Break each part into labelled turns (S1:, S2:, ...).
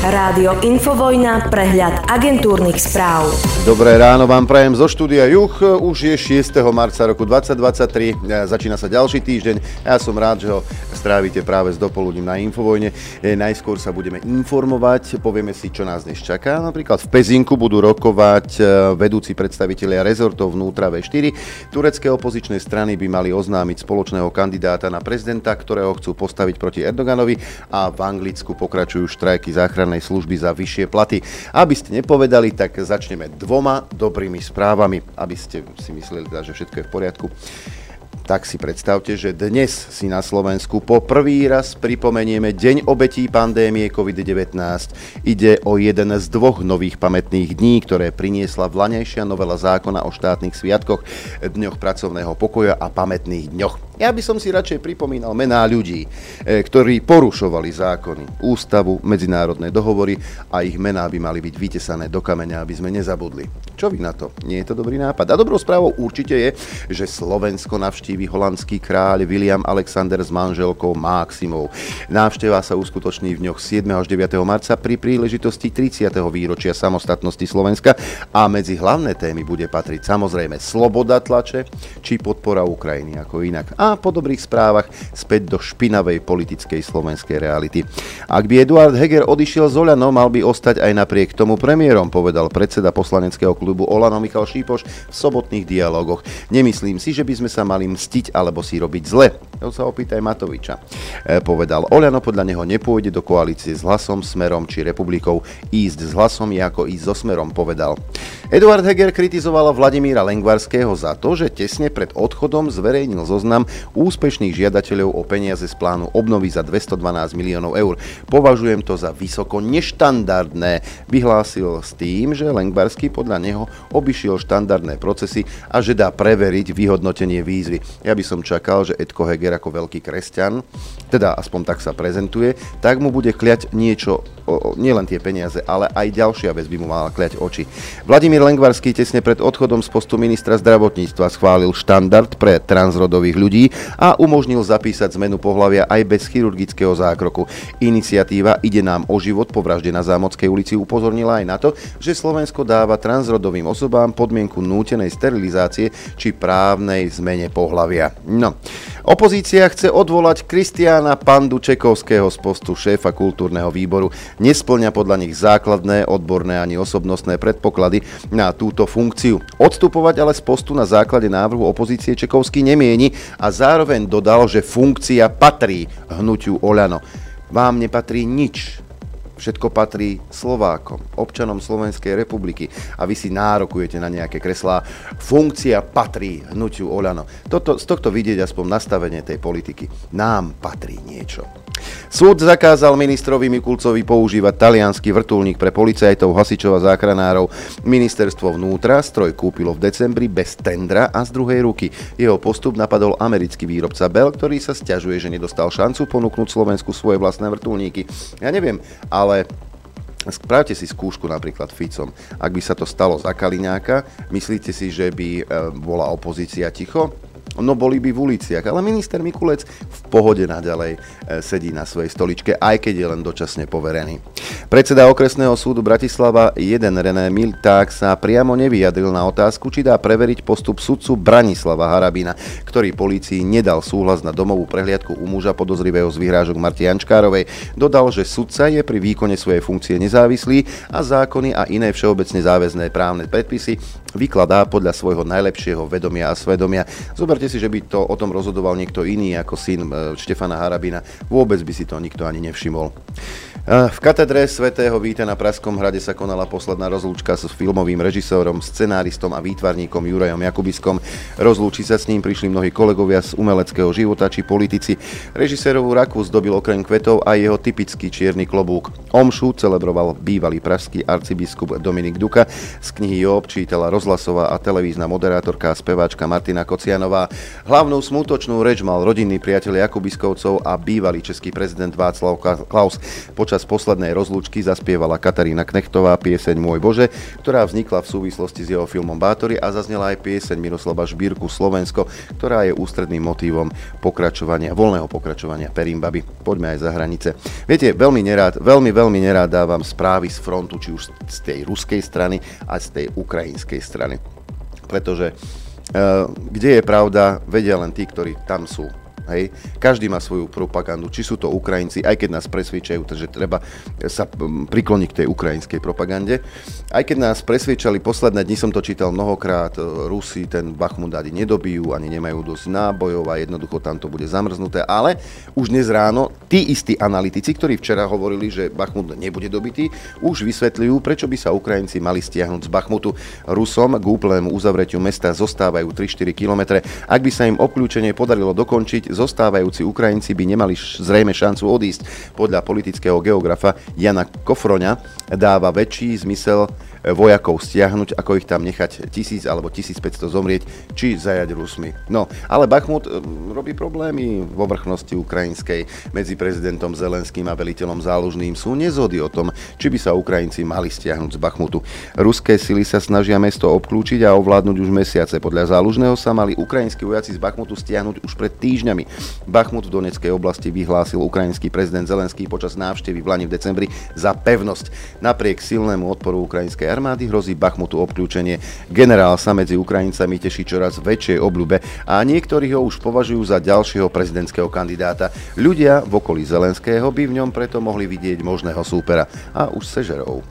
S1: Rádio Infovojna, prehľad agentúrnych správ.
S2: Dobré ráno vám prajem zo štúdia Juch. Už je 6. marca roku 2023. Začína sa ďalší týždeň. Ja som rád, že ho strávite práve s dopoludním na Infovojne. E, najskôr sa budeme informovať, povieme si, čo nás dnes čaká. Napríklad v Pezinku budú rokovať e, vedúci predstavitelia rezortov vnútra V4. Turecké opozičné strany by mali oznámiť spoločného kandidáta na prezidenta, ktorého chcú postaviť proti Erdoganovi a v Anglicku pokračujú štrajky záchrany záchrannej služby za vyššie platy. Aby ste nepovedali, tak začneme dvoma dobrými správami, aby ste si mysleli, teda, že všetko je v poriadku tak si predstavte, že dnes si na Slovensku po prvý raz pripomenieme Deň obetí pandémie COVID-19. Ide o jeden z dvoch nových pamätných dní, ktoré priniesla vlanejšia novela zákona o štátnych sviatkoch, dňoch pracovného pokoja a pamätných dňoch. Ja by som si radšej pripomínal mená ľudí, e, ktorí porušovali zákony, ústavu, medzinárodné dohovory a ich mená by mali byť vytesané do kameňa, aby sme nezabudli. Čo vy na to? Nie je to dobrý nápad. A dobrou správou určite je, že Slovensko navštívi holandský kráľ William Alexander s manželkou Maximou. Návšteva sa uskutoční v dňoch 7. až 9. marca pri príležitosti 30. výročia samostatnosti Slovenska a medzi hlavné témy bude patriť samozrejme sloboda tlače či podpora Ukrajiny ako inak. A po dobrých správach späť do špinavej politickej slovenskej reality. Ak by Eduard Heger odišiel z Olano, mal by ostať aj napriek tomu premiérom, povedal predseda poslaneckého klubu Olano Michal Šípoš v sobotných dialogoch. Nemyslím si, že by sme sa mali mstiť alebo si robiť zle. To sa opýtaj Matoviča. E, povedal, Oľano podľa neho nepôjde do koalície s hlasom, smerom či republikou. Ísť s hlasom je ako ísť so smerom, povedal. Eduard Heger kritizoval Vladimíra Lengvarského za to, že tesne pred odchodom zverejnil zoznam úspešných žiadateľov o peniaze z plánu obnovy za 212 miliónov eur. Považujem to za vysoko neštandardné, vyhlásil s tým, že Lengvarský podľa neho obišiel štandardné procesy a že dá preveriť vyhodnotenie výzvy. Ja by som čakal, že Edko Heger ako veľký kresťan, teda aspoň tak sa prezentuje, tak mu bude kliať niečo, nielen tie peniaze, ale aj ďalšia vec by mu mala kliať oči. Vladimír Lengvarský tesne pred odchodom z postu ministra zdravotníctva schválil štandard pre transrodových ľudí a umožnil zapísať zmenu pohľavia aj bez chirurgického zákroku. Iniciatíva Ide nám o život po vražde na Zámodskej ulici upozornila aj na to, že Slovensko dáva transrodovým osobám podmienku nútenej sterilizácie či právnej zmene pohľavia. No, Opozícia chce odvolať Kristiána Pandu Čekovského z postu šéfa kultúrneho výboru. Nesplňa podľa nich základné, odborné ani osobnostné predpoklady na túto funkciu. Odstupovať ale z postu na základe návrhu opozície Čekovský nemieni a zároveň dodal, že funkcia patrí hnutiu Oľano. Vám nepatrí nič, Všetko patrí Slovákom, občanom Slovenskej republiky a vy si nárokujete na nejaké kreslá. Funkcia patrí hnutiu Oľano. Toto, z tohto vidieť aspoň nastavenie tej politiky. Nám patrí niečo. Súd zakázal ministrovi Mikulcovi používať talianský vrtulník pre policajtov, hasičov a záchranárov. Ministerstvo vnútra stroj kúpilo v decembri bez tendra a z druhej ruky. Jeho postup napadol americký výrobca Bell, ktorý sa stiažuje, že nedostal šancu ponúknuť Slovensku svoje vlastné vrtulníky. Ja neviem, ale Spravte si skúšku napríklad Ficom. Ak by sa to stalo za Kaliňáka, myslíte si, že by e, bola opozícia ticho? No boli by v uliciach. Ale minister Mikulec v pohode naďalej e, sedí na svojej stoličke, aj keď je len dočasne poverený. Predseda okresného súdu Bratislava 1 René Milták sa priamo nevyjadril na otázku, či dá preveriť postup sudcu Branislava Harabina, ktorý polícii nedal súhlas na domovú prehliadku u muža podozrivého z vyhrážok Marti Jančkárovej. Dodal, že sudca je pri výkone svojej funkcie nezávislý a zákony a iné všeobecne záväzné právne predpisy vykladá podľa svojho najlepšieho vedomia a svedomia. Zoberte si, že by to o tom rozhodoval niekto iný ako syn e, Štefana Harabina. Vôbec by si to nikto ani nevšimol. V katedre svätého Víta na Praskom hrade sa konala posledná rozlúčka s filmovým režisérom, scenáristom a výtvarníkom Jurajom Jakubiskom. Rozlúči sa s ním prišli mnohí kolegovia z umeleckého života či politici. Režisérovú raku zdobil okrem kvetov aj jeho typický čierny klobúk. Omšu celebroval bývalý pražský arcibiskup Dominik Duka. Z knihy Job čítala rozhlasová a televízna moderátorka a speváčka Martina Kocianová. Hlavnú smutočnú reč mal rodinný priateľ Jakubiskovcov a bývalý český prezident Václav Klaus. Počas počas poslednej rozlúčky zaspievala Katarína Knechtová pieseň Môj Bože, ktorá vznikla v súvislosti s jeho filmom Bátory a zaznela aj pieseň Miroslava Žbírku Slovensko, ktorá je ústredným motívom pokračovania, voľného pokračovania Perimbaby. Poďme aj za hranice. Viete, veľmi nerád, veľmi, veľmi nerád dávam správy z frontu, či už z tej ruskej strany a z tej ukrajinskej strany. Pretože uh, kde je pravda, vedia len tí, ktorí tam sú Hej. Každý má svoju propagandu, či sú to Ukrajinci, aj keď nás presvedčajú, takže treba sa prikloniť k tej ukrajinskej propagande. Aj keď nás presvedčali, posledné dni som to čítal mnohokrát, e, Rusi ten Bachmut ani nedobijú, ani nemajú dosť nábojov a jednoducho tam to bude zamrznuté, ale už dnes ráno tí istí analytici, ktorí včera hovorili, že Bachmut nebude dobitý, už vysvetľujú, prečo by sa Ukrajinci mali stiahnuť z Bachmutu. Rusom k úplnému uzavretiu mesta zostávajú 3-4 kilometre. Ak by sa im obklúčenie podarilo dokončiť, zostávajúci Ukrajinci by nemali zrejme šancu odísť. Podľa politického geografa Jana Kofroňa dáva väčší zmysel vojakov stiahnuť, ako ich tam nechať tisíc alebo 1500 zomrieť, či zajať Rusmi. No, ale Bachmut eh, robí problémy vo vrchnosti ukrajinskej. Medzi prezidentom Zelenským a veliteľom záložným sú nezhody o tom, či by sa Ukrajinci mali stiahnuť z Bachmutu. Ruské sily sa snažia mesto obklúčiť a ovládnuť už mesiace. Podľa záložného sa mali ukrajinskí vojaci z Bachmutu stiahnuť už pred týždňami. Bachmut v Donetskej oblasti vyhlásil ukrajinský prezident Zelenský počas návštevy v Lani v decembri za pevnosť. Napriek silnému odporu ukrajinskej armády hrozí Bachmutu obklúčenie. Generál sa medzi Ukrajincami teší čoraz väčšej obľube a niektorí ho už považujú za ďalšieho prezidentského kandidáta. Ľudia v okolí Zelenského by v ňom preto mohli vidieť možného súpera a už sežerov.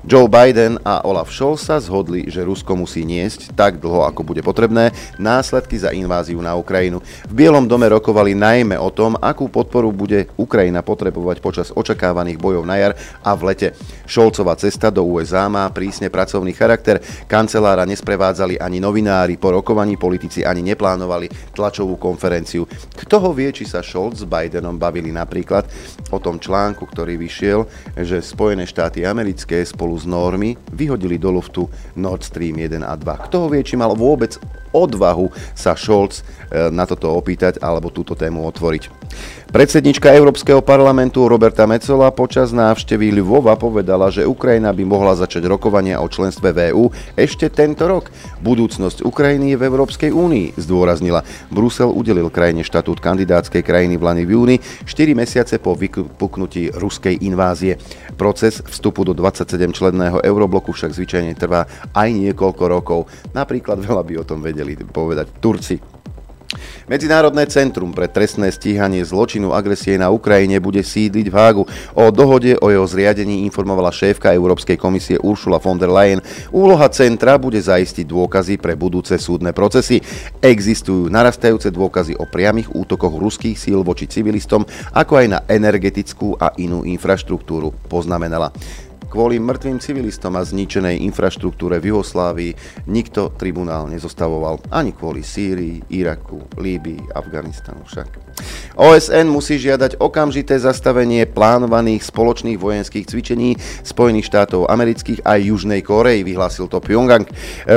S2: Joe Biden a Olaf Scholz sa zhodli, že Rusko musí niesť tak dlho, ako bude potrebné, následky za inváziu na Ukrajinu. V Bielom dome rokovali najmä o tom, akú podporu bude Ukrajina potrebovať počas očakávaných bojov na jar a v lete. Šolcová cesta do USA má prísne pracovný charakter, kancelára nesprevádzali ani novinári, po rokovaní politici ani neplánovali tlačovú konferenciu. Kto ho vie, či sa Scholz s Bidenom bavili napríklad o tom článku, ktorý vyšiel, že Spojené štáty americké spolu spolu s normy vyhodili do luftu Nord Stream 1 a 2. Kto ho vie, či mal vôbec odvahu sa Scholz e, na toto opýtať alebo túto tému otvoriť. Predsednička Európskeho parlamentu Roberta Mecola počas návštevy Lvova povedala, že Ukrajina by mohla začať rokovania o členstve v EÚ ešte tento rok. Budúcnosť Ukrajiny je v Európskej únii, zdôraznila. Brusel udelil krajine štatút kandidátskej krajiny v Lani v júni, 4 mesiace po vypuknutí ruskej invázie. Proces vstupu do 27-členného eurobloku však zvyčajne trvá aj niekoľko rokov. Napríklad veľa by o tom vedeli povedať Turci. Medzinárodné centrum pre trestné stíhanie zločinu agresie na Ukrajine bude sídliť v Hágu. O dohode o jeho zriadení informovala šéfka Európskej komisie Ursula von der Leyen. Úloha centra bude zaistiť dôkazy pre budúce súdne procesy. Existujú narastajúce dôkazy o priamých útokoch ruských síl voči civilistom, ako aj na energetickú a inú infraštruktúru, poznamenala. Kvôli mŕtvým civilistom a zničenej infraštruktúre v Juhoslávii nikto tribunál nezostavoval ani kvôli Sýrii, Iraku, Líbii, Afganistanu však. OSN musí žiadať okamžité zastavenie plánovaných spoločných vojenských cvičení Spojených štátov amerických a Južnej Kórei, vyhlásil to Pyongyang.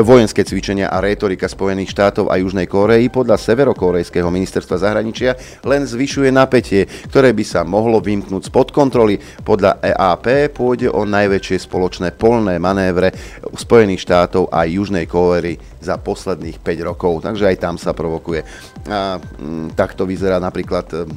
S2: Vojenské cvičenia a rétorika Spojených štátov a Južnej Kórei podľa severokorejského ministerstva zahraničia len zvyšuje napätie, ktoré by sa mohlo vymknúť spod kontroly. Podľa EAP pôjde o najväčšie spoločné polné manévre Spojených štátov a Južnej Kórei za posledných 5 rokov, takže aj tam sa provokuje. A, m, takto vyzerá napríklad m,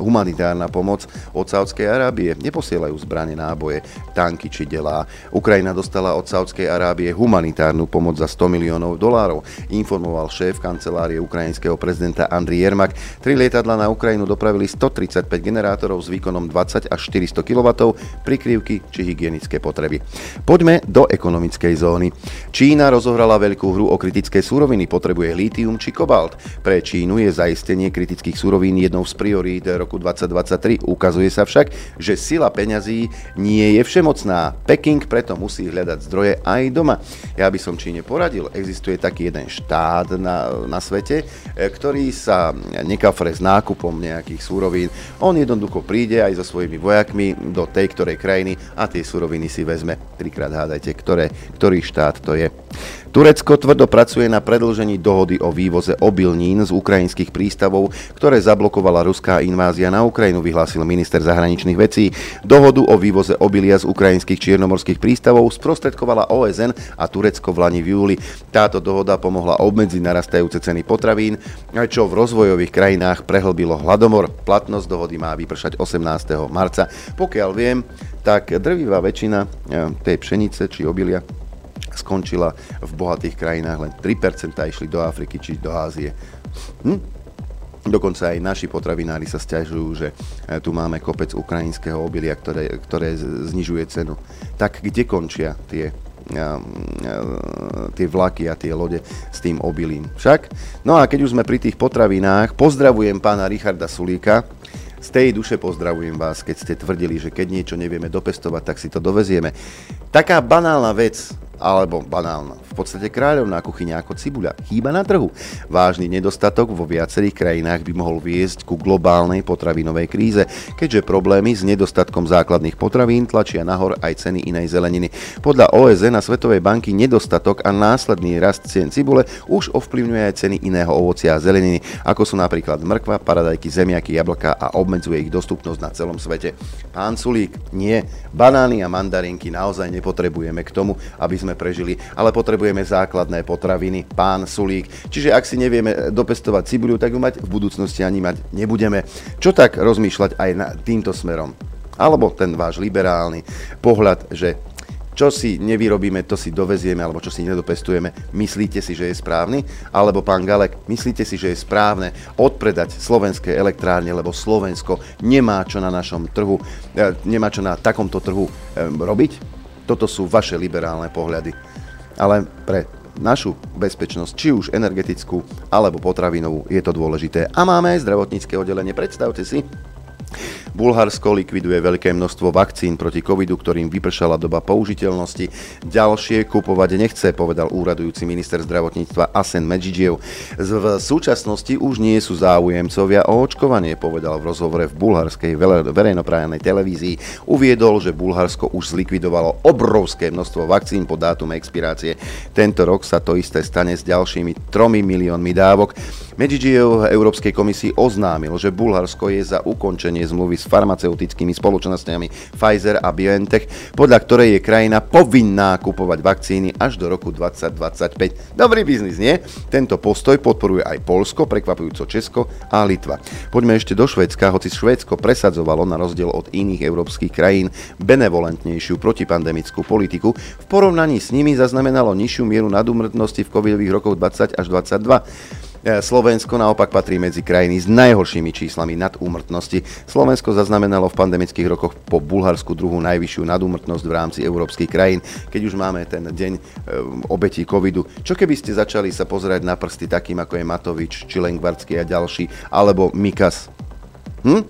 S2: humanitárna pomoc od Saudskej Arábie. Neposielajú zbranie, náboje, tanky či delá. Ukrajina dostala od Saudskej Arábie humanitárnu pomoc za 100 miliónov dolárov, informoval šéf kancelárie ukrajinského prezidenta Andri Jermak. Tri lietadla na Ukrajinu dopravili 135 generátorov s výkonom 20 až 400 kW, prikrývky či hygienické potreby. Poďme do ekonomickej zóny. Čína rozohrala veľkú hru o kritické súroviny potrebuje lítium či kobalt. Pre Čínu je zaistenie kritických súrovín jednou z priorít roku 2023. Ukazuje sa však, že sila peňazí nie je všemocná. Peking preto musí hľadať zdroje aj doma. Ja by som Číne poradil. Existuje taký jeden štát na, na svete, e, ktorý sa nekafre s nákupom nejakých súrovín. On jednoducho príde aj so svojimi vojakmi do tej ktorej krajiny a tie súroviny si vezme. Trikrát hádajte, ktoré, ktorý štát to je. Turecko tvrdo pracuje na predlžení dohody o vývoze obilnín z ukrajinských prístavov, ktoré zablokovala ruská invázia na Ukrajinu, vyhlásil minister zahraničných vecí. Dohodu o vývoze obilia z ukrajinských čiernomorských prístavov sprostredkovala OSN a Turecko v Lani v júli. Táto dohoda pomohla obmedziť narastajúce ceny potravín, čo v rozvojových krajinách prehlbilo hladomor. Platnosť dohody má vypršať 18. marca. Pokiaľ viem, tak drvivá väčšina tej pšenice či obilia skončila v bohatých krajinách, len 3% išli do Afriky či do Ázie. Hm? Dokonca aj naši potravinári sa stiažujú, že e, tu máme kopec ukrajinského obilia, ktoré, ktoré znižuje cenu. Tak kde končia tie, a, a, tie vlaky a tie lode s tým obilím? Však? No a keď už sme pri tých potravinách, pozdravujem pána Richarda Sulíka, z tej duše pozdravujem vás, keď ste tvrdili, že keď niečo nevieme dopestovať, tak si to dovezieme. Taká banálna vec, alebo banálna. V podstate kráľovná kuchyňa ako cibuľa chýba na trhu. Vážny nedostatok vo viacerých krajinách by mohol viesť ku globálnej potravinovej kríze, keďže problémy s nedostatkom základných potravín tlačia nahor aj ceny inej zeleniny. Podľa OSN a Svetovej banky nedostatok a následný rast cien cibule už ovplyvňuje aj ceny iného ovocia a zeleniny, ako sú napríklad mrkva, paradajky, zemiaky, jablka a obmedzuje ich dostupnosť na celom svete. Pán Sulík, nie, banány a mandarinky naozaj nepotrebujeme k tomu, aby sme sme prežili, ale potrebujeme základné potraviny, pán Sulík. Čiže ak si nevieme dopestovať cibuľu, tak ju mať v budúcnosti ani mať nebudeme. Čo tak rozmýšľať aj na týmto smerom? Alebo ten váš liberálny pohľad, že čo si nevyrobíme, to si dovezieme, alebo čo si nedopestujeme, myslíte si, že je správny? Alebo pán Galek, myslíte si, že je správne odpredať slovenské elektrárne, lebo Slovensko nemá čo na našom trhu, eh, nemá čo na takomto trhu eh, robiť? Toto sú vaše liberálne pohľady. Ale pre našu bezpečnosť, či už energetickú alebo potravinovú, je to dôležité. A máme aj zdravotnícke oddelenie. Predstavte si, Bulharsko likviduje veľké množstvo vakcín proti covidu, ktorým vypršala doba použiteľnosti. Ďalšie kupovať nechce, povedal úradujúci minister zdravotníctva Asen Medžidžiev. V súčasnosti už nie sú záujemcovia o očkovanie, povedal v rozhovore v bulharskej verejnoprávnej televízii. Uviedol, že Bulharsko už zlikvidovalo obrovské množstvo vakcín po dátume expirácie. Tento rok sa to isté stane s ďalšími 3 miliónmi dávok. Medžidžiev Európskej komisii oznámil, že Bulharsko je za ukončenie zmluvy s farmaceutickými spoločnosťami Pfizer a BioNTech, podľa ktorej je krajina povinná kupovať vakcíny až do roku 2025. Dobrý biznis, nie? Tento postoj podporuje aj Polsko, prekvapujúco Česko a Litva. Poďme ešte do Švédska, hoci Švédsko presadzovalo na rozdiel od iných európskych krajín benevolentnejšiu protipandemickú politiku, v porovnaní s nimi zaznamenalo nižšiu mieru nadúmrtnosti v covidových rokoch 20 až 22. E, Slovensko naopak patrí medzi krajiny s najhoršími číslami nad úmrtnosti. Slovensko zaznamenalo v pandemických rokoch po Bulharsku druhú najvyššiu nadúmrtnosť v rámci európskych krajín, keď už máme ten deň e, obetí covidu. Čo keby ste začali sa pozerať na prsty takým ako je Matovič, či Lengvarský a ďalší, alebo Mikas? Hm?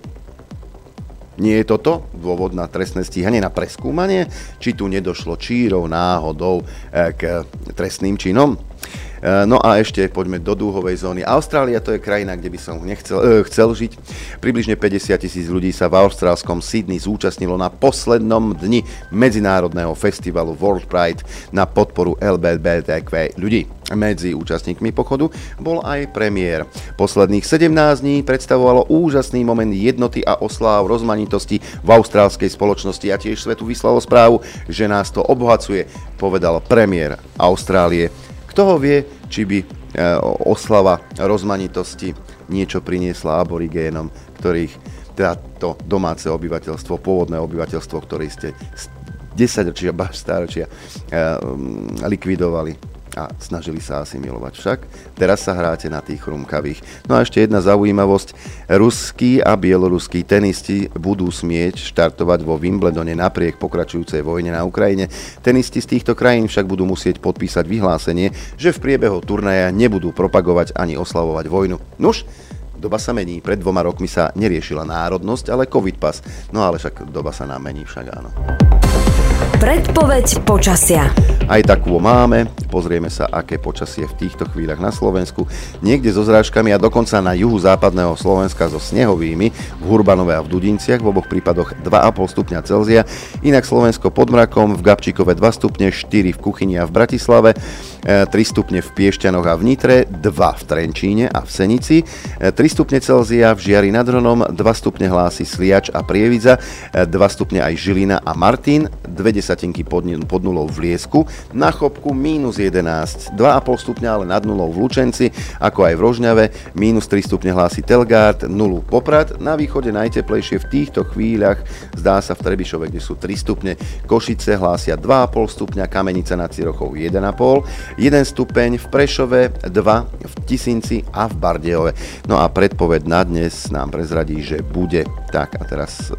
S2: Nie je toto dôvod na trestné stíhanie, na preskúmanie? Či tu nedošlo čírov náhodou e, k trestným činom? Eh, no a ešte poďme do dúhovej zóny. Austrália to je krajina, kde by som nechcel, uh, chcel žiť. Približne 50 tisíc ľudí sa v austrálskom Sydney zúčastnilo na poslednom dni medzinárodného festivalu World Pride na podporu LGBTQ ľudí. Medzi účastníkmi pochodu bol aj premiér. Posledných 17 dní predstavovalo úžasný moment jednoty a osláv rozmanitosti v austrálskej spoločnosti a tiež svetu vyslalo správu, že nás to obohacuje, povedal premiér Austrálie kto ho vie, či by e, oslava rozmanitosti niečo priniesla aborigénom, ktorých teda to domáce obyvateľstvo, pôvodné obyvateľstvo, ktoré ste 10 ročia, stáročia e, likvidovali a snažili sa asi milovať však. Teraz sa hráte na tých chrumkavých. No a ešte jedna zaujímavosť. Ruskí a bieloruskí tenisti budú smieť štartovať vo Wimbledone napriek pokračujúcej vojne na Ukrajine. Tenisti z týchto krajín však budú musieť podpísať vyhlásenie, že v priebehu turnaja nebudú propagovať ani oslavovať vojnu. Nuž, Doba sa mení. Pred dvoma rokmi sa neriešila národnosť, ale covid pas. No ale však doba sa nám mení však áno.
S1: Predpoveď počasia.
S2: Aj takú máme. Pozrieme sa, aké počasie v týchto chvíľach na Slovensku. Niekde so zrážkami a dokonca na juhu západného Slovenska so snehovými v Hurbanove a v Dudinciach, v oboch prípadoch 2,5 stupňa Celzia. Inak Slovensko pod mrakom, v Gabčíkove 2 stupne, 4 v Kuchyni a v Bratislave, 3 e, stupne v Piešťanoch a v Nitre, 2 v Trenčíne a v Senici, 3 e, stupne Celzia v Žiari nad Hronom, 2 stupne hlási Sliač a Prievidza, 2 e, stupne aj Žilina a Martin, 2 desatinky pod, pod nulou v Liesku, na Chopku mínus 11, 2,5 stupňa ale nad nulou v Lučenci, ako aj v Rožňave, mínus 3 stupne hlási Telgard, nulu Poprad, na východe najteplejšie v týchto chvíľach zdá sa v Trebišove, kde sú 3 stupne, Košice hlásia 2,5 stupňa, Kamenica nad Cirochou 1,5, 1 stupeň v Prešove, 2 v Tisinci a v Bardejove. No a predpoved na dnes nám prezradí, že bude tak a teraz e,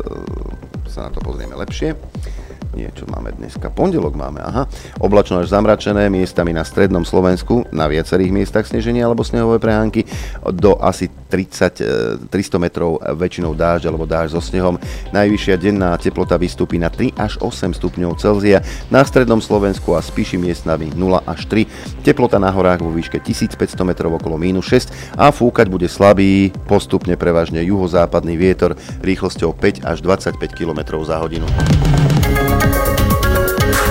S2: sa na to pozrieme lepšie niečo máme dneska. Pondelok máme, aha. Oblačno až zamračené, miestami na strednom Slovensku, na viacerých miestach sneženie alebo snehové prehánky, do asi 30, 300 e, metrov väčšinou dážď alebo dážď so snehom. Najvyššia denná teplota vystúpi na 3 až 8 stupňov Celzia, na strednom Slovensku a spíši miestnami 0 až 3. Teplota na horách vo výške 1500 metrov okolo minus 6 a fúkať bude slabý, postupne prevažne juhozápadný vietor rýchlosťou 5 až 25 km za hodinu.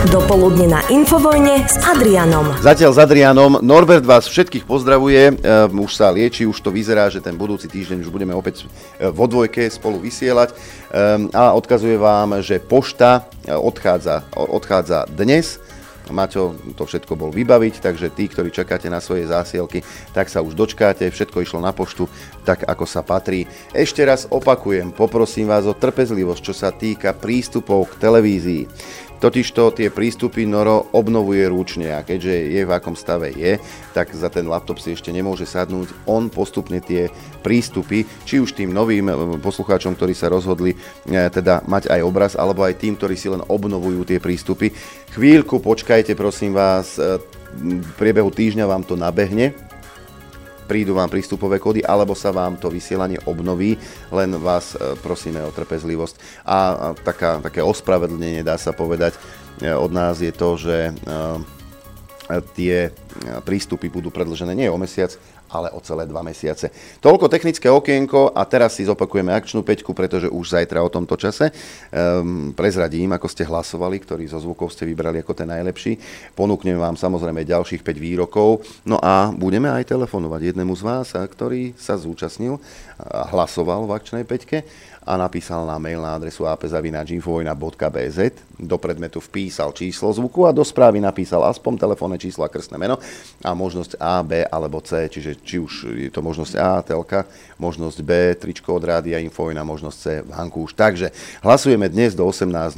S1: Dopoludne na Infovojne s Adrianom.
S2: Zatiaľ s Adrianom. Norbert vás všetkých pozdravuje. Uh, už sa lieči, už to vyzerá, že ten budúci týždeň už budeme opäť e, vo dvojke spolu vysielať. Um, a odkazuje vám, že pošta e, odchádza, odchádza dnes. Maťo to všetko bol vybaviť, takže tí, ktorí čakáte na svoje zásielky, tak sa už dočkáte, všetko išlo na poštu, tak ako sa patrí. Ešte raz opakujem, poprosím vás o trpezlivosť, čo sa týka prístupov k televízii. Totižto tie prístupy Noro obnovuje ručne a keďže je v akom stave je, tak za ten laptop si ešte nemôže sadnúť. On postupne tie prístupy, či už tým novým eh, poslucháčom, ktorí sa rozhodli eh, teda mať aj obraz, alebo aj tým, ktorí si len obnovujú tie prístupy. Chvíľku počkajte, prosím vás, eh, v priebehu týždňa vám to nabehne, prídu vám prístupové kódy, alebo sa vám to vysielanie obnoví, len vás e, prosíme o trpezlivosť. A taká, také ospravedlnenie, dá sa povedať, e, od nás je to, že e, tie prístupy budú predlžené nie o mesiac, ale o celé dva mesiace. Toľko technické okienko a teraz si zopakujeme akčnú peťku, pretože už zajtra o tomto čase um, prezradím, ako ste hlasovali, ktorý zo zvukov ste vybrali ako ten najlepší. Ponúknem vám samozrejme ďalších 5 výrokov, no a budeme aj telefonovať jednému z vás, ktorý sa zúčastnil a hlasoval v akčnej peťke a napísal na mail na adresu apzavináčinfovojna.bz. Do predmetu vpísal číslo zvuku a do správy napísal aspoň telefónne číslo a krstné meno a možnosť A, B alebo C, čiže či už je to možnosť A, telka, možnosť B, tričko od rádia Infovojna, možnosť C, vankúš. Takže hlasujeme dnes do 18.00.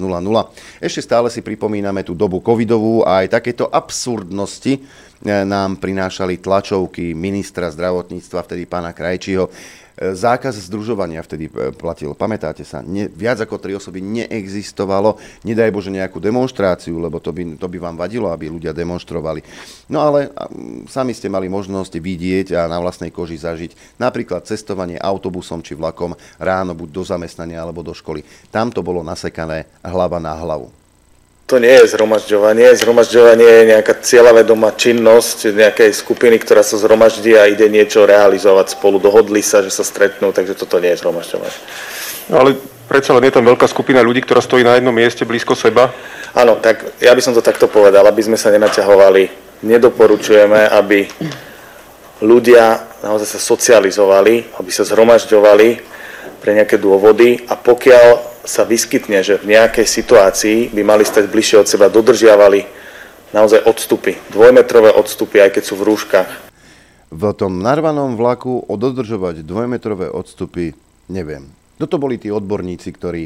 S2: Ešte stále si pripomíname tú dobu covidovú a aj takéto absurdnosti eh, nám prinášali tlačovky ministra zdravotníctva, vtedy pána Krajčího, E, zákaz združovania vtedy e, platil. Pamätáte sa, ne, viac ako tri osoby neexistovalo. Nedaj Bože nejakú demonstráciu, lebo to by, to by vám vadilo, aby ľudia demonstrovali. No ale sami ste mali možnosť vidieť a na vlastnej koži zažiť napríklad cestovanie autobusom či vlakom ráno buď do zamestnania alebo do školy. Tam to bolo nasekané hlava na hlavu
S3: to nie je zhromažďovanie. Zhromažďovanie je nejaká cieľavedomá činnosť nejakej skupiny, ktorá sa zhromaždí a ide niečo realizovať spolu. Dohodli sa, že sa stretnú, takže toto nie je zhromažďovanie.
S4: No, ale predsa len je tam veľká skupina ľudí, ktorá stojí na jednom mieste blízko seba.
S3: Áno, tak ja by som to takto povedal, aby sme sa nenaťahovali. Nedoporučujeme, aby ľudia naozaj sa socializovali, aby sa zhromažďovali pre nejaké dôvody a pokiaľ sa vyskytne, že v nejakej situácii by mali stať bližšie od seba, dodržiavali naozaj odstupy, dvojmetrové odstupy, aj keď sú v rúškach.
S2: V tom narvanom vlaku dodržovať dvojmetrové odstupy neviem. Toto boli tí odborníci, ktorí,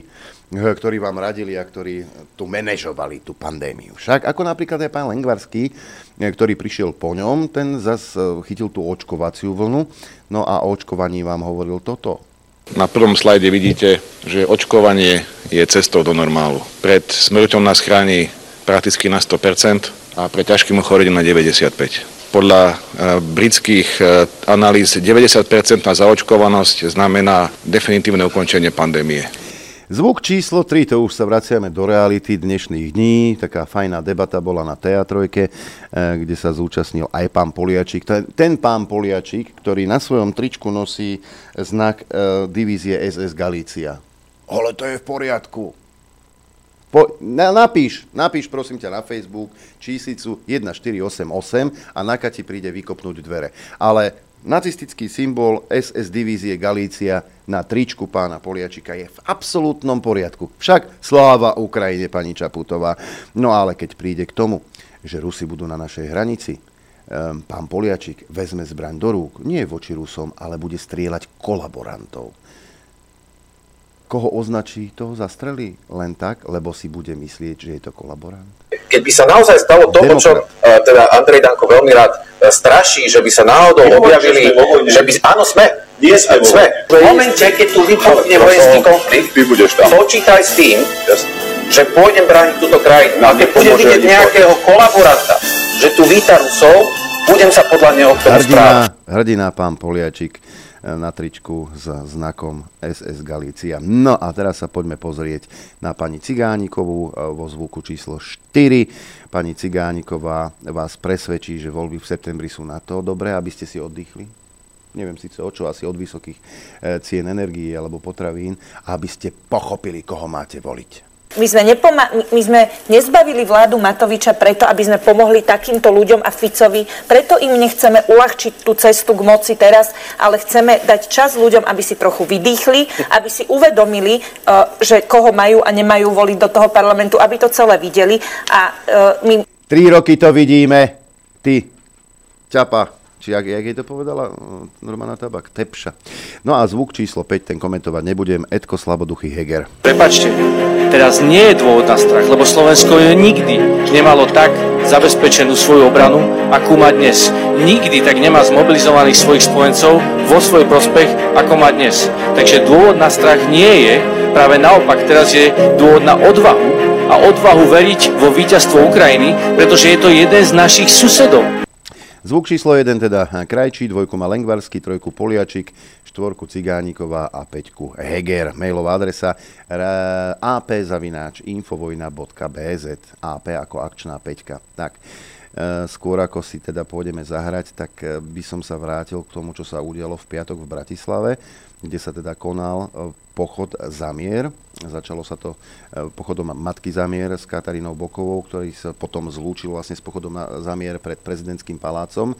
S2: ktorí vám radili a ktorí tu manažovali tú pandémiu. Však ako napríklad aj pán Lengvarský, ktorý prišiel po ňom, ten zas chytil tú očkovaciu vlnu, no a o očkovaní vám hovoril toto.
S5: Na prvom slajde vidíte, že očkovanie je cestou do normálu. Pred smrťou nás chráni prakticky na 100% a pre ťažkým ochorením na 95%. Podľa e, britských e, analýz 90% zaočkovanosť znamená definitívne ukončenie pandémie.
S2: Zvuk číslo 3, to už sa vraciame do reality dnešných dní. Taká fajná debata bola na Teatrojke, eh, kde sa zúčastnil aj pán Poliačík. Ten, ten pán Poliačík, ktorý na svojom tričku nosí znak uh, divízie SS Galícia. Ale to je v poriadku. Po, na, napíš, napíš prosím ťa na Facebook číslicu 1488 a Naka ti príde vykopnúť dvere. Ale nacistický symbol SS divízie Galícia na tričku pána Poliačika je v absolútnom poriadku. Však sláva Ukrajine, pani Čaputová. No ale keď príde k tomu, že Rusi budú na našej hranici, um, pán Poliačik vezme zbraň do rúk, nie voči Rusom, ale bude strieľať kolaborantov. Koho označí, toho zastrelí len tak, lebo si bude myslieť, že je to kolaborant.
S6: Keď by sa naozaj stalo to, o čom uh, teda Andrej Danko veľmi rád uh, straší, že by sa náhodou objavili, že by... Áno, sme.
S7: Nie sme.
S6: sme. V momente, keď tu vypukne vojenský konflikt,
S7: Ty budeš tam.
S6: počítaj s tým, že pôjdem brániť túto krajinu. A keď budem vidieť nejakého kolaboranta, že tu víta Rusov, budem sa podľa neho k tomu správať.
S2: Hrdina, hrdina pán Poliačik na tričku s znakom SS Galícia. No a teraz sa poďme pozrieť na pani Cigánikovú eh, vo zvuku číslo 4. Pani Cigániková vás presvedčí, že voľby v septembri sú na to dobré, aby ste si oddychli. Neviem síce o čo, asi od vysokých eh, cien energií alebo potravín, aby ste pochopili, koho máte voliť.
S8: My sme, nepoma- my sme nezbavili vládu Matoviča preto, aby sme pomohli takýmto ľuďom a Ficovi. Preto im nechceme uľahčiť tú cestu k moci teraz, ale chceme dať čas ľuďom, aby si trochu vydýchli, aby si uvedomili, eh, že koho majú a nemajú voliť do toho parlamentu, aby to celé videli. A eh, my
S2: Tri roky to vidíme. Ty, Čapa, či jak, jak jej to povedala uh, Normana Tabak? Tepša. No a zvuk číslo 5, ten komentovať nebudem. Edko Slaboduchy Heger.
S9: Prepačte, teraz nie je dôvod na strach, lebo Slovensko je nikdy nemalo tak zabezpečenú svoju obranu, akú má dnes. Nikdy tak nemá zmobilizovaných svojich spojencov vo svoj prospech, ako má dnes. Takže dôvod na strach nie je, práve naopak teraz je dôvod na odvahu a odvahu veriť vo víťazstvo Ukrajiny, pretože je to jeden z našich susedov.
S2: Zvuk číslo 1 teda Krajčí, dvojku má Lengvarsky, trojku Poliačik, štvorku Cigániková a peťku Heger. Mailová adresa ap.infovojna.bz AP ako akčná peťka. Tak, e, skôr ako si teda pôjdeme zahrať, tak by som sa vrátil k tomu, čo sa udialo v piatok v Bratislave, kde sa teda konal e, pochod Zamier. Začalo sa to pochodom Matky Zamier s Katarínou Bokovou, ktorý sa potom zlúčil vlastne s pochodom na Zamier pred prezidentským palácom.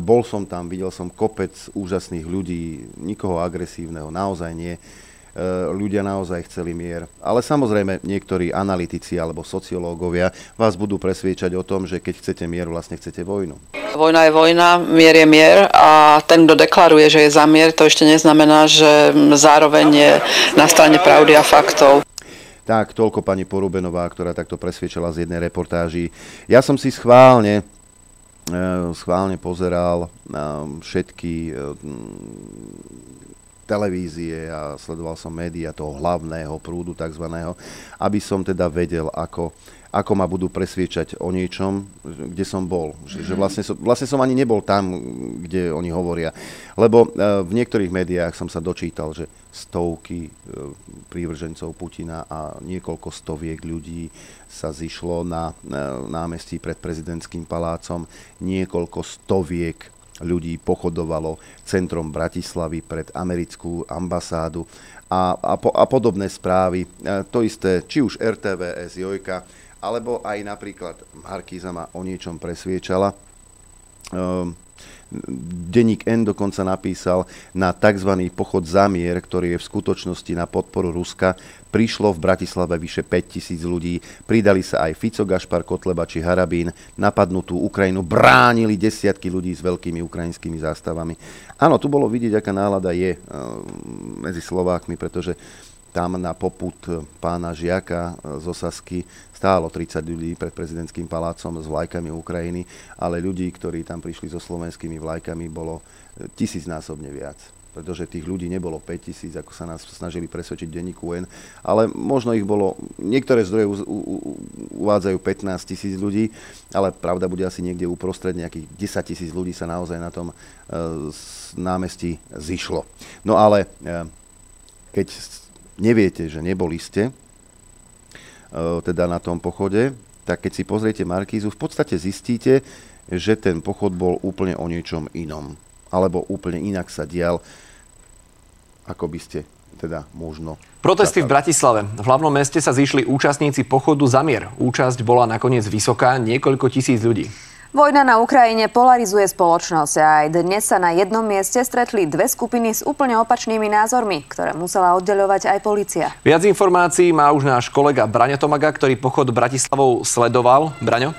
S2: Bol som tam, videl som kopec úžasných ľudí, nikoho agresívneho, naozaj nie ľudia naozaj chceli mier. Ale samozrejme niektorí analytici alebo sociológovia vás budú presviečať o tom, že keď chcete mier, vlastne chcete vojnu.
S10: Vojna je vojna, mier je mier a ten, kto deklaruje, že je za mier, to ešte neznamená, že zároveň je na strane pravdy a faktov.
S2: Tak, toľko pani Porubenová, ktorá takto presviečala z jednej reportáži. Ja som si schválne schválne pozeral na všetky televízie a sledoval som médiá toho hlavného prúdu tzv., aby som teda vedel, ako, ako ma budú presviečať o niečom, kde som bol. Že, že vlastne, som, vlastne som ani nebol tam, kde oni hovoria. Lebo e, v niektorých médiách som sa dočítal, že stovky e, prívržencov Putina a niekoľko stoviek ľudí sa zišlo na e, námestí pred prezidentským palácom, niekoľko stoviek ľudí pochodovalo centrom Bratislavy pred americkú ambasádu a, a, po, a podobné správy. E, to isté, či už RTVS, Jojka, alebo aj napríklad Markíza ma o niečom presviečala. Um, Deník N dokonca napísal na tzv. pochod zamier, ktorý je v skutočnosti na podporu Ruska. Prišlo v Bratislave vyše 5000 ľudí, pridali sa aj Fico, Gašpar, Kotleba či Harabín. Napadnutú Ukrajinu bránili desiatky ľudí s veľkými ukrajinskými zástavami. Áno, tu bolo vidieť, aká nálada je uh, medzi Slovákmi, pretože tam na poput pána Žiaka z Osasky stálo 30 ľudí pred prezidentským palácom s vlajkami Ukrajiny, ale ľudí, ktorí tam prišli so slovenskými vlajkami, bolo tisícnásobne viac pretože tých ľudí nebolo 5 tisíc, ako sa nás snažili presvedčiť denníku N, ale možno ich bolo, niektoré zdroje u, u, uvádzajú 15 tisíc ľudí, ale pravda bude asi niekde uprostred, nejakých 10 tisíc ľudí sa naozaj na tom e, námestí zišlo. No ale e, keď neviete, že neboli ste, teda na tom pochode, tak keď si pozriete Markízu, v podstate zistíte, že ten pochod bol úplne o niečom inom. Alebo úplne inak sa dial, ako by ste teda možno...
S7: Protesty v Bratislave. V hlavnom meste sa zišli účastníci pochodu za mier. Účasť bola nakoniec vysoká, niekoľko tisíc ľudí.
S11: Vojna na Ukrajine polarizuje spoločnosť a aj dnes sa na jednom mieste stretli dve skupiny s úplne opačnými názormi, ktoré musela oddeľovať aj policia.
S7: Viac informácií má už náš kolega Braňo Tomaga, ktorý pochod Bratislavou sledoval. Braňo?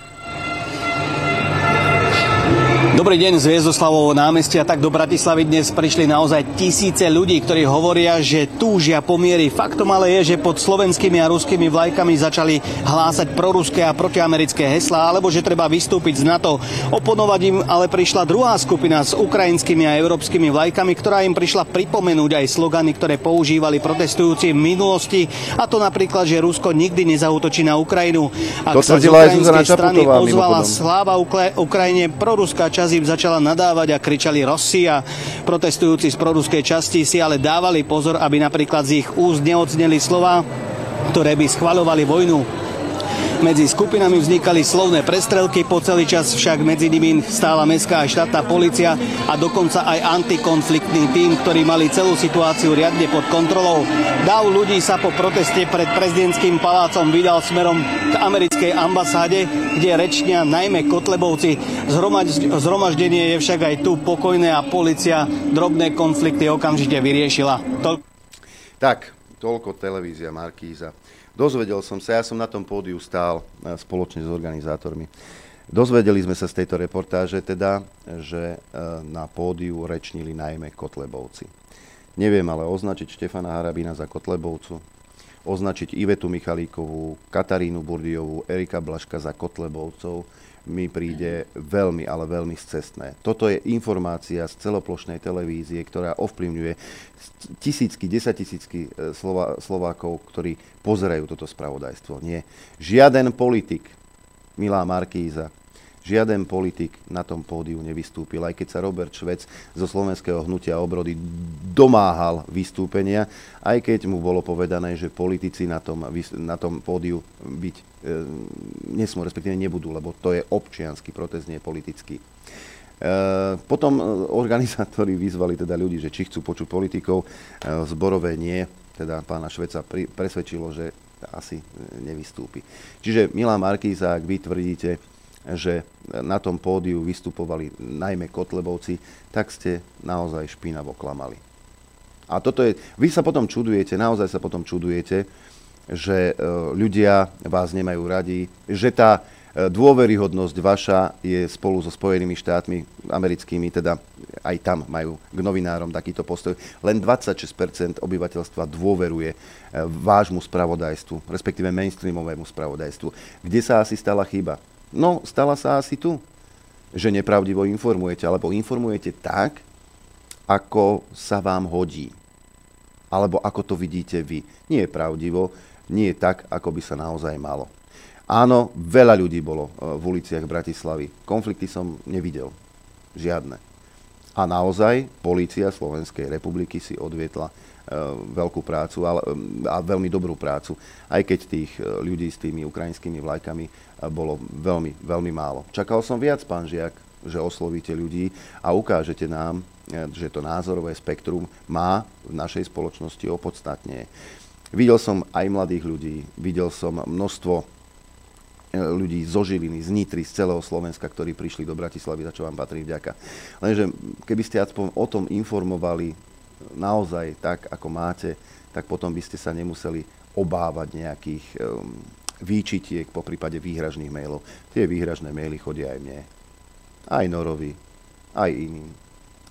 S12: Dobrý deň z Viezdoslavovho námestia. Tak do Bratislavy dnes prišli naozaj tisíce ľudí, ktorí hovoria, že túžia pomiery. Faktom ale je, že pod slovenskými a ruskými vlajkami začali hlásať proruské a protiamerické heslá, alebo že treba vystúpiť z NATO. Oponovať im ale prišla druhá skupina s ukrajinskými a európskymi vlajkami, ktorá im prišla pripomenúť aj slogany, ktoré používali protestujúci v minulosti. A to napríklad, že Rusko nikdy nezautočí na Ukrajinu. Ak to sa z ukrajinskej strany ozvala sláva Ukrajine, proruská časť im začala nadávať a kričali Rosia. Protestujúci z proruskej časti si ale dávali pozor, aby napríklad z ich úst neodzneli slova, ktoré by schvaľovali vojnu. Medzi skupinami vznikali slovné prestrelky, po celý čas však medzi nimi stála mestská a štátna policia a dokonca aj antikonfliktný tým, ktorí mali celú situáciu riadne pod kontrolou. Dáv ľudí sa po proteste pred prezidentským palácom vydal smerom k americkej ambasáde, kde rečnia najmä Kotlebovci. Zhromaždenie je však aj tu pokojné a policia drobné konflikty okamžite vyriešila. Tol-
S2: tak, toľko televízia Markíza. Dozvedel som sa, ja som na tom pódiu stál e, spoločne s organizátormi. Dozvedeli sme sa z tejto reportáže teda, že e, na pódiu rečnili najmä Kotlebovci. Neviem ale označiť Štefana Harabina za Kotlebovcu, označiť Ivetu Michalíkovú, Katarínu Burdiovú, Erika Blaška za Kotlebovcov, mi príde veľmi, ale veľmi scestné. Toto je informácia z celoplošnej televízie, ktorá ovplyvňuje tisícky, desatisícky e, Slova, Slovákov, ktorí pozerajú toto spravodajstvo. Nie. Žiaden politik, milá Markíza, Žiaden politik na tom pódiu nevystúpil, aj keď sa Robert Švec zo slovenského hnutia obrody domáhal vystúpenia, aj keď mu bolo povedané, že politici na tom, na tom pódiu byť e, nesmú, respektíve nebudú, lebo to je občianský protest, nie politický. E, potom organizátori vyzvali teda ľudí, že či chcú počuť politikov, e, zborové nie, teda pána Šveca presvedčilo, že asi nevystúpi. Čiže Milá Markíza, ak vy tvrdíte, že na tom pódiu vystupovali najmä Kotlebovci, tak ste naozaj špinavo klamali. A toto je, vy sa potom čudujete, naozaj sa potom čudujete, že e, ľudia vás nemajú radi, že tá e, dôveryhodnosť vaša je spolu so Spojenými štátmi americkými, teda aj tam majú k novinárom takýto postoj. Len 26% obyvateľstva dôveruje e, vášmu spravodajstvu, respektíve mainstreamovému spravodajstvu. Kde sa asi stala chyba? No, stala sa asi tu, že nepravdivo informujete, alebo informujete tak, ako sa vám hodí. Alebo ako to vidíte vy. Nie je pravdivo, nie je tak, ako by sa naozaj malo. Áno, veľa ľudí bolo e, v uliciach Bratislavy. Konflikty som nevidel. Žiadne. A naozaj polícia Slovenskej republiky si odvietla veľkú prácu ale, mm, a veľmi dobrú prácu, aj keď tých eh, ľudí s tými ukrajinskými vlajkami eh, bolo veľmi, veľmi málo. Čakal som viac, pán Žiak, že oslovíte ľudí a ukážete nám, že to názorové spektrum má v našej spoločnosti opodstatne. Videl som aj mladých ľudí, videl som množstvo ľudí zo Žiliny, z Nitry, z celého Slovenska, ktorí prišli do Bratislavy, za čo vám patrí vďaka. Lenže keby ste aspoň o tom informovali naozaj tak, ako máte, tak potom by ste sa nemuseli obávať nejakých um, výčitiek po prípade výhražných mailov. Tie výhražné maily chodia aj mne. Aj Norovi, aj iným.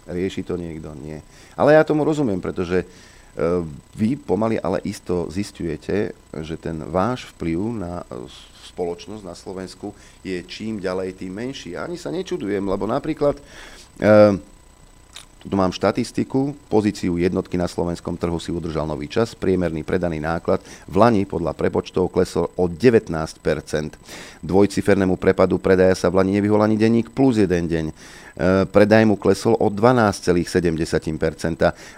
S2: Rieši to niekto? Nie. Ale ja tomu rozumiem, pretože uh, vy pomaly ale isto zistujete, že ten váš vplyv na uh, spoločnosť na Slovensku je čím ďalej tým menší. A ani sa nečudujem, lebo napríklad uh, tu mám štatistiku, pozíciu jednotky na slovenskom trhu si udržal nový čas, priemerný predaný náklad v Lani podľa prepočtov klesol o 19%. Dvojcifernému prepadu predaja sa v Lani nevyhol ani denník plus jeden deň. E, predaj mu klesol o 12,7%.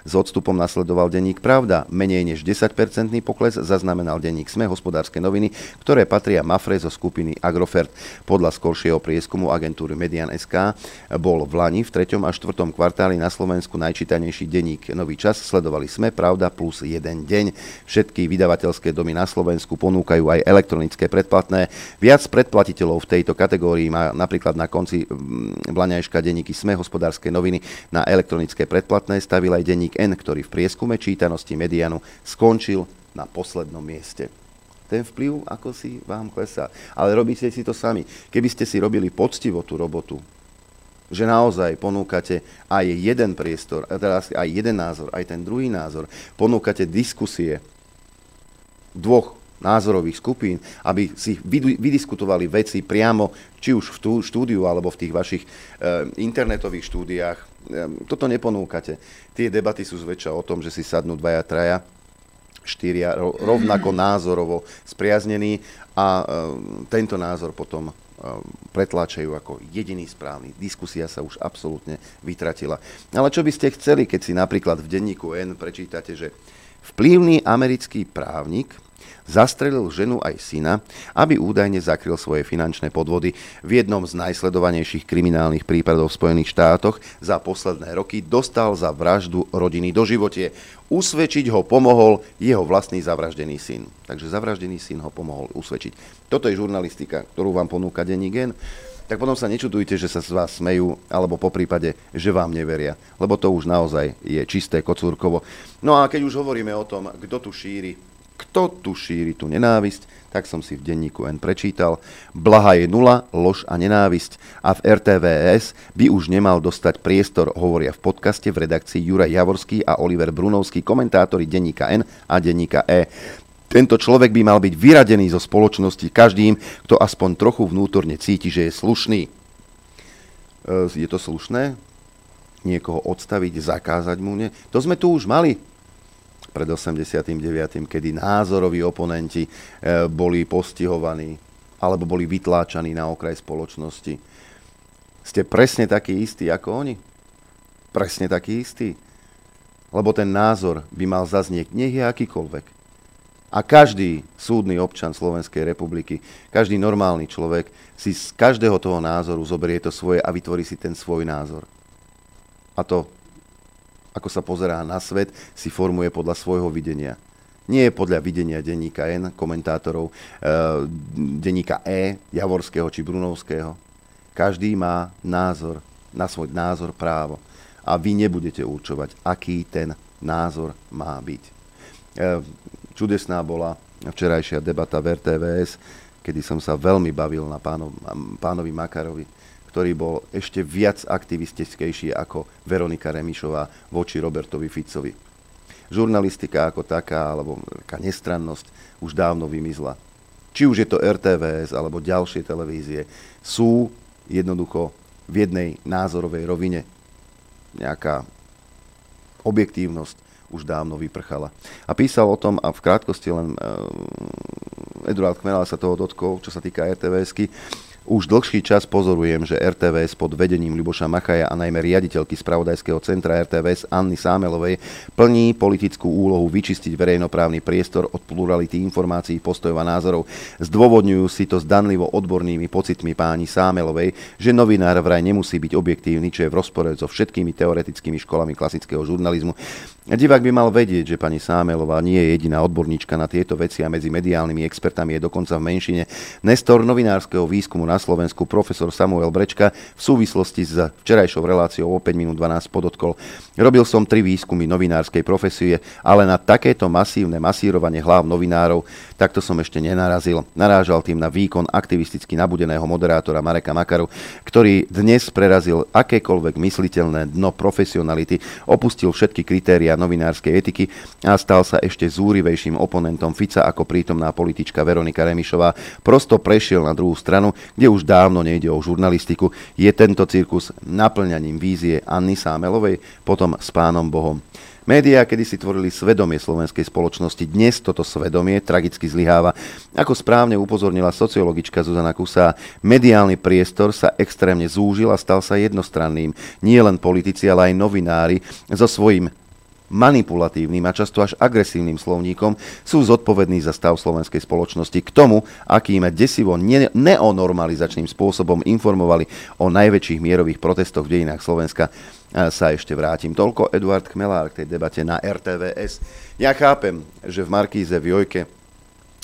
S2: S odstupom nasledoval denník Pravda. Menej než 10% pokles zaznamenal denník SME hospodárske noviny, ktoré patria Mafre zo skupiny Agrofert. Podľa skoršieho prieskumu agentúry Median SK bol v Lani v 3. a 4. kvartáli na Slovensku najčítanejší denník Nový čas. Sledovali SME Pravda plus jeden deň. Všetky vydavateľské domy na Slovensku ponúkajú aj elektronické predplatné. Viac predplatiteľov v tejto kategórii má napríklad na konci Blaňajška denníky SME, hospodárske noviny na elektronické predplatné stavil aj denník N, ktorý v prieskume čítanosti medianu skončil na poslednom mieste ten vplyv ako si vám klesá. Ale robíte si to sami. Keby ste si robili poctivo tú robotu, že naozaj ponúkate aj jeden priestor, aj jeden názor, aj ten druhý názor, ponúkate diskusie dvoch názorových skupín, aby si vydiskutovali veci priamo, či už v tú štúdiu, alebo v tých vašich e, internetových štúdiách. E, toto neponúkate. Tie debaty sú zväčša o tom, že si sadnú dvaja, traja, štyria, rovnako názorovo spriaznení a e, tento názor potom e, pretláčajú ako jediný správny. Diskusia sa už absolútne vytratila. Ale čo by ste chceli, keď si napríklad v denníku N prečítate, že vplyvný americký právnik zastrelil ženu aj syna, aby údajne zakryl svoje finančné podvody. V jednom z najsledovanejších kriminálnych prípadov v Spojených štátoch za posledné roky dostal za vraždu rodiny do životie. Usvedčiť ho pomohol jeho vlastný zavraždený syn. Takže zavraždený syn ho pomohol usvedčiť. Toto je žurnalistika, ktorú vám ponúka denní gen tak potom sa nečudujte, že sa z vás smejú, alebo po prípade, že vám neveria. Lebo to už naozaj je čisté kocúrkovo. No a keď už hovoríme o tom, kto tu šíri kto tu šíri tú nenávisť, tak som si v denníku N prečítal. Blaha je nula, lož a nenávisť. A v RTVS by už nemal dostať priestor, hovoria v podcaste v redakcii Juraj Javorský a Oliver Brunovský, komentátori denníka N a denníka E. Tento človek by mal byť vyradený zo spoločnosti každým, kto aspoň trochu vnútorne cíti, že je slušný. E, je to slušné? Niekoho odstaviť, zakázať mu? Nie? To sme tu už mali pred 89., kedy názoroví oponenti e, boli postihovaní alebo boli vytláčaní na okraj spoločnosti. Ste presne takí istí ako oni? Presne takí istí? Lebo ten názor by mal zaznieť, nech je akýkoľvek. A každý súdny občan Slovenskej republiky, každý normálny človek si z každého toho názoru zoberie to svoje a vytvorí si ten svoj názor. A to ako sa pozerá na svet, si formuje podľa svojho videnia. Nie podľa videnia denníka N, komentátorov, e, denníka E, Javorského či Brunovského. Každý má názor, na svoj názor právo. A vy nebudete určovať, aký ten názor má byť. E, čudesná bola včerajšia debata v RTVS, kedy som sa veľmi bavil na pánov, pánovi Makarovi, ktorý bol ešte viac aktivistickejší ako Veronika Remišová voči Robertovi Ficovi. Žurnalistika ako taká, alebo taká nestrannosť už dávno vymizla. Či už je to RTVS alebo ďalšie televízie, sú jednoducho v jednej názorovej rovine. Nejaká objektívnosť už dávno vyprchala. A písal o tom, a v krátkosti len uh, Eduard Kmenala sa toho dotkol, čo sa týka RTVSky, už dlhší čas pozorujem, že RTVS pod vedením Ľuboša Machaja a najmä riaditeľky spravodajského centra RTVS Anny Sámelovej plní politickú úlohu vyčistiť verejnoprávny priestor od plurality informácií, postojov a názorov. Zdôvodňujú si to zdanlivo odbornými pocitmi páni Sámelovej, že novinár vraj nemusí byť objektívny, čo je v rozpore so všetkými teoretickými školami klasického žurnalizmu. Divák by mal vedieť, že pani Sámelová nie je jediná odborníčka na tieto veci a medzi mediálnymi expertami je dokonca v menšine. Nestor novinárskeho výskumu na Slovensku profesor Samuel Brečka v súvislosti s včerajšou reláciou o 5 minút 12 podotkol. Robil som tri výskumy novinárskej profesie, ale na takéto masívne masírovanie hlav novinárov takto som ešte nenarazil. Narážal tým na výkon aktivisticky nabudeného moderátora Mareka Makaru, ktorý dnes prerazil akékoľvek mysliteľné dno profesionality, opustil všetky kritéria novinárskej etiky a stal sa ešte zúrivejším oponentom Fica ako prítomná politička Veronika Remišová. Prosto prešiel na druhú stranu, kde kde už dávno nejde o žurnalistiku, je tento cirkus naplňaním vízie Anny Sámelovej, potom s pánom Bohom. Média kedy si tvorili svedomie slovenskej spoločnosti. Dnes toto svedomie tragicky zlyháva. Ako správne upozornila sociologička Zuzana Kusá, mediálny priestor sa extrémne zúžil a stal sa jednostranným. Nie len politici, ale aj novinári so svojím manipulatívnym a často až agresívnym slovníkom sú zodpovední za stav slovenskej spoločnosti k tomu, akým desivo ne- neonormalizačným spôsobom informovali o najväčších mierových protestoch v dejinách Slovenska sa ešte vrátim. Toľko Eduard Kmelár k tej debate na RTVS. Ja chápem, že v Markíze, v Jojke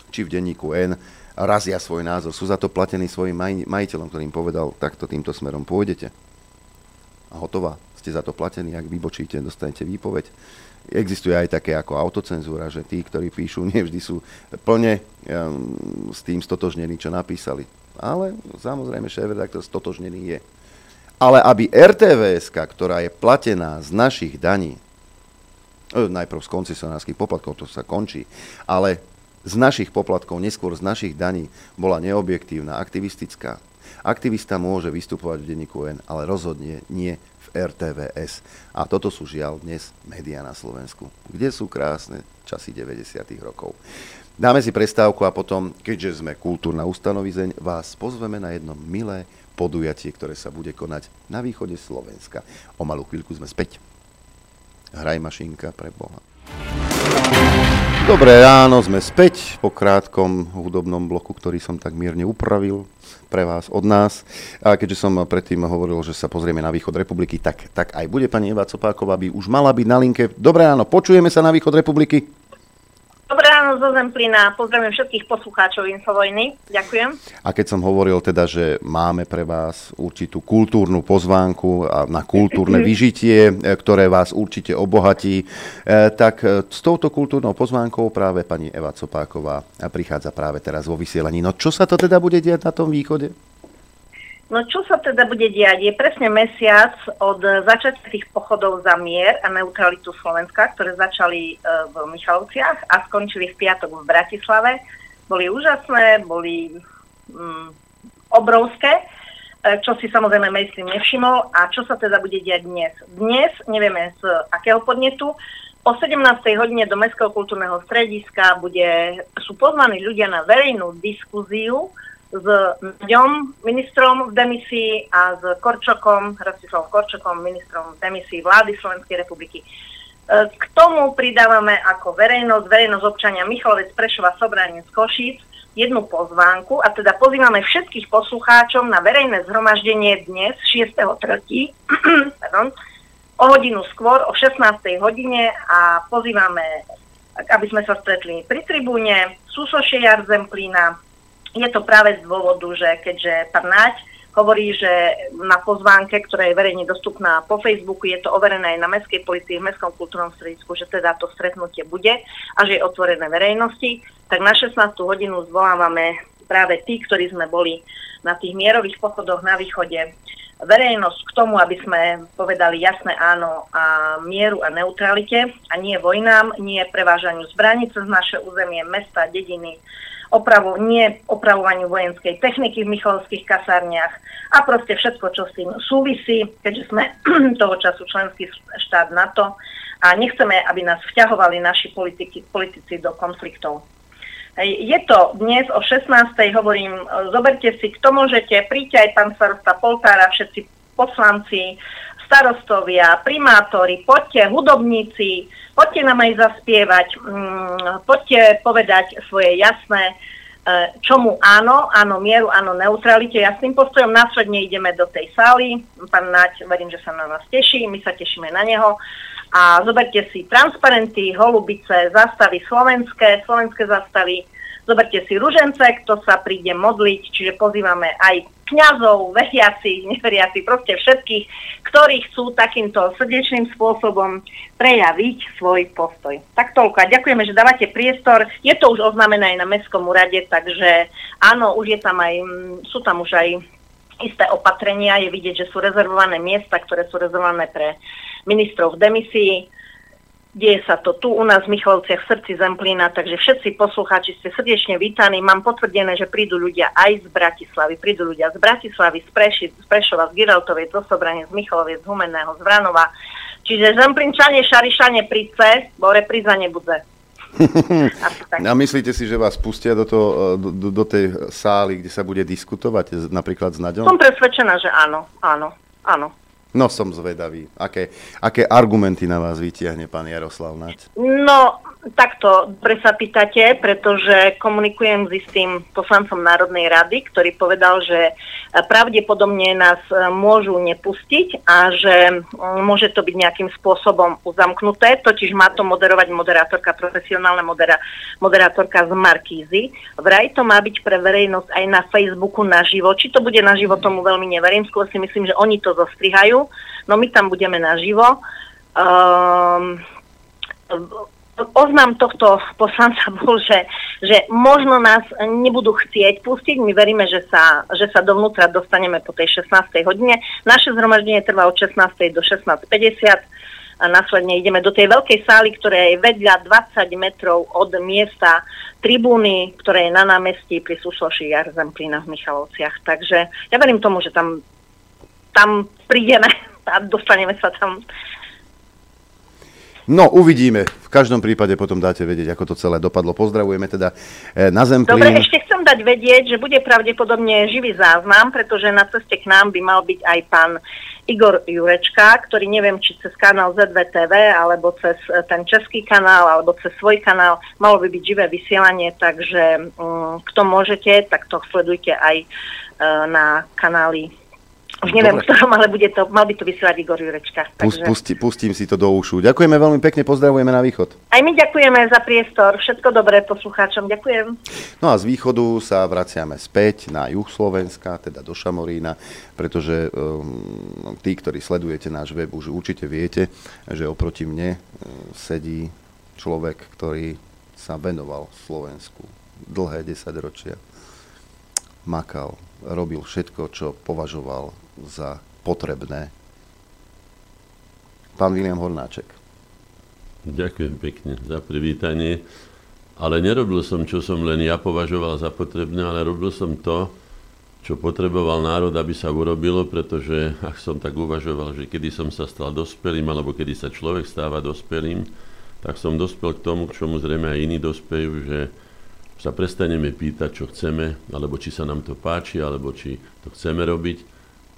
S2: či v denníku N razia svoj názor. Sú za to platení svojim maj- majiteľom, ktorým povedal, takto týmto smerom pôjdete. A hotová ste za to platení, ak vybočíte, dostanete výpoveď. Existuje aj také ako autocenzúra, že tí, ktorí píšu, nevždy sú plne um, s tým stotožnení, čo napísali. Ale samozrejme šéf-redaktor stotožnený je. Ale aby RTVS, ktorá je platená z našich daní, e, najprv z koncesionárskych poplatkov, to sa končí, ale z našich poplatkov, neskôr z našich daní, bola neobjektívna, aktivistická. Aktivista môže vystupovať v denníku N, ale rozhodne nie RTVS. A toto sú žiaľ dnes médiá na Slovensku, kde sú krásne časy 90. rokov. Dáme si prestávku a potom, keďže sme kultúrna ustanovizeň, vás pozveme na jedno milé podujatie, ktoré sa bude konať na východe Slovenska. O malú chvíľku sme späť. Hraj mašinka pre Boha. Dobré ráno, sme späť po krátkom hudobnom bloku, ktorý som tak mierne upravil pre vás, od nás. A keďže som predtým hovoril, že sa pozrieme na východ republiky, tak, tak aj bude pani Eva Copáková, by už mala byť na linke. Dobré ráno, počujeme sa na východ republiky?
S13: Dobré ráno zo Zemplína, pozdravím všetkých poslucháčov Infovojny, ďakujem.
S2: A keď som hovoril teda, že máme pre vás určitú kultúrnu pozvánku a na kultúrne vyžitie, e, ktoré vás určite obohatí, e, tak e, s touto kultúrnou pozvánkou práve pani Eva Copáková prichádza práve teraz vo vysielaní. No čo sa to teda bude diať na tom východe?
S13: No čo sa teda bude diať? Je presne mesiac od začiatku tých pochodov za mier a neutralitu Slovenska, ktoré začali e, v Michalovciach a skončili v piatok v Bratislave. Boli úžasné, boli mm, obrovské, e, čo si samozrejme mainstream nevšimol. A čo sa teda bude diať dnes? Dnes, nevieme z akého podnetu, o 17. hodine do Mestského kultúrneho strediska bude, sú pozvaní ľudia na verejnú diskúziu s Naďom, ministrom v demisii a s Korčokom, Rastislavom Korčokom, ministrom v demisii vlády Slovenskej republiky. E, k tomu pridávame ako verejnosť, verejnosť občania Michalovec, Prešova, Sobranie z Košíc jednu pozvánku a teda pozývame všetkých poslucháčov na verejné zhromaždenie dnes 6.3. pardon, o hodinu skôr, o 16. hodine a pozývame, aby sme sa stretli pri tribúne Susoše Jar Zemplína, je to práve z dôvodu, že keďže pán Naď hovorí, že na pozvánke, ktorá je verejne dostupná po Facebooku, je to overené aj na Mestskej policii v Mestskom kultúrnom stredisku, že teda to stretnutie bude a že je otvorené verejnosti, tak na 16. hodinu zvolávame práve tí, ktorí sme boli na tých mierových pochodoch na východe verejnosť k tomu, aby sme povedali jasné áno a mieru a neutralite a nie vojnám, nie prevážaniu zbraní cez naše územie, mesta, dediny, opravu, nie opravovaniu vojenskej techniky v Michalovských kasárniach a proste všetko, čo s tým súvisí, keďže sme toho času členský štát NATO a nechceme, aby nás vťahovali naši politiky, politici do konfliktov. Je to dnes o 16. hovorím, zoberte si, kto môžete, príďte aj pán starosta Poltára, všetci poslanci, starostovia, primátori, poďte, hudobníci, poďte nám aj zaspievať, mm, poďte povedať svoje jasné, e, čomu áno, áno mieru, áno neutralite, jasným postojom. Následne ideme do tej sály, pán Naď, verím, že sa na nás teší, my sa tešíme na neho. A zoberte si transparenty, holubice, zastavy slovenské, slovenské zastavy, zoberte si ružence, kto sa príde modliť, čiže pozývame aj kňazov, veriacich, neveriacich, proste všetkých, ktorí chcú takýmto srdečným spôsobom prejaviť svoj postoj. Tak toľko. A ďakujeme, že dávate priestor. Je to už oznamené aj na Mestskom úrade, takže áno, už je tam aj, sú tam už aj isté opatrenia. Je vidieť, že sú rezervované miesta, ktoré sú rezervované pre ministrov v demisii. Deje sa to tu u nás v Michalovciach v srdci Zemplína, takže všetci poslucháči ste srdečne vítaní. Mám potvrdené, že prídu ľudia aj z Bratislavy, prídu ľudia z Bratislavy, z, Preši, z Prešova, z Giraltovej, z Osobrane, z Michalovie, z Humenného, z Vranova. Čiže Zemplínčanie, Šarišanie, príďte, bo repríza nebude.
S2: A myslíte si, že vás pustia do, to, do, do, do tej sály, kde sa bude diskutovať napríklad s Naďom?
S13: Som presvedčená, že áno, áno, áno.
S2: No som zvedavý. Aké, aké argumenty na vás vytiahne pán Jaroslav Naď?
S13: No, takto, dobre sa pýtate, pretože komunikujem s istým poslancom Národnej rady, ktorý povedal, že pravdepodobne nás e, môžu nepustiť a že môže to byť nejakým spôsobom uzamknuté, totiž má to moderovať moderátorka, profesionálna modera, moderátorka z Markízy. Vraj to má byť pre verejnosť aj na Facebooku naživo. Či to bude naživo, tomu veľmi neverím, skôr si myslím, že oni to zostrihajú no my tam budeme naživo. Um, oznam tohto poslanca bol, že, že možno nás nebudú chcieť pustiť. My veríme, že sa, že sa dovnútra dostaneme po tej 16. hodine. Naše zhromaždenie trvá od 16. do 16.50 a následne ideme do tej veľkej sály, ktorá je vedľa 20 metrov od miesta tribúny, ktoré je na námestí pri Sušloši Jar Zemplína v Michalovciach. Takže ja verím tomu, že tam, tam prídeme a dostaneme sa tam.
S2: No, uvidíme. V každom prípade potom dáte vedieť, ako to celé dopadlo. Pozdravujeme teda eh, na Zemplín.
S13: Dobre, ešte chcem dať vedieť, že bude pravdepodobne živý záznam, pretože na ceste k nám by mal byť aj pán Igor Jurečka, ktorý neviem, či cez kanál ZVTV, alebo cez eh, ten český kanál, alebo cez svoj kanál, malo by byť živé vysielanie, takže um, kto môžete, tak to sledujte aj uh, na kanáli už neviem, Dobre. ktorom, ale bude to, mal by to vysielať Igor Jurečka.
S2: Takže... Pusti, pustím si to do ušu. Ďakujeme veľmi pekne, pozdravujeme na východ.
S13: Aj my ďakujeme za priestor. Všetko dobré poslucháčom. Ďakujem.
S2: No a z východu sa vraciame späť na juh Slovenska, teda do Šamorína, pretože um, tí, ktorí sledujete náš web, už určite viete, že oproti mne um, sedí človek, ktorý sa venoval Slovensku dlhé desaťročia. Makal, robil všetko, čo považoval za potrebné. Pán William Hornáček.
S14: Ďakujem pekne za privítanie. Ale nerobil som, čo som len ja považoval za potrebné, ale robil som to, čo potreboval národ, aby sa urobilo, pretože ak som tak uvažoval, že kedy som sa stal dospelým, alebo kedy sa človek stáva dospelým, tak som dospel k tomu, k čomu zrejme aj iní dospejú, že sa prestaneme pýtať, čo chceme, alebo či sa nám to páči, alebo či to chceme robiť,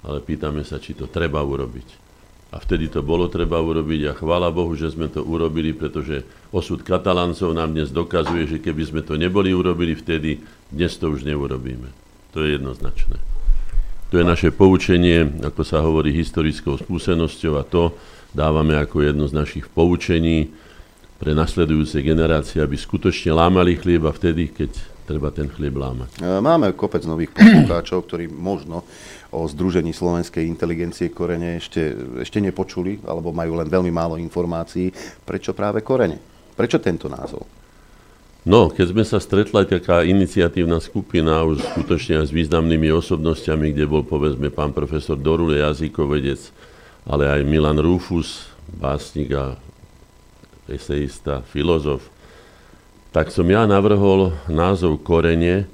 S14: ale pýtame sa, či to treba urobiť. A vtedy to bolo treba urobiť a chvála Bohu, že sme to urobili, pretože osud kataláncov nám dnes dokazuje, že keby sme to neboli urobili vtedy, dnes to už neurobíme. To je jednoznačné. To je naše poučenie, ako sa hovorí, historickou skúsenosťou a to dávame ako jedno z našich poučení pre nasledujúce generácie, aby skutočne lámali chlieb a vtedy, keď treba ten chlieb lámať.
S2: Máme kopec nových poslucháčov, ktorí možno o Združení slovenskej inteligencie Korene ešte, ešte nepočuli, alebo majú len veľmi málo informácií. Prečo práve Korene? Prečo tento názov?
S14: No, keď sme sa stretla taká iniciatívna skupina už skutočne s významnými osobnostiami, kde bol povedzme pán profesor Dorule, jazykovedec, ale aj Milan Rufus, básnik a eseista, filozof, tak som ja navrhol názov Korene,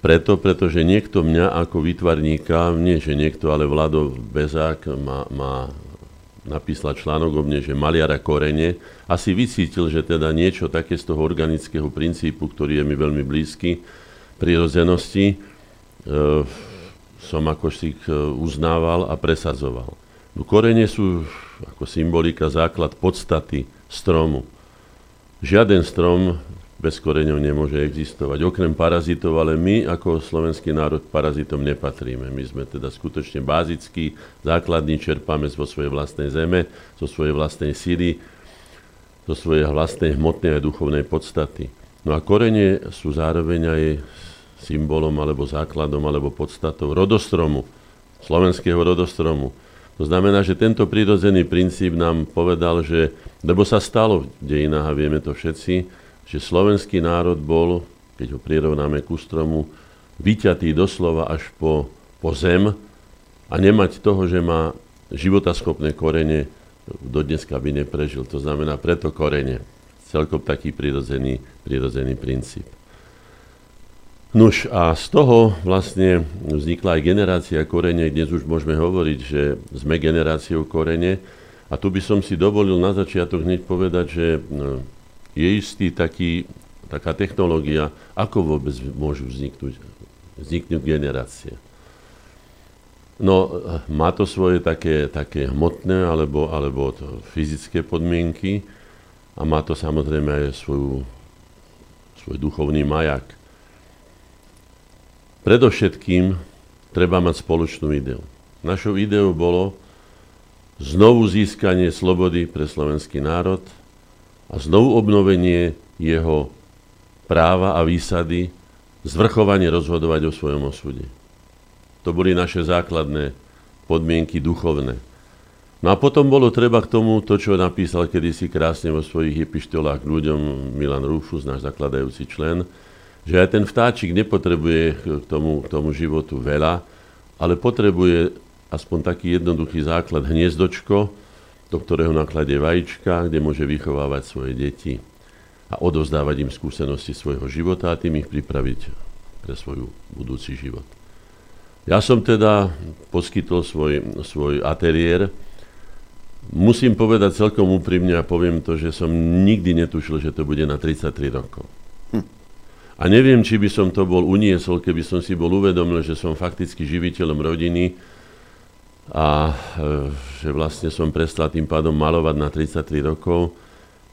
S14: preto, pretože niekto mňa ako výtvarníka, nie že niekto, ale Vlado Bezák má, má napísal článok o mne, že maliara korene, asi vycítil, že teda niečo také z toho organického princípu, ktorý je mi veľmi blízky, prírodzenosti, e, som ako si e, uznával a presadzoval. No, korene sú ako symbolika, základ podstaty stromu. Žiaden strom bez koreňov nemôže existovať. Okrem parazitov, ale my ako slovenský národ parazitom nepatríme. My sme teda skutočne bázickí, základní, čerpáme zo svojej vlastnej zeme, zo svojej vlastnej síly, zo svojej vlastnej hmotnej a duchovnej podstaty. No a korene sú zároveň aj symbolom alebo základom alebo podstatou rodostromu, slovenského rodostromu. To znamená, že tento prírodzený princíp nám povedal, že, lebo sa stalo v dejinách a vieme to všetci, že slovenský národ bol, keď ho prirovnáme ku stromu, vyťatý doslova až po, po zem a nemať toho, že má životaschopné korene, do dneska by neprežil. To znamená preto korene. Celkom taký prirodzený, prirodzený princíp. Nuž a z toho vlastne vznikla aj generácia korene. Dnes už môžeme hovoriť, že sme generáciou korene. A tu by som si dovolil na začiatok hneď povedať, že no, je istý taký, taká technológia, ako vôbec môžu vzniknúť, vzniknúť generácie. No, má to svoje také, také hmotné alebo, alebo to fyzické podmienky a má to samozrejme aj svoju, svoj duchovný majak. Predovšetkým treba mať spoločnú ideu. Našou ideou bolo znovu získanie slobody pre slovenský národ a znovu obnovenie jeho práva a výsady, zvrchovanie rozhodovať o svojom osude. To boli naše základné podmienky duchovné. No a potom bolo treba k tomu to, čo napísal kedysi krásne vo svojich epištolách k ľuďom Milan Rufus, náš zakladajúci člen, že aj ten vtáčik nepotrebuje k tomu, k tomu životu veľa, ale potrebuje aspoň taký jednoduchý základ hniezdočko, do ktorého nakladie vajíčka, kde môže vychovávať svoje deti a odovzdávať im skúsenosti svojho života a tým ich pripraviť pre svoj budúci život. Ja som teda poskytol svoj, svoj ateliér. Musím povedať celkom úprimne a poviem to, že som nikdy netušil, že to bude na 33 rokov. A neviem, či by som to bol uniesol, keby som si bol uvedomil, že som fakticky živiteľom rodiny a e, že vlastne som prestal tým pádom malovať na 33 rokov,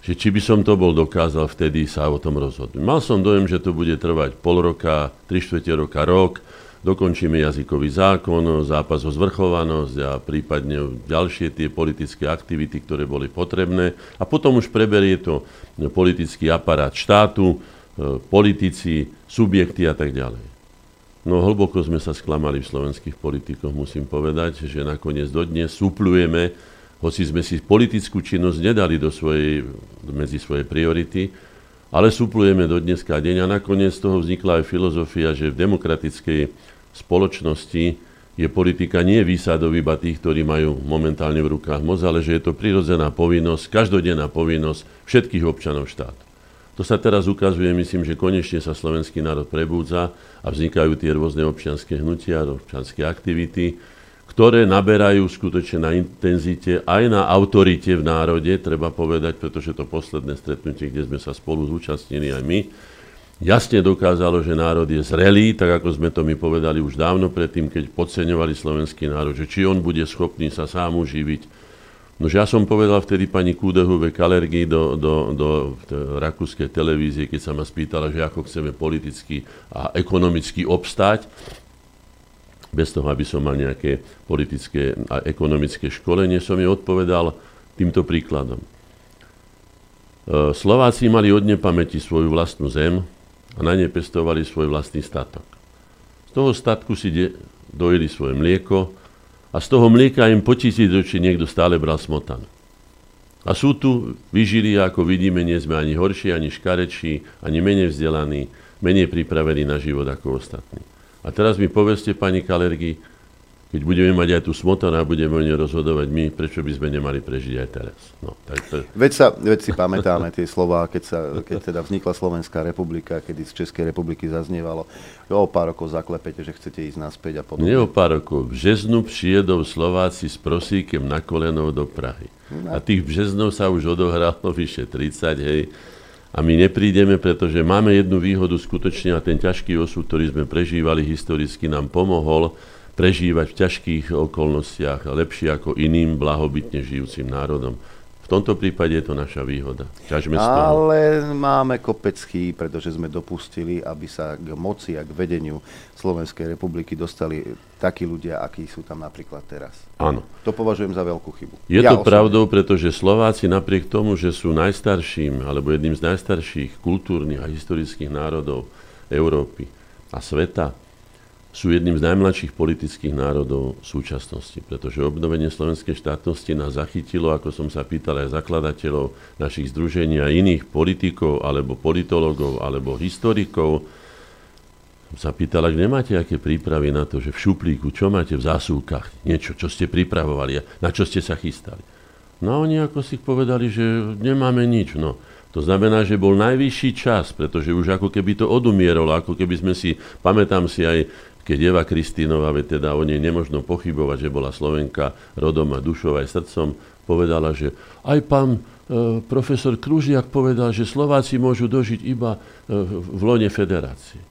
S14: že či by som to bol dokázal vtedy sa o tom rozhodnúť. Mal som dojem, že to bude trvať pol roka, 3 čtvrte roka, rok, dokončíme jazykový zákon, zápas o zvrchovanosť a prípadne ďalšie tie politické aktivity, ktoré boli potrebné. A potom už preberie to politický aparát štátu, politici, subjekty a tak ďalej. No hlboko sme sa sklamali v slovenských politikoch, musím povedať, že nakoniec dodnes suplujeme, hoci sme si politickú činnosť nedali do svojej, medzi svoje priority, ale suplujeme do dneska deň a nakoniec z toho vznikla aj filozofia, že v demokratickej spoločnosti je politika nie výsadov iba tých, ktorí majú momentálne v rukách moc, ale že je to prirodzená povinnosť, každodenná povinnosť všetkých občanov štátu. To sa teraz ukazuje, myslím, že konečne sa slovenský národ prebúdza a vznikajú tie rôzne občianské hnutia, občianské aktivity, ktoré naberajú skutočne na intenzite, aj na autorite v národe, treba povedať, pretože to posledné stretnutie, kde sme sa spolu zúčastnili aj my, jasne dokázalo, že národ je zrelý, tak ako sme to my povedali už dávno predtým, keď podceňovali slovenský národ, že či on bude schopný sa sám uživiť. No ja som povedal vtedy pani Kúdehuve Kalergy do, do, do rakúskej televízie, keď sa ma spýtala, že ako chceme politicky a ekonomicky obstať, bez toho, aby som mal nejaké politické a ekonomické školenie, som jej odpovedal týmto príkladom. E, Slováci mali od nepamäti svoju vlastnú zem, a na nej pestovali svoj vlastný statok. Z toho statku si dojili svoje mlieko a z toho mlieka im po tisícročí niekto stále bral smotan. A sú tu, vyžili, ako vidíme, nie sme ani horší, ani škarečí, ani menej vzdelaní, menej pripravení na život ako ostatní. A teraz mi povedzte, pani Kalergy, keď budeme mať aj tú smotanu a budeme o nej rozhodovať my, prečo by sme nemali prežiť aj teraz. No, tak to...
S2: veď, sa, veď si pamätáme tie slova, keď, sa, keď teda vznikla Slovenská republika, kedy z Českej republiky zaznievalo, že o pár rokov zaklepete, že chcete ísť naspäť a podobne.
S14: Nie o pár rokov. V březnu přijedou Slováci s prosíkem na kolenou do Prahy. No. A tých březnov sa už odohralo vyše 30, hej. A my neprídeme, pretože máme jednu výhodu skutočne a ten ťažký osud, ktorý sme prežívali historicky, nám pomohol prežívať v ťažkých okolnostiach lepšie ako iným blahobytne žijúcim národom. V tomto prípade je to naša výhoda. Ťažme z toho.
S2: Ale máme kopec chý, pretože sme dopustili, aby sa k moci a k vedeniu Slovenskej republiky dostali takí ľudia, akí sú tam napríklad teraz.
S14: Áno.
S2: To považujem za veľkú chybu.
S14: Je ja to osobne. pravdou, pretože Slováci napriek tomu, že sú najstarším alebo jedným z najstarších kultúrnych a historických národov Európy a sveta, sú jedným z najmladších politických národov v súčasnosti, pretože obnovenie slovenskej štátnosti nás zachytilo, ako som sa pýtal aj zakladateľov našich združení a iných politikov, alebo politologov, alebo historikov, som sa pýtal, ak nemáte aké prípravy na to, že v šuplíku, čo máte v zásuvkách, niečo, čo ste pripravovali, na čo ste sa chystali. No oni ako si povedali, že nemáme nič. No. To znamená, že bol najvyšší čas, pretože už ako keby to odumieralo, ako keby sme si, pamätám si aj, keď Eva Kristínova, veď teda o nej nemožno pochybovať, že bola Slovenka rodom a dušou aj srdcom, povedala, že aj pán e, profesor Kružiak povedal, že Slováci môžu dožiť iba e, v lone federácie.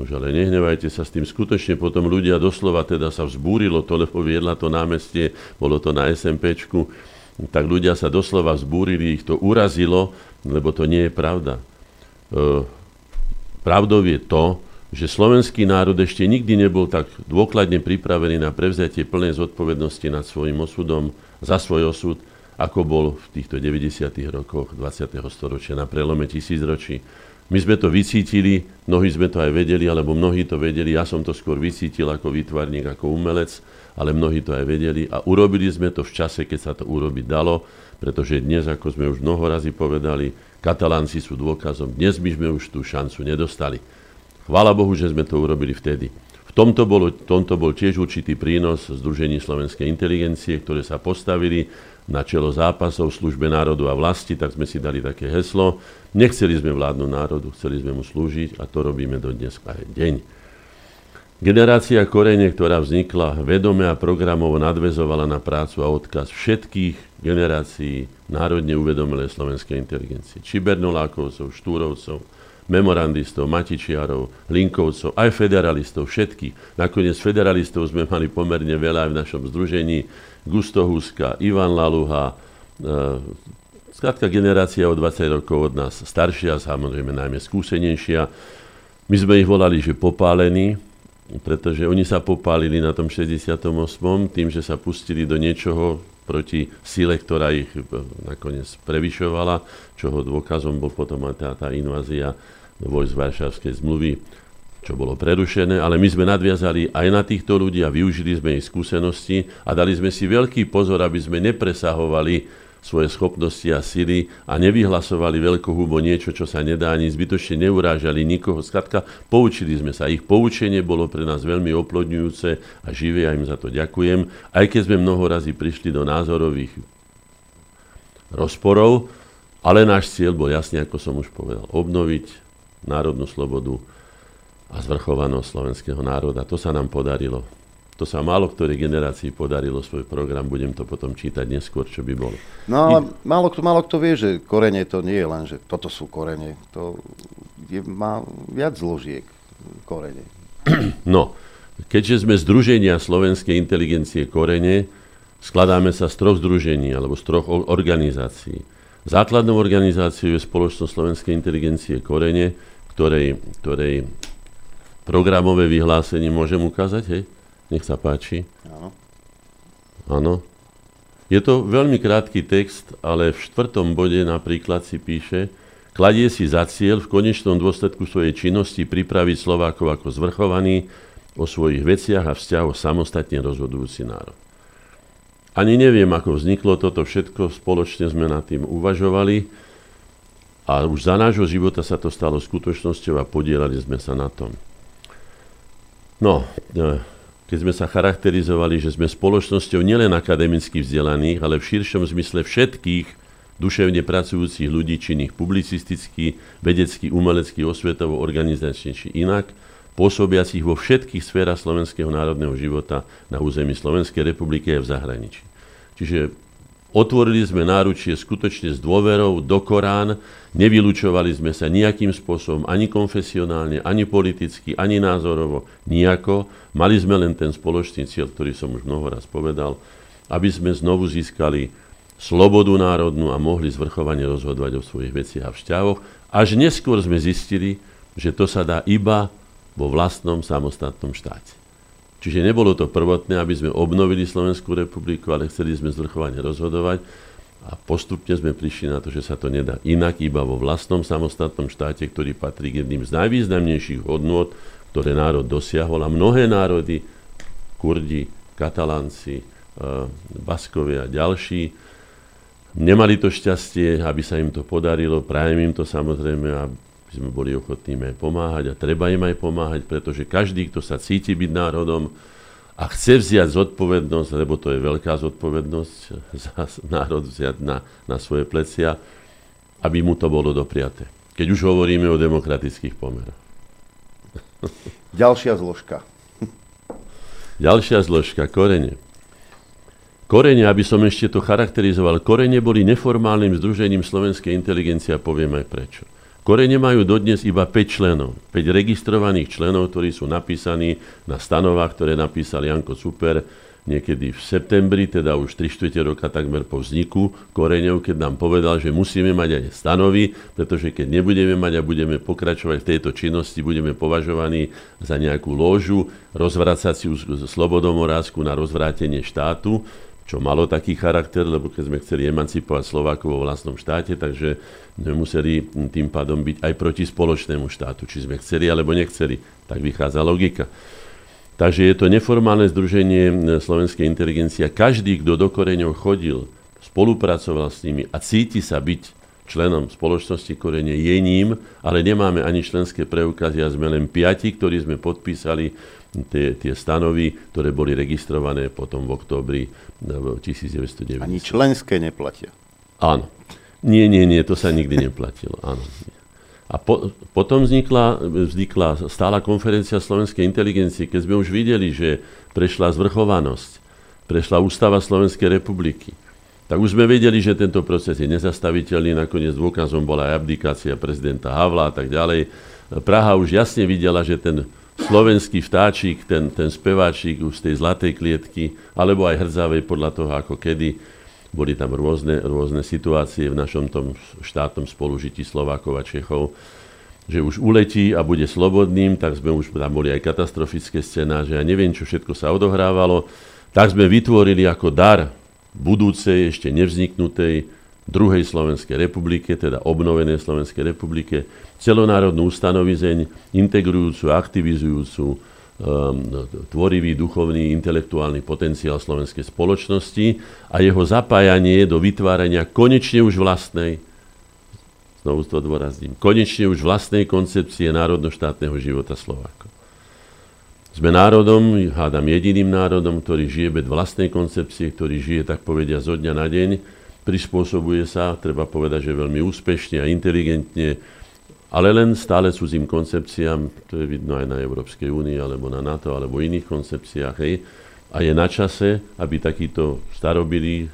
S14: Už ale nehnevajte sa s tým, skutočne potom ľudia doslova teda sa vzbúrilo to, lebo viedla to námestie, bolo to na SMPčku, tak ľudia sa doslova vzbúrili, ich to urazilo, lebo to nie je pravda. E, pravdou je to, že slovenský národ ešte nikdy nebol tak dôkladne pripravený na prevzatie plnej zodpovednosti nad svojim osudom, za svoj osud, ako bol v týchto 90. rokoch 20. storočia na prelome tisícročí. My sme to vycítili, mnohí sme to aj vedeli, alebo mnohí to vedeli, ja som to skôr vycítil ako výtvarník, ako umelec, ale mnohí to aj vedeli a urobili sme to v čase, keď sa to urobiť dalo, pretože dnes, ako sme už mnoho razy povedali, katalánci sú dôkazom, dnes by sme už tú šancu nedostali. Chvála Bohu, že sme to urobili vtedy. V tomto bol, tomto bol tiež určitý prínos Združení slovenskej inteligencie, ktoré sa postavili na čelo zápasov v službe národu a vlasti, tak sme si dali také heslo. Nechceli sme vládnu národu, chceli sme mu slúžiť a to robíme do dnes aj deň. Generácia korene, ktorá vznikla, vedome a programovo nadvezovala na prácu a odkaz všetkých generácií národne uvedomilej slovenskej inteligencie. Čibernolákovcov, Štúrovcov, memorandistov, Matičiarov, Linkovcov, aj federalistov, všetkých. Nakoniec federalistov sme mali pomerne veľa aj v našom združení. Gusto Huska, Ivan Laluha, Skrátka e, generácia o 20 rokov od nás staršia, samozrejme najmä skúsenejšia. My sme ich volali, že popálení, pretože oni sa popálili na tom 68. tým, že sa pustili do niečoho proti sile, ktorá ich e, nakoniec prevyšovala, čoho dôkazom bol potom aj tá, tá invázia vojsk Varšavskej zmluvy čo bolo prerušené, ale my sme nadviazali aj na týchto ľudí a využili sme ich skúsenosti a dali sme si veľký pozor, aby sme nepresahovali svoje schopnosti a sily a nevyhlasovali veľkohubo niečo, čo sa nedá ani zbytočne neurážali nikoho. Skladka, poučili sme sa. Ich poučenie bolo pre nás veľmi oplodňujúce a živé, a im za to ďakujem. Aj keď sme mnoho razy prišli do názorových rozporov, ale náš cieľ bol jasne, ako som už povedal, obnoviť národnú slobodu, a zvrchovanosť slovenského národa. To sa nám podarilo. To sa málo ktorej generácii podarilo svoj program, budem to potom čítať neskôr, čo by bolo.
S2: No ale I... málo, kto, málo kto vie, že korene to nie je len, že toto sú korene. To je, má viac zložiek korene.
S14: No, keďže sme Združenia slovenskej inteligencie korene, skladáme sa z troch združení alebo z troch organizácií. Základnou organizáciou je Spoločnosť slovenskej inteligencie korene, ktorej, ktorej programové vyhlásenie môžem ukázať, hej? Nech sa páči. Áno. Áno. Je to veľmi krátky text, ale v štvrtom bode napríklad si píše, kladie si za cieľ v konečnom dôsledku svojej činnosti pripraviť Slovákov ako zvrchovaný o svojich veciach a vzťahoch samostatne rozhodujúci národ. Ani neviem, ako vzniklo toto všetko, spoločne sme nad tým uvažovali a už za nášho života sa to stalo skutočnosťou a podielali sme sa na tom. No, e, keď sme sa charakterizovali, že sme spoločnosťou nielen akademicky vzdelaných, ale v širšom zmysle všetkých duševne pracujúcich ľudí, činných publicisticky, vedecky, umelecky, osvetovo, organizačne či inak, pôsobiacich vo všetkých sférach slovenského národného života na území Slovenskej republiky a v zahraničí. Čiže Otvorili sme náručie skutočne s dôverou do Korán, nevylučovali sme sa nejakým spôsobom, ani konfesionálne, ani politicky, ani názorovo, nejako. Mali sme len ten spoločný cieľ, ktorý som už mnoho raz povedal, aby sme znovu získali slobodu národnú a mohli zvrchovane rozhodovať o svojich veciach a vzťahoch. Až neskôr sme zistili, že to sa dá iba vo vlastnom samostatnom štáte. Čiže nebolo to prvotné, aby sme obnovili Slovenskú republiku, ale chceli sme zvrchovane rozhodovať a postupne sme prišli na to, že sa to nedá inak, iba vo vlastnom samostatnom štáte, ktorý patrí k jedným z najvýznamnejších hodnôt, ktoré národ dosiahol. A mnohé národy, Kurdi, Katalánci, e, Baskovia a ďalší, nemali to šťastie, aby sa im to podarilo, prajem im to samozrejme a by sme boli ochotní im aj pomáhať a treba im aj pomáhať, pretože každý, kto sa cíti byť národom a chce vziať zodpovednosť, lebo to je veľká zodpovednosť za národ vziať na, na svoje plecia, aby mu to bolo dopriaté. Keď už hovoríme o demokratických pomeroch.
S2: Ďalšia zložka.
S14: Ďalšia zložka, korene. Korene, aby som ešte to charakterizoval, korene boli neformálnym združením slovenskej inteligencie a poviem aj prečo. Korene majú dodnes iba 5 členov. 5 registrovaných členov, ktorí sú napísaní na stanovách, ktoré napísal Janko Super niekedy v septembri, teda už 3 čtvrte roka takmer po vzniku koreňov, keď nám povedal, že musíme mať aj stanovy, pretože keď nebudeme mať a budeme pokračovať v tejto činnosti, budeme považovaní za nejakú lóžu, rozvracaciu slobodomorázku na rozvrátenie štátu, čo malo taký charakter, lebo keď sme chceli emancipovať Slovákov vo vlastnom štáte, takže sme museli tým pádom byť aj proti spoločnému štátu, či sme chceli alebo nechceli. Tak vychádza logika. Takže je to neformálne združenie slovenskej inteligencie. Každý, kto do koreňov chodil, spolupracoval s nimi a cíti sa byť členom spoločnosti Korene je ním, ale nemáme ani členské preukazy a sme len piati, ktorí sme podpísali tie, tie stanovy, ktoré boli registrované potom v októbri 1990.
S2: Ani členské neplatia.
S14: Áno. Nie, nie, nie, to sa nikdy neplatilo. Áno. A po, potom vznikla, vznikla stála konferencia slovenskej inteligencie, keď sme už videli, že prešla zvrchovanosť, prešla ústava Slovenskej republiky. Tak už sme vedeli, že tento proces je nezastaviteľný, nakoniec dôkazom bola aj abdikácia prezidenta Havla a tak ďalej. Praha už jasne videla, že ten slovenský vtáčik, ten, ten speváčik už z tej zlatej klietky, alebo aj hrdzavej podľa toho, ako kedy. Boli tam rôzne, rôzne situácie v našom tom štátnom spolužití Slovákov a Čechov, že už uletí a bude slobodným, tak sme už, tam boli aj katastrofické že ja neviem, čo všetko sa odohrávalo, tak sme vytvorili ako dar budúcej, ešte nevzniknutej druhej Slovenskej republike, teda obnovenej Slovenskej republike, celonárodnú ustanovizeň, integrujúcu, aktivizujúcu um, tvorivý, duchovný, intelektuálny potenciál slovenskej spoločnosti a jeho zapájanie do vytvárania konečne už vlastnej, znovu to dôrazním, konečne už vlastnej koncepcie národno-štátneho života Slovákov. Sme národom, hádam jediným národom, ktorý žije bez vlastnej koncepcie, ktorý žije, tak povedia, zo dňa na deň, prispôsobuje sa, treba povedať, že veľmi úspešne a inteligentne, ale len stále cudzím koncepciám, to je vidno aj na Európskej únii, alebo na NATO, alebo iných koncepciách. Hej. A je na čase, aby takýto starobilý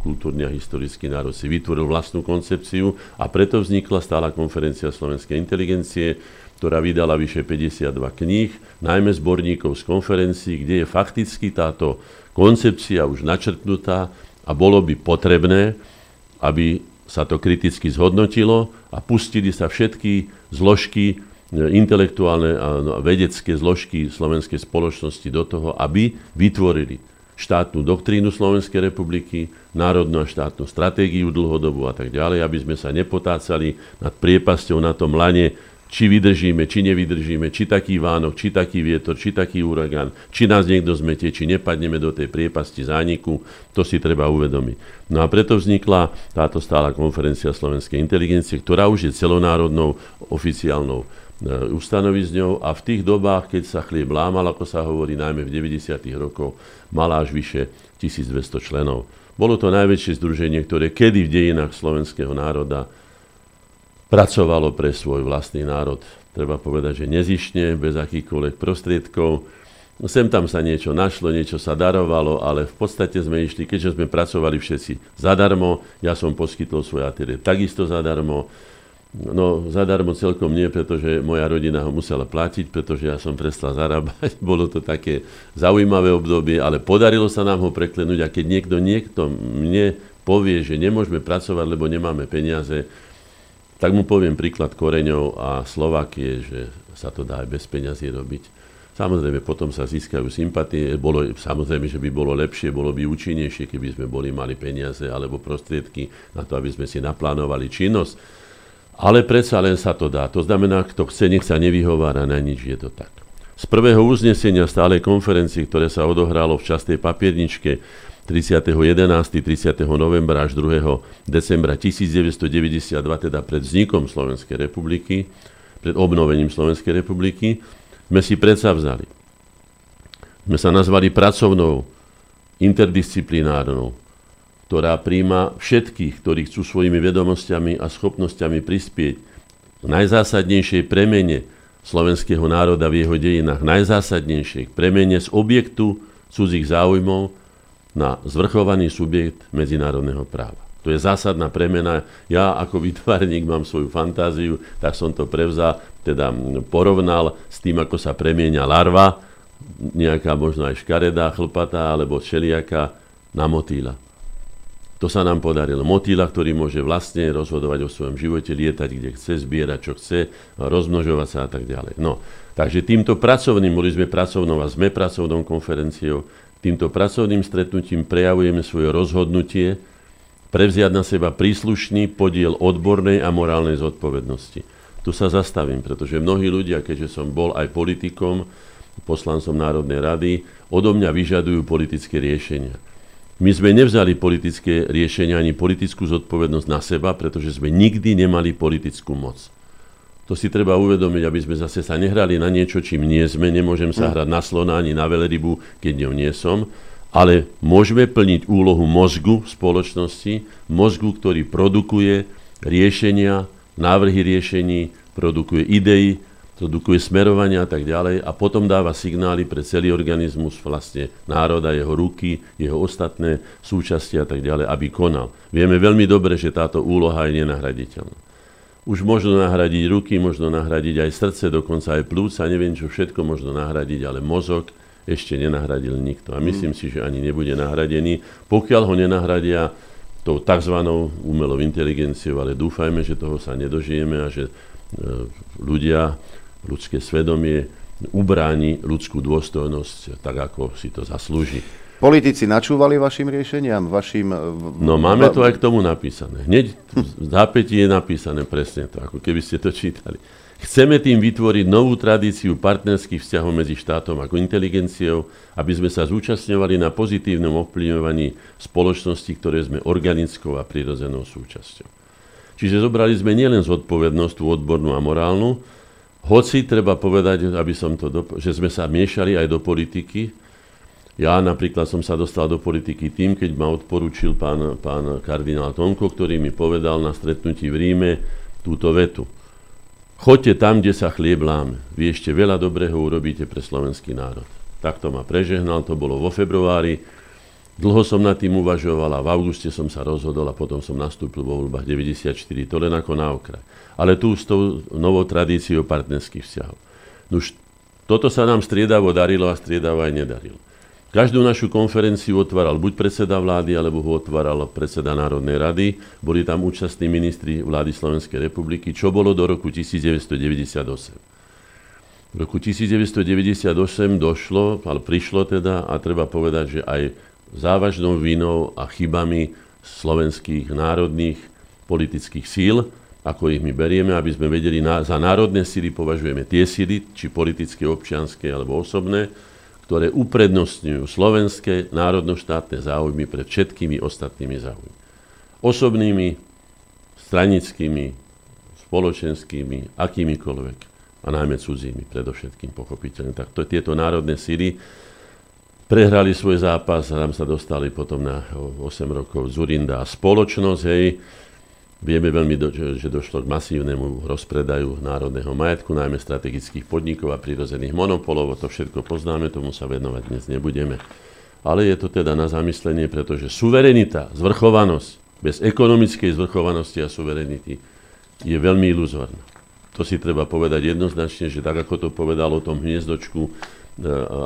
S14: kultúrny a historický národ si vytvoril vlastnú koncepciu a preto vznikla stála konferencia slovenskej inteligencie, ktorá vydala vyše 52 kníh, najmä zborníkov z konferencií, kde je fakticky táto koncepcia už načrtnutá a bolo by potrebné, aby sa to kriticky zhodnotilo a pustili sa všetky zložky, e, intelektuálne a no, vedecké zložky slovenskej spoločnosti do toho, aby vytvorili štátnu doktrínu Slovenskej republiky, národnú a štátnu stratégiu dlhodobú a tak ďalej, aby sme sa nepotácali nad priepasťou na tom lane či vydržíme, či nevydržíme, či taký Vánok, či taký vietor, či taký uragán, či nás niekto zmetie, či nepadneme do tej priepasti zániku, to si treba uvedomiť. No a preto vznikla táto stála konferencia slovenskej inteligencie, ktorá už je celonárodnou oficiálnou e, ustanovizňou a v tých dobách, keď sa chlieb lámal, ako sa hovorí, najmä v 90. rokoch, mala až vyše 1200 členov. Bolo to najväčšie združenie, ktoré kedy v dejinách slovenského národa pracovalo pre svoj vlastný národ. Treba povedať, že nezišne, bez akýchkoľvek prostriedkov. Sem tam sa niečo našlo, niečo sa darovalo, ale v podstate sme išli, keďže sme pracovali všetci zadarmo, ja som poskytol svoje ateliér takisto zadarmo, No, zadarmo celkom nie, pretože moja rodina ho musela platiť, pretože ja som prestal zarábať. Bolo to také zaujímavé obdobie, ale podarilo sa nám ho preklenúť a keď niekto, niekto mne povie, že nemôžeme pracovať, lebo nemáme peniaze, tak mu poviem príklad Koreňov a Slovakie, že sa to dá aj bez peňazí robiť. Samozrejme, potom sa získajú sympatie. Bolo, samozrejme, že by bolo lepšie, bolo by účinnejšie, keby sme boli mali peniaze alebo prostriedky na to, aby sme si naplánovali činnosť. Ale predsa len sa to dá. To znamená, kto chce, nech sa nevyhovára na nič, je to tak. Z prvého uznesenia stálej konferencie, ktoré sa odohralo v častej papierničke 30.11., 30. novembra až 2. decembra 1992, teda pred vznikom Slovenskej republiky, pred obnovením Slovenskej republiky, sme si predsa vzali sme sa nazvali pracovnou, interdisciplinárnou, ktorá príjma všetkých, ktorí chcú svojimi vedomosťami a schopnosťami prispieť k najzásadnejšej premene slovenského národa v jeho dejinách, najzásadnejšej premene z objektu cudzích záujmov na zvrchovaný subjekt medzinárodného práva. To je zásadná premena. Ja ako vytvarník mám svoju fantáziu, tak som to prevzal, teda porovnal s tým, ako sa premieňa larva, nejaká možno aj škaredá, chlpatá alebo čeliaka na motýla. To sa nám podarilo. Motýla, ktorý môže vlastne rozhodovať o svojom živote, lietať kde chce, zbierať čo chce, rozmnožovať sa a tak ďalej. No, takže týmto pracovným, boli sme pracovnou a sme pracovnou konferenciou, týmto pracovným stretnutím prejavujeme svoje rozhodnutie, prevziať na seba príslušný podiel odbornej a morálnej zodpovednosti. Tu sa zastavím, pretože mnohí ľudia, keďže som bol aj politikom, poslancom Národnej rady, odo mňa vyžadujú politické riešenia. My sme nevzali politické riešenia ani politickú zodpovednosť na seba, pretože sme nikdy nemali politickú moc. To si treba uvedomiť, aby sme zase sa nehrali na niečo, čím nie sme. Nemôžem sa hm. hrať na slona ani na veľrybu, keď ňou nie som ale môžeme plniť úlohu mozgu v spoločnosti, mozgu, ktorý produkuje riešenia, návrhy riešení, produkuje idei, produkuje smerovania a tak ďalej a potom dáva signály pre celý organizmus vlastne národa, jeho ruky, jeho ostatné súčasti a tak ďalej, aby konal. Vieme veľmi dobre, že táto úloha je nenahraditeľná. Už možno nahradiť ruky, možno nahradiť aj srdce, dokonca aj plúca, neviem, čo všetko možno nahradiť, ale mozog ešte nenahradil nikto. A myslím mm. si, že ani nebude nahradený, pokiaľ ho nenahradia tou tzv. umelou inteligenciou, ale dúfajme, že toho sa nedožijeme a že e, ľudia, ľudské svedomie ubráni ľudskú dôstojnosť tak, ako si to zaslúži.
S2: Politici načúvali vašim riešeniam, vašim...
S14: E, no máme to aj k tomu napísané. Hneď v zápätí je napísané presne to, ako keby ste to čítali. Chceme tým vytvoriť novú tradíciu partnerských vzťahov medzi štátom a inteligenciou, aby sme sa zúčastňovali na pozitívnom ovplyvňovaní spoločnosti, ktoré sme organickou a prirodzenou súčasťou. Čiže zobrali sme nielen zodpovednosť tú odbornú a morálnu, hoci treba povedať, aby som to dop- že sme sa miešali aj do politiky. Ja napríklad som sa dostal do politiky tým, keď ma odporúčil pán, pán kardinál Tonko, ktorý mi povedal na stretnutí v Ríme túto vetu Choďte tam, kde sa chlieb láme. Vy ešte veľa dobrého urobíte pre slovenský národ. Takto ma prežehnal, to bolo vo februári. Dlho som nad tým uvažoval a v auguste som sa rozhodol a potom som nastúpil vo voľbách 94. To len ako na okraj. Ale tu s tou novou tradíciou partnerských vzťahov. Už toto sa nám striedavo darilo a striedavo aj nedarilo. Každú našu konferenciu otváral buď predseda vlády, alebo ho otváral predseda Národnej rady. Boli tam účastní ministri vlády Slovenskej republiky, čo bolo do roku 1998. V roku 1998 došlo, ale prišlo teda, a treba povedať, že aj závažnou vinou a chybami slovenských národných politických síl, ako ich my berieme, aby sme vedeli, za národné síly považujeme tie síly, či politické, občianské alebo osobné, ktoré uprednostňujú slovenské národnoštátne záujmy pred všetkými ostatnými záujmy. Osobnými, stranickými, spoločenskými, akýmikoľvek a najmä cudzími, predovšetkým pochopiteľne. Tak to, tieto národné síly prehrali svoj zápas a tam sa dostali potom na 8 rokov Zurinda a spoločnosť, hej, Vieme veľmi, do, že došlo k masívnemu rozpredaju národného majetku, najmä strategických podnikov a prírodzených monopolov. To všetko poznáme, tomu sa venovať dnes nebudeme. Ale je to teda na zamyslenie, pretože suverenita, zvrchovanosť, bez ekonomickej zvrchovanosti a suverenity je veľmi iluzorná. To si treba povedať jednoznačne, že tak ako to povedal o tom hniezdočku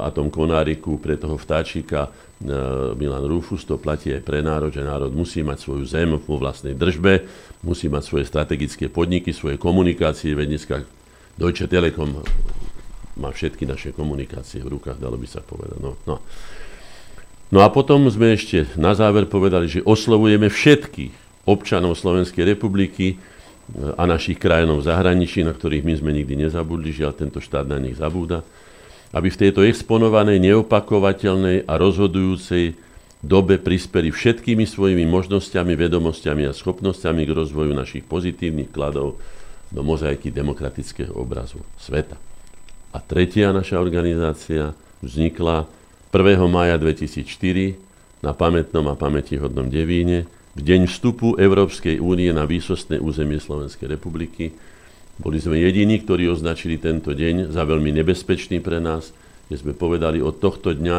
S14: a tom konáriku pre toho vtáčika e, Milan Rufus, to platí aj pre národ, že národ musí mať svoju zem vo vlastnej držbe, musí mať svoje strategické podniky, svoje komunikácie, veď dneska Deutsche Telekom má všetky naše komunikácie v rukách, dalo by sa povedať. No, no. no a potom sme ešte na záver povedali, že oslovujeme všetkých občanov Slovenskej republiky e, a našich krajinov v zahraničí, na ktorých my sme nikdy nezabudli, žiaľ tento štát na nich zabúda, aby v tejto exponovanej, neopakovateľnej a rozhodujúcej dobe prispeli všetkými svojimi možnosťami, vedomosťami a schopnosťami k rozvoju našich pozitívnych kladov do mozaiky demokratického obrazu sveta. A tretia naša organizácia vznikla 1. maja 2004 na pamätnom a pamätihodnom Devíne, v deň vstupu Európskej únie na výsostné územie Slovenskej republiky. Boli sme jediní, ktorí označili tento deň za veľmi nebezpečný pre nás, kde sme povedali, od tohto dňa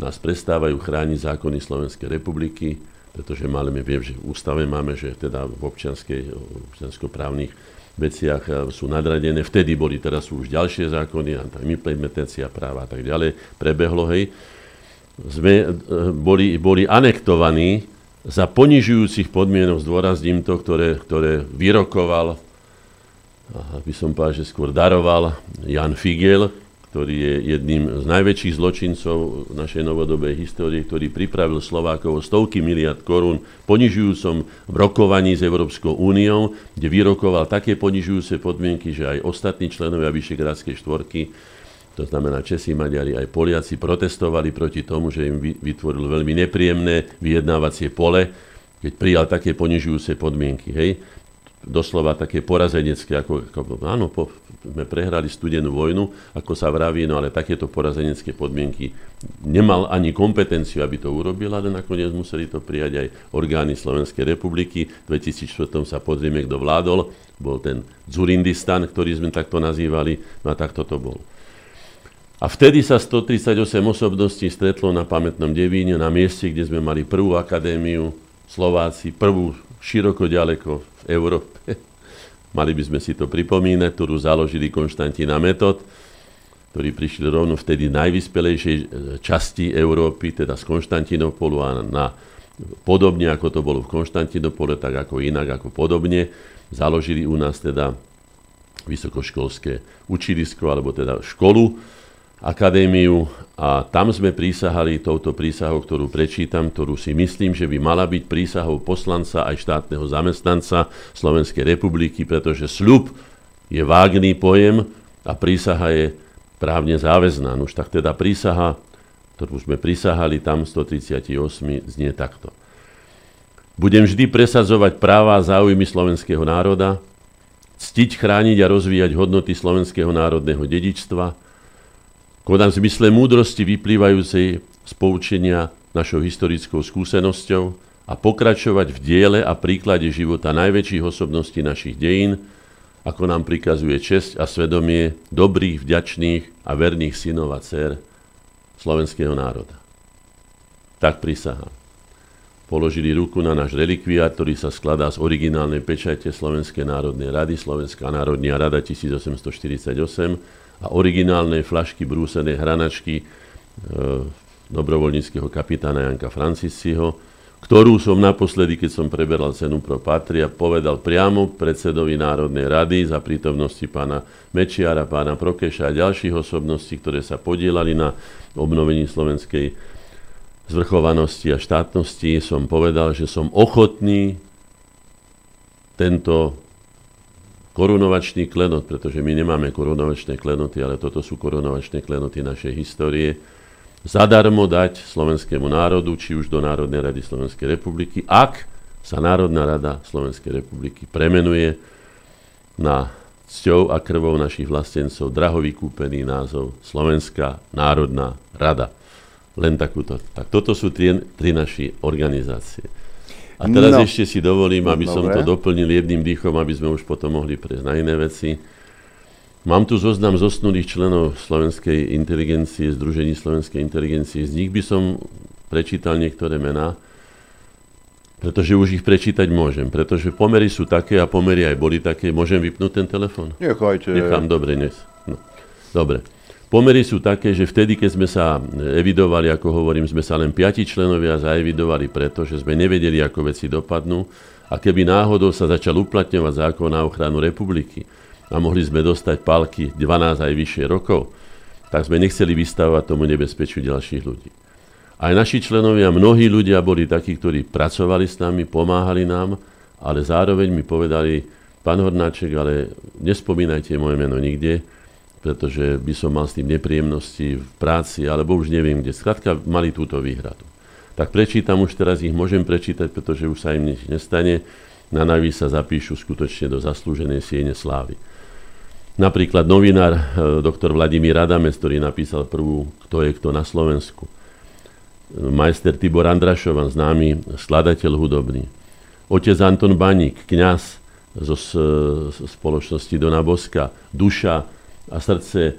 S14: nás prestávajú chrániť zákony Slovenskej republiky, pretože máme, viem, že v ústave máme, že teda v občianskej, občianskoprávnych veciach eh, sú nadradené. Vtedy boli, teraz sú už ďalšie zákony, tam implementácia práva a tak ďalej, prebehlo, hej. Sme eh, boli, boli anektovaní za ponižujúcich podmienok, zdôrazním to, ktoré, ktoré vyrokoval, by som povedal, že skôr daroval Jan Figel, ktorý je jedným z najväčších zločincov našej novodobej histórie, ktorý pripravil Slovákov stovky miliard korún ponižujúcom rokovaní s Európskou úniou, kde vyrokoval také ponižujúce podmienky, že aj ostatní členovia Vyšegrádskej štvorky, to znamená Česi, Maďari, aj Poliaci, protestovali proti tomu, že im vytvoril veľmi nepríjemné vyjednávacie pole, keď prijal také ponižujúce podmienky. Hej doslova také porazenecké, ako, ako áno, po, sme prehrali studenú vojnu, ako sa vraví, no ale takéto porazenecké podmienky nemal ani kompetenciu, aby to urobil, ale nakoniec museli to prijať aj orgány Slovenskej republiky. V 2004 sa pozrieme, kto vládol, bol ten Zurindistan, ktorý sme takto nazývali, no a takto to bol. A vtedy sa 138 osobností stretlo na pamätnom Devíne, na mieste, kde sme mali prvú akadémiu, Slováci, prvú široko ďaleko v Európe. Mali by sme si to pripomínať, ktorú založili Konštantína Metod, ktorí prišli rovno vtedy najvyspelejšej e, časti Európy, teda z Konštantinopolu a na, podobne ako to bolo v Konštantinopole, tak ako inak, ako podobne. Založili u nás teda vysokoškolské učilisko, alebo teda školu, akadémiu a tam sme prísahali touto prísahou, ktorú prečítam, ktorú si myslím, že by mala byť prísahou poslanca aj štátneho zamestnanca Slovenskej republiky, pretože sľub je vágný pojem a prísaha je právne záväzná. Už tak teda prísaha, ktorú sme prísahali tam 138, znie takto. Budem vždy presadzovať práva a záujmy slovenského národa, ctiť, chrániť a rozvíjať hodnoty slovenského národného dedičstva, Konám v zmysle múdrosti vyplývajúcej z poučenia našou historickou skúsenosťou a pokračovať v diele a príklade života najväčších osobností našich dejín, ako nám prikazuje česť a svedomie dobrých, vďačných a verných synov a dcer slovenského národa. Tak prisahám. Položili ruku na náš relikviát, ktorý sa skladá z originálnej pečate Slovenskej národnej rady, Slovenská národná rada 1848, a originálnej flašky brúsenej hranačky e, dobrovoľníckého kapitána Janka Francisiho, ktorú som naposledy, keď som preberal cenu pro Patria, povedal priamo predsedovi Národnej rady za prítomnosti pána Mečiara, pána Prokeša a ďalších osobností, ktoré sa podielali na obnovení slovenskej zvrchovanosti a štátnosti, som povedal, že som ochotný tento korunovačný klenot, pretože my nemáme korunovačné klenoty, ale toto sú korunovačné klenoty našej histórie, zadarmo dať slovenskému národu, či už do Národnej rady Slovenskej republiky, ak sa Národná rada Slovenskej republiky premenuje na cťou a krvou našich vlastencov draho vykúpený názov Slovenská národná rada. Len takúto. Tak toto sú tri, tri naši organizácie. A teraz no. ešte si dovolím, aby Dobre. som to doplnil jedným dýchom, aby sme už potom mohli prejsť na iné veci. Mám tu zoznam zosnulých členov Slovenskej inteligencie, Združení Slovenskej inteligencie. Z nich by som prečítal niektoré mená, pretože už ich prečítať môžem. Pretože pomery sú také a pomery aj boli také. Môžem vypnúť ten telefon?
S2: Nechajte.
S14: Nechám, dobre, dnes. No. Dobre. Pomery sú také, že vtedy, keď sme sa evidovali, ako hovorím, sme sa len piati členovia zaevidovali preto, že sme nevedeli, ako veci dopadnú a keby náhodou sa začal uplatňovať zákon na ochranu republiky a mohli sme dostať palky 12 aj vyššie rokov, tak sme nechceli vystavovať tomu nebezpečiu ďalších ľudí. Aj naši členovia, mnohí ľudia boli takí, ktorí pracovali s nami, pomáhali nám, ale zároveň mi povedali, pán Hornáček, ale nespomínajte moje meno nikde, pretože by som mal s tým nepríjemnosti v práci, alebo už neviem kde. Skrátka, mali túto výhradu. Tak prečítam už teraz, ich môžem prečítať, pretože už sa im nič nestane. Na naví sa zapíšu skutočne do zaslúženej siene slávy. Napríklad novinár e, doktor Vladimír Adamec, ktorý napísal prvú Kto je kto na Slovensku. Majster Tibor Andrašovan, známy skladateľ hudobný. Otec Anton Baník, kňaz zo spoločnosti Dona Boska, duša a srdce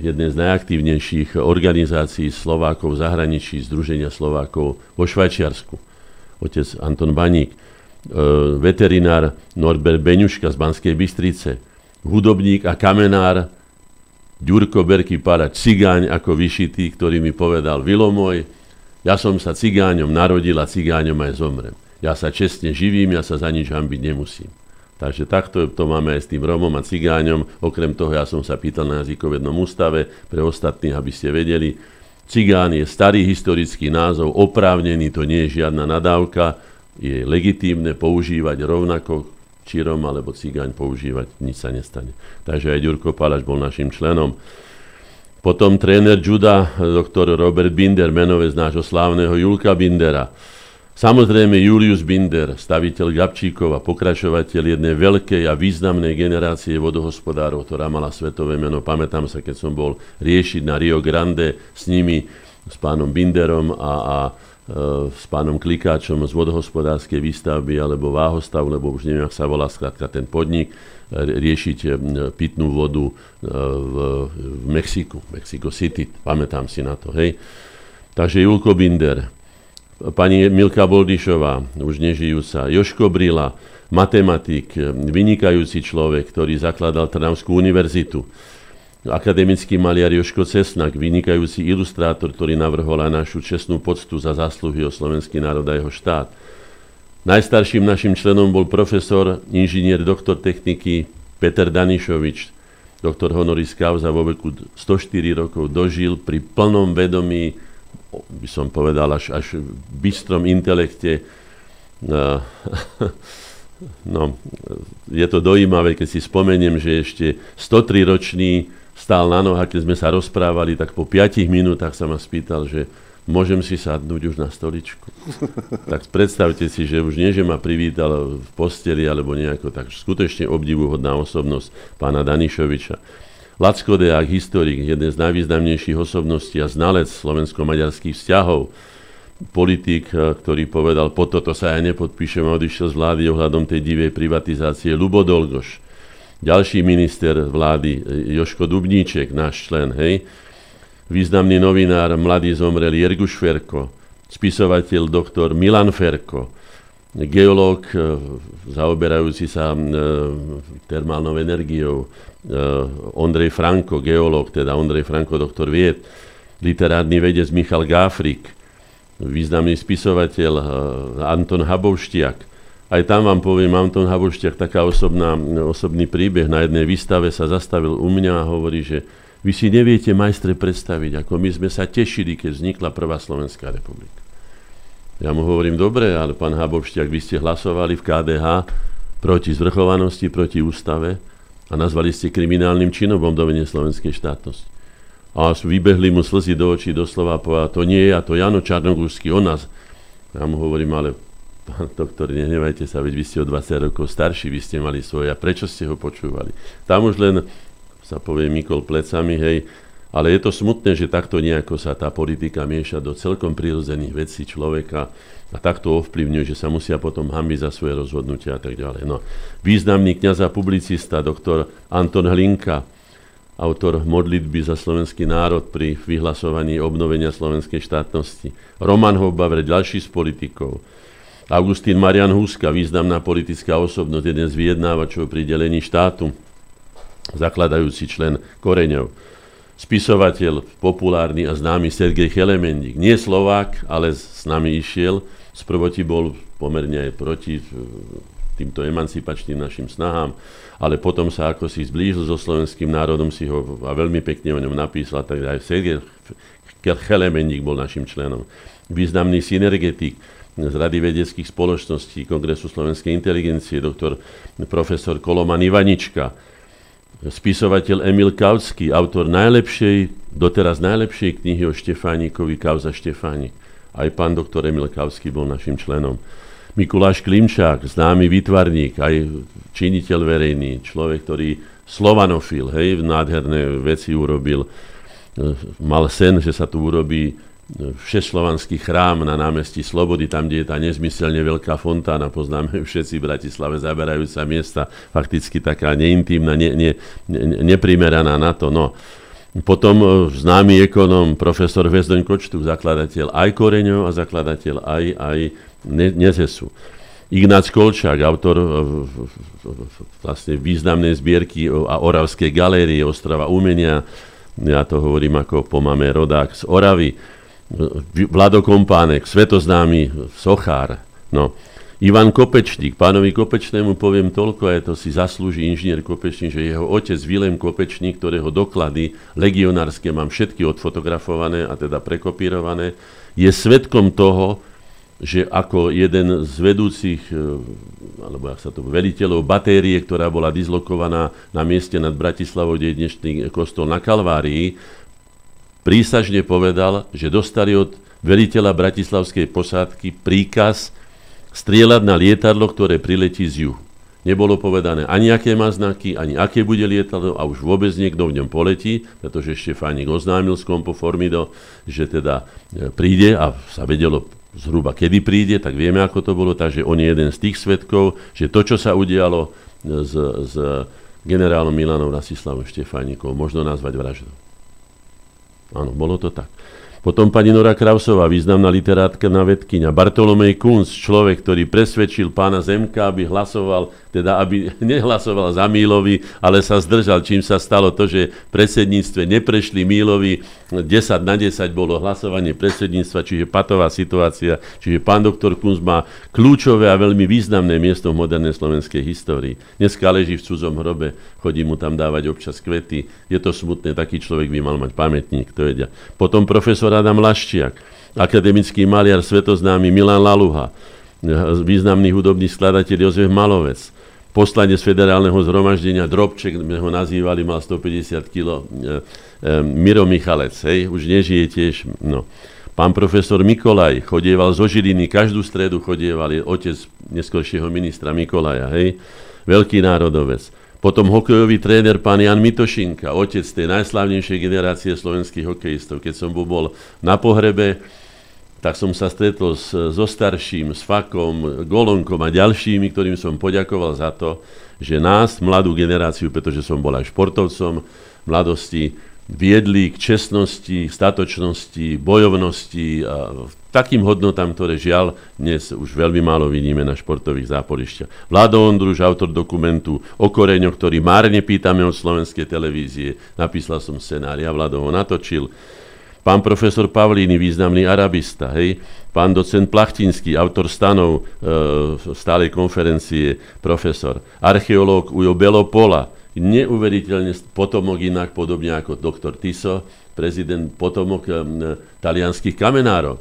S14: jednej z najaktívnejších organizácií Slovákov v zahraničí, Združenia Slovákov vo Švajčiarsku. Otec Anton Baník, veterinár Norbert Beňuška z Banskej Bystrice, hudobník a kamenár Ďurko Berky Para, cigáň ako vyšitý, ktorý mi povedal, Vilomoj, ja som sa cigáňom narodil a cigáňom aj zomrem. Ja sa čestne živím, ja sa za nič hambiť nemusím. Takže takto to máme aj s tým Romom a Cigáňom. Okrem toho, ja som sa pýtal na jazykovednom ústave, pre ostatných, aby ste vedeli. Cigán je starý historický názov, oprávnený, to nie je žiadna nadávka, je legitímne používať rovnako či Rom alebo Cigáň používať, nič sa nestane. Takže aj Ďurko Palač bol našim členom. Potom tréner juda, doktor Robert Binder, menovec nášho slávneho Julka Bindera. Samozrejme Julius Binder, staviteľ Gabčíkov a pokračovateľ jednej veľkej a významnej generácie vodohospodárov, ktorá mala svetové meno. Pamätám sa, keď som bol riešiť na Rio Grande s nimi, s pánom Binderom a, a E, s pánom Klikáčom z vodohospodárskej výstavby alebo Váhostav, lebo už neviem, ak sa volá skrátka ten podnik, e, riešiť e, pitnú vodu v, v Mexiku, Mexico City, pamätám si na to, hej. Takže Julko Binder, pani Milka Boldišová, už nežijúca, Joško Brila, matematik, vynikajúci človek, ktorý zakladal Trnavskú univerzitu, akademický maliar Joško Cesnak, vynikajúci ilustrátor, ktorý navrhol aj našu čestnú poctu za zásluhy o slovenský národ a jeho štát. Najstarším našim členom bol profesor, inžinier, doktor techniky Peter Danišovič, doktor honoris causa vo veku 104 rokov dožil pri plnom vedomí, by som povedal, až, až bystrom intelekte. No, no, je to dojímavé, keď si spomeniem, že ešte 103 ročný stál na nohách, keď sme sa rozprávali, tak po 5 minútach sa ma spýtal, že môžem si sadnúť už na stoličku. tak predstavte si, že už nie, že ma privítal v posteli alebo nejako, tak skutočne obdivuhodná osobnosť pána Danišoviča. Lacko Deák, historik, jeden z najvýznamnejších osobností a znalec slovensko-maďarských vzťahov, politik, eh, ktorý povedal, po toto sa ja nepodpíšem a odišiel z vlády ohľadom tej divej privatizácie. Lubo Dolgoš, ďalší minister vlády, Joško Dubníček, náš člen, hej, významný novinár, mladý zomrel Jerguš Ferko, spisovateľ doktor Milan Ferko, geológ e, zaoberajúci sa e, termálnou energiou, e, Ondrej Franko, geológ, teda Ondrej Franko, doktor vied, literárny vedec Michal Gáfrik, významný spisovateľ Anton Habovštiak, aj tam vám poviem, tom Habošťach taká osobná, osobný príbeh. Na jednej výstave sa zastavil u mňa a hovorí, že vy si neviete, majstre, predstaviť, ako my sme sa tešili, keď vznikla Prvá Slovenská republika. Ja mu hovorím, dobre, ale pán Habovšťak, vy ste hlasovali v KDH proti zvrchovanosti, proti ústave a nazvali ste kriminálnym činom bombovanie slovenskej štátnosti. A vybehli mu slzy do očí, doslova povedal, to nie je, a to Jano Čarnogórsky, on nás. Ja mu hovorím, ale pán doktor, nehnevajte sa, veď vy ste o 20 rokov starší, vy ste mali svoje, a prečo ste ho počúvali? Tam už len sa povie Mikol plecami, hej, ale je to smutné, že takto nejako sa tá politika mieša do celkom prirodzených vecí človeka a takto ovplyvňuje, že sa musia potom hambiť za svoje rozhodnutia a tak ďalej. No. Významný kniaz a publicista, doktor Anton Hlinka, autor modlitby za slovenský národ pri vyhlasovaní obnovenia slovenskej štátnosti. Roman Hobavre, ďalší z politikov. Augustín Marian Huska, významná politická osobnosť, jeden z vyjednávačov pri delení štátu, zakladajúci člen Koreňov. Spisovateľ, populárny a známy Sergej Chelemendík. Nie Slovák, ale s nami išiel. Sprvoti bol pomerne aj proti e, týmto emancipačným našim snahám, ale potom sa ako si zblížil so slovenským národom, si ho a veľmi pekne o ňom napísal, tak aj Sergej Chelemendík bol našim členom. Významný synergetik, z Rady vedeckých spoločností Kongresu slovenskej inteligencie, doktor profesor Koloman Ivanička, spisovateľ Emil Kautsky, autor najlepšej, doteraz najlepšej knihy o Štefánikovi, Kauza Štefánik. Aj pán doktor Emil Kautsky bol našim členom. Mikuláš Klimčák, známy výtvarník, aj činiteľ verejný, človek, ktorý slovanofil, hej, nádherné veci urobil. Mal sen, že sa tu urobí všeslovanský chrám na námestí Slobody, tam, kde je tá nezmyselne veľká fontána, poznáme všetci v Bratislave, zaberajúca miesta, fakticky taká neintímna, ne, ne, ne, neprimeraná na to. No. Potom e, známy ekonom profesor Vezdoň Kočtu, zakladateľ aj Koreňov a zakladateľ aj, aj Nezesu. Ignác Kolčák, autor e, vlastne významnej zbierky a Oravskej galérie Ostrava umenia, ja to hovorím ako po mame rodák z Oravy, Vlado Kompánek, svetoznámy sochár. No. Ivan Kopečník, pánovi Kopečnému poviem toľko, a to si zaslúži inžinier Kopečník, že jeho otec Vilém Kopečník, ktorého doklady legionárske mám všetky odfotografované a teda prekopírované, je svetkom toho, že ako jeden z vedúcich, e, alebo ak sa to veliteľov batérie, ktorá bola dislokovaná na mieste nad Bratislavou, kde je dnešný kostol na Kalvárii, prísažne povedal, že dostali od veliteľa bratislavskej posádky príkaz strieľať na lietadlo, ktoré priletí z juhu. Nebolo povedané ani aké má znaky, ani aké bude lietadlo a už vôbec niekto v ňom poletí, pretože Štefánik oznámil z Kompo Formido, že teda e, príde a sa vedelo zhruba kedy príde, tak vieme, ako to bolo, takže on je jeden z tých svetkov, že to, čo sa udialo e, s, s generálom Milanom Rasislavom Štefánikom, možno nazvať vraždou. Áno, bolo to tak. Potom pani Nora Krausová, významná literátka na vedkynia. Bartolomej Kunz, človek, ktorý presvedčil pána Zemka, aby hlasoval, teda aby nehlasoval za Mílovi, ale sa zdržal, čím sa stalo to, že v predsedníctve neprešli Mílovi. 10 na 10 bolo hlasovanie predsedníctva, čiže patová situácia. Čiže pán doktor Kunz má kľúčové a veľmi významné miesto v modernej slovenskej histórii. Dneska leží v cudzom hrobe, chodí mu tam dávať občas kvety. Je to smutné, taký človek by mal mať pamätník, to vedia. Potom profesor Adam Laščiak, akademický maliar svetoznámy Milan Laluha, významný hudobný skladateľ Jozef Malovec, poslanec federálneho zhromaždenia Drobček, sme ho nazývali, mal 150 kg, e, e, Miro Michalec, hej, už nežije tiež, no. Pán profesor Mikolaj chodieval zo Žiliny, každú stredu chodieval, je otec neskôršieho ministra Mikolaja, hej, veľký národovec. Potom hokejový tréner pán Jan Mitošinka, otec tej najslavnejšej generácie slovenských hokejistov. Keď som bol na pohrebe, tak som sa stretol s, so starším, s Fakom, Golonkom a ďalšími, ktorým som poďakoval za to, že nás, mladú generáciu, pretože som bol aj športovcom mladosti, viedli k čestnosti, statočnosti, bojovnosti a takým hodnotám, ktoré žiaľ dnes už veľmi málo vidíme na športových zápolišťach. Vlado Ondruž, autor dokumentu o koreňoch, ktorý márne pýtame od slovenskej televízie. Napísal som scenár, ja Vlado natočil. Pán profesor Pavlíny, významný arabista, hej. Pán docent Plachtinský, autor stanov e, stálej konferencie, profesor. Archeológ Ujo Belopola, neuveriteľne potomok inak, podobne ako doktor Tiso, prezident potomok um, talianských kamenárov.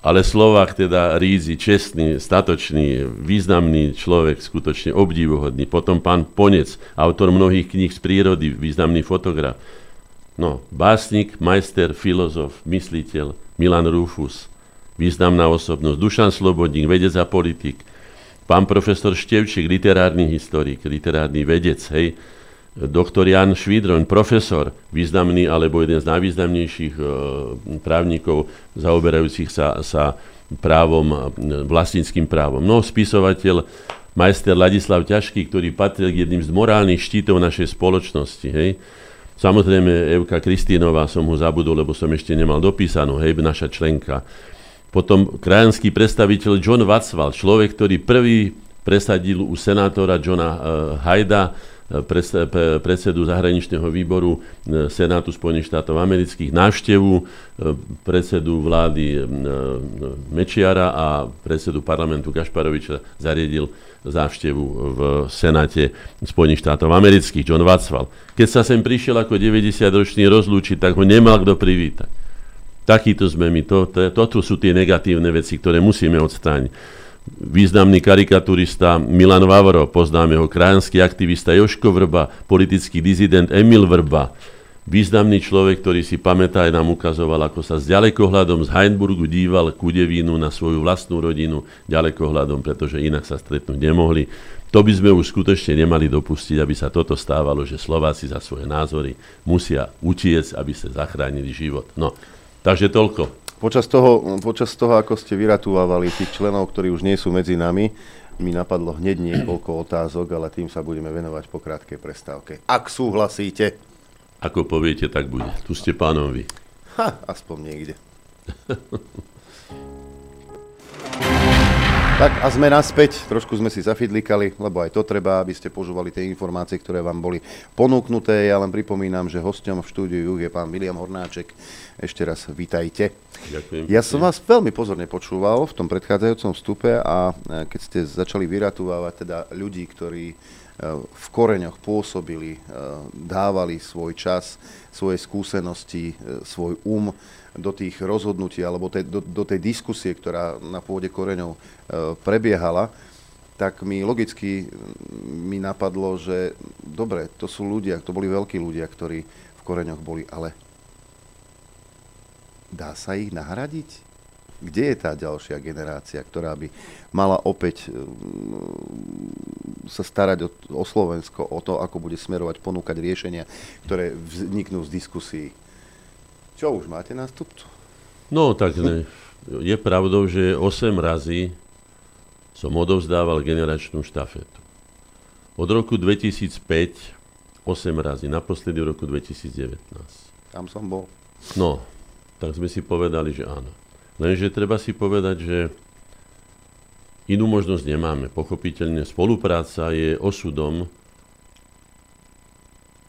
S14: Ale Slovák teda rízi, čestný, statočný, významný človek, skutočne obdivuhodný. Potom pán Ponec, autor mnohých kníh z prírody, významný fotograf. No, básnik, majster, filozof, mysliteľ, Milan Rufus, významná osobnosť, Dušan Slobodník, vedec a politik, Pán profesor Števčík, literárny historik, literárny vedec, hej, doktor Jan Švidroň, profesor, významný alebo jeden z najvýznamnejších e, právnikov zaoberajúcich sa, sa právom, e, vlastníckým právom. No, spisovateľ, majster Ladislav Ťažký, ktorý patril k jedným z morálnych štítov našej spoločnosti. Hej. Samozrejme, Evka Kristínová som ho zabudol, lebo som ešte nemal dopísanú, hej, naša členka. Potom krajanský predstaviteľ John Watzwald, človek, ktorý prvý presadil u senátora Johna uh, Hajda, eh, predsedu zahraničného výboru eh, Senátu Spojených štátov amerických, návštevu predsedu vlády Mečiara a predsedu parlamentu Gašparoviča zariadil návštevu v Senáte Spojených štátov amerických, John Watzwald. Keď sa sem prišiel ako 90-ročný rozlúčiť, tak ho nemal kto privítať. Takýto sme my. To, toto sú tie negatívne veci, ktoré musíme odstrániť. Významný karikaturista Milan Vavro, poznáme ho, krajanský aktivista Joško Vrba, politický dizident Emil Vrba, významný človek, ktorý si pamätá aj nám ukazoval, ako sa s ďalekohľadom z Heinburgu díval ku Devínu na svoju vlastnú rodinu ďalekohľadom, pretože inak sa stretnúť nemohli. To by sme už skutočne nemali dopustiť, aby sa toto stávalo, že Slováci za svoje názory musia utiec, aby ste zachránili život. No, takže toľko.
S2: Počas toho, počas toho, ako ste vyratúvali tých členov, ktorí už nie sú medzi nami, mi napadlo hneď niekoľko otázok, ale tým sa budeme venovať po krátkej prestávke. Ak súhlasíte.
S14: Ako poviete, tak bude. Tu ste pánom vy.
S2: Ha, aspoň niekde. Tak a sme naspäť, trošku sme si zafidlikali, lebo aj to treba, aby ste počúvali tie informácie, ktoré vám boli ponúknuté. Ja len pripomínam, že hosťom v štúdiu je pán William Hornáček. Ešte raz vítajte.
S14: Ďakujem.
S2: Ja som vás veľmi pozorne počúval v tom predchádzajúcom vstupe a e, keď ste začali vyratúvať teda ľudí, ktorí v koreňoch pôsobili, e, dávali svoj čas, svoje skúsenosti, svoj um, do tých rozhodnutí alebo te, do, do tej diskusie, ktorá na pôde koreňov e, prebiehala, tak mi logicky mi napadlo, že dobre, to sú ľudia, to boli veľkí ľudia, ktorí v koreňoch boli, ale dá sa ich nahradiť? Kde je tá ďalšia generácia, ktorá by mala opäť e, sa starať o, o Slovensko, o to, ako bude smerovať, ponúkať riešenia, ktoré vzniknú z diskusí? Čo už máte nástupcu?
S14: No tak ne. je pravdou, že 8 razy som odovzdával generačnú štafetu. Od roku 2005 8 razy, naposledy v roku 2019.
S2: Tam som bol.
S14: No, tak sme si povedali, že áno. Lenže treba si povedať, že inú možnosť nemáme. Pochopiteľne spolupráca je osudom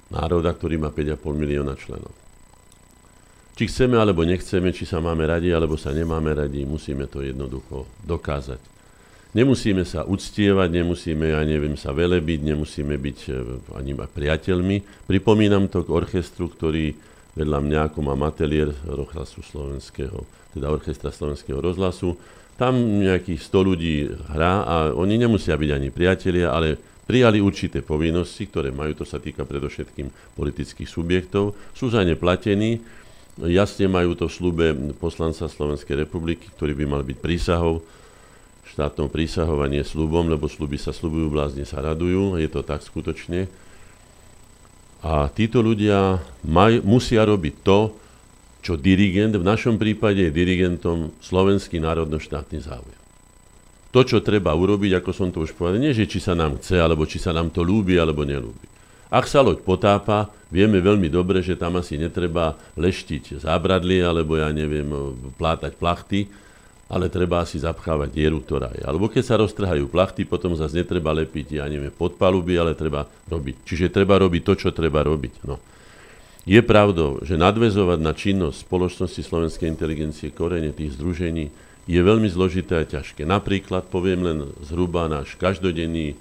S14: národa, ktorý má 5,5 milióna členov. Či chceme alebo nechceme, či sa máme radi alebo sa nemáme radi, musíme to jednoducho dokázať. Nemusíme sa uctievať, nemusíme, ja neviem, sa velebiť, nemusíme byť e, ani priateľmi. Pripomínam to k orchestru, ktorý vedľa mňa, ako mám ateliér rozhlasu slovenského, teda orchestra slovenského rozhlasu. Tam nejakých 100 ľudí hrá a oni nemusia byť ani priatelia, ale prijali určité povinnosti, ktoré majú, to sa týka predovšetkým politických subjektov, sú za ne platení, Jasne majú to v slube poslanca Slovenskej republiky, ktorý by mal byť prísahou, štátnou prísahou a slubom, lebo sluby sa slubujú, blázni sa radujú, je to tak skutočne. A títo ľudia maj, musia robiť to, čo dirigent, v našom prípade je dirigentom slovenský národno-štátny záujem. To, čo treba urobiť, ako som to už povedal, nie že či sa nám chce, alebo či sa nám to ľúbi, alebo nelúbi. Ak sa loď potápa, vieme veľmi dobre, že tam asi netreba leštiť zábradlie, alebo ja neviem, plátať plachty, ale treba asi zapchávať dieru, ktorá je. Alebo keď sa roztrhajú plachty, potom zase netreba lepiť, ja neviem, podpaluby, ale treba robiť. Čiže treba robiť to, čo treba robiť. No. Je pravdou, že nadvezovať na činnosť spoločnosti slovenskej inteligencie korene tých združení je veľmi zložité a ťažké. Napríklad poviem len zhruba náš každodenný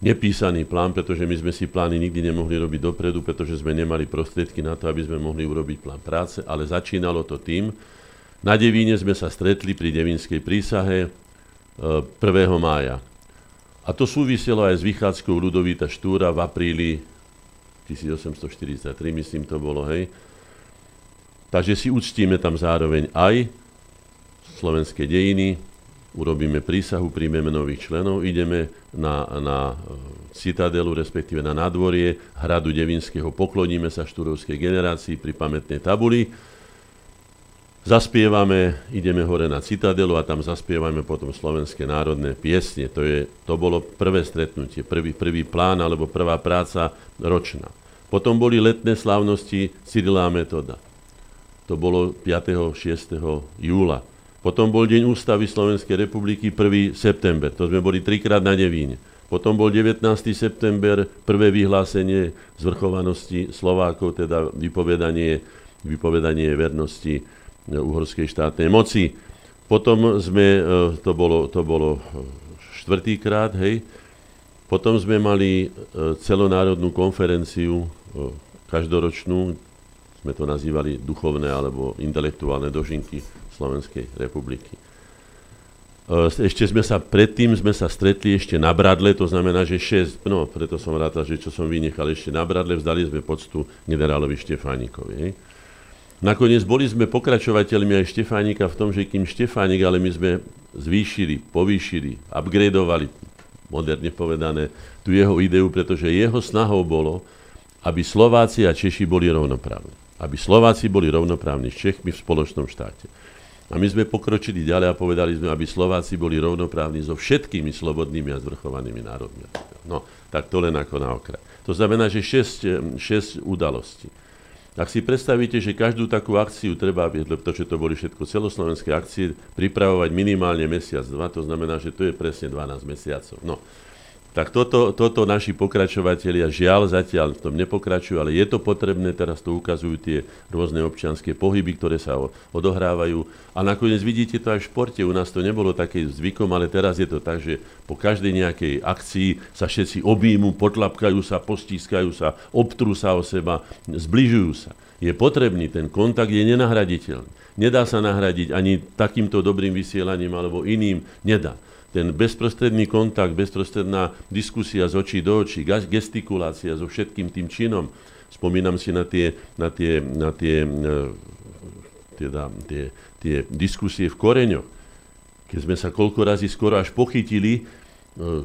S14: nepísaný plán, pretože my sme si plány nikdy nemohli robiť dopredu, pretože sme nemali prostriedky na to, aby sme mohli urobiť plán práce, ale začínalo to tým. Na Devíne sme sa stretli pri Devínskej prísahe 1. E, mája. A to súviselo aj s vychádzkou Ludovíta Štúra v apríli 1843, myslím to bolo, hej. Takže si uctíme tam zároveň aj slovenské dejiny, urobíme prísahu, príjmeme nových členov, ideme na, na e, citadelu, respektíve na nádvorie hradu Devinského, pokloníme sa štúrovskej generácii pri pamätnej tabuli, zaspievame, ideme hore na citadelu a tam zaspievame potom slovenské národné piesne. To, je, to bolo prvé stretnutie, prvý, prvý plán alebo prvá práca ročná. Potom boli letné slávnosti Cyrila Metoda. To bolo 5. 6. júla. Potom bol Deň ústavy Slovenskej republiky 1. september. To sme boli trikrát na Devíne. Potom bol 19. september, prvé vyhlásenie zvrchovanosti Slovákov, teda vypovedanie, vypovedanie vernosti uhorskej štátnej moci. Potom sme, e, to bolo, to bolo štvrtýkrát, hej, potom sme mali e, celonárodnú konferenciu každoročnú, sme to nazývali duchovné alebo intelektuálne dožinky Slovenskej republiky. E, ešte sme sa, predtým sme sa stretli ešte na Bradle, to znamená, že 6, no preto som rád, že čo som vynechal ešte na Bradle, vzdali sme poctu generálovi Štefánikovi. Hej. Nakoniec boli sme pokračovateľmi aj Štefánika v tom, že kým Štefánik, ale my sme zvýšili, povýšili, upgradeovali, moderne povedané, tú jeho ideu, pretože jeho snahou bolo, aby Slováci a Češi boli rovnoprávni. Aby Slováci boli rovnoprávni s Čechmi v spoločnom štáte. A my sme pokročili ďalej a povedali sme, aby Slováci boli rovnoprávni so všetkými slobodnými a zvrchovanými národmi. No, tak to len ako na okraj. To znamená, že 6, 6 udalostí. Ak si predstavíte, že každú takú akciu treba, pretože to boli všetko celoslovenské akcie, pripravovať minimálne mesiac, dva, to znamená, že to je presne 12 mesiacov. No, tak toto, toto naši pokračovatelia žiaľ zatiaľ v tom nepokračujú, ale je to potrebné, teraz to ukazujú tie rôzne občianské pohyby, ktoré sa odohrávajú. A nakoniec vidíte to aj v športe, u nás to nebolo také zvykom, ale teraz je to tak, že po každej nejakej akcii sa všetci objímu, potlapkajú sa, postískajú sa, obtrú sa o seba, zbližujú sa. Je potrebný, ten kontakt je nenahraditeľný. Nedá sa nahradiť ani takýmto dobrým vysielaním alebo iným, nedá ten bezprostredný kontakt, bezprostredná diskusia z očí do očí, gestikulácia so všetkým tým činom. Spomínam si na tie, na tie, na tie, e, teda, tie, tie diskusie v koreňoch, keď sme sa koľko razy skoro až pochytili, e,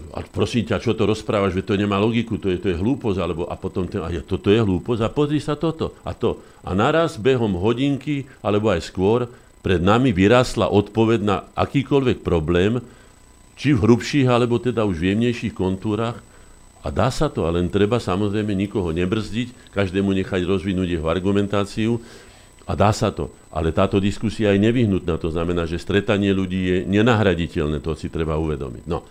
S14: a prosím ťa, čo to rozprávaš, že to nemá logiku, to je, to je hlúposť, alebo a potom ten, a ja, toto je hlúposť a pozri sa toto a to. A naraz behom hodinky, alebo aj skôr, pred nami vyrástla odpoveď na akýkoľvek problém, či v hrubších, alebo teda už v jemnejších kontúrach. A dá sa to, ale len treba samozrejme nikoho nebrzdiť, každému nechať rozvinúť jeho argumentáciu a dá sa to. Ale táto diskusia je nevyhnutná, to znamená, že stretanie ľudí je nenahraditeľné, to si treba uvedomiť. No.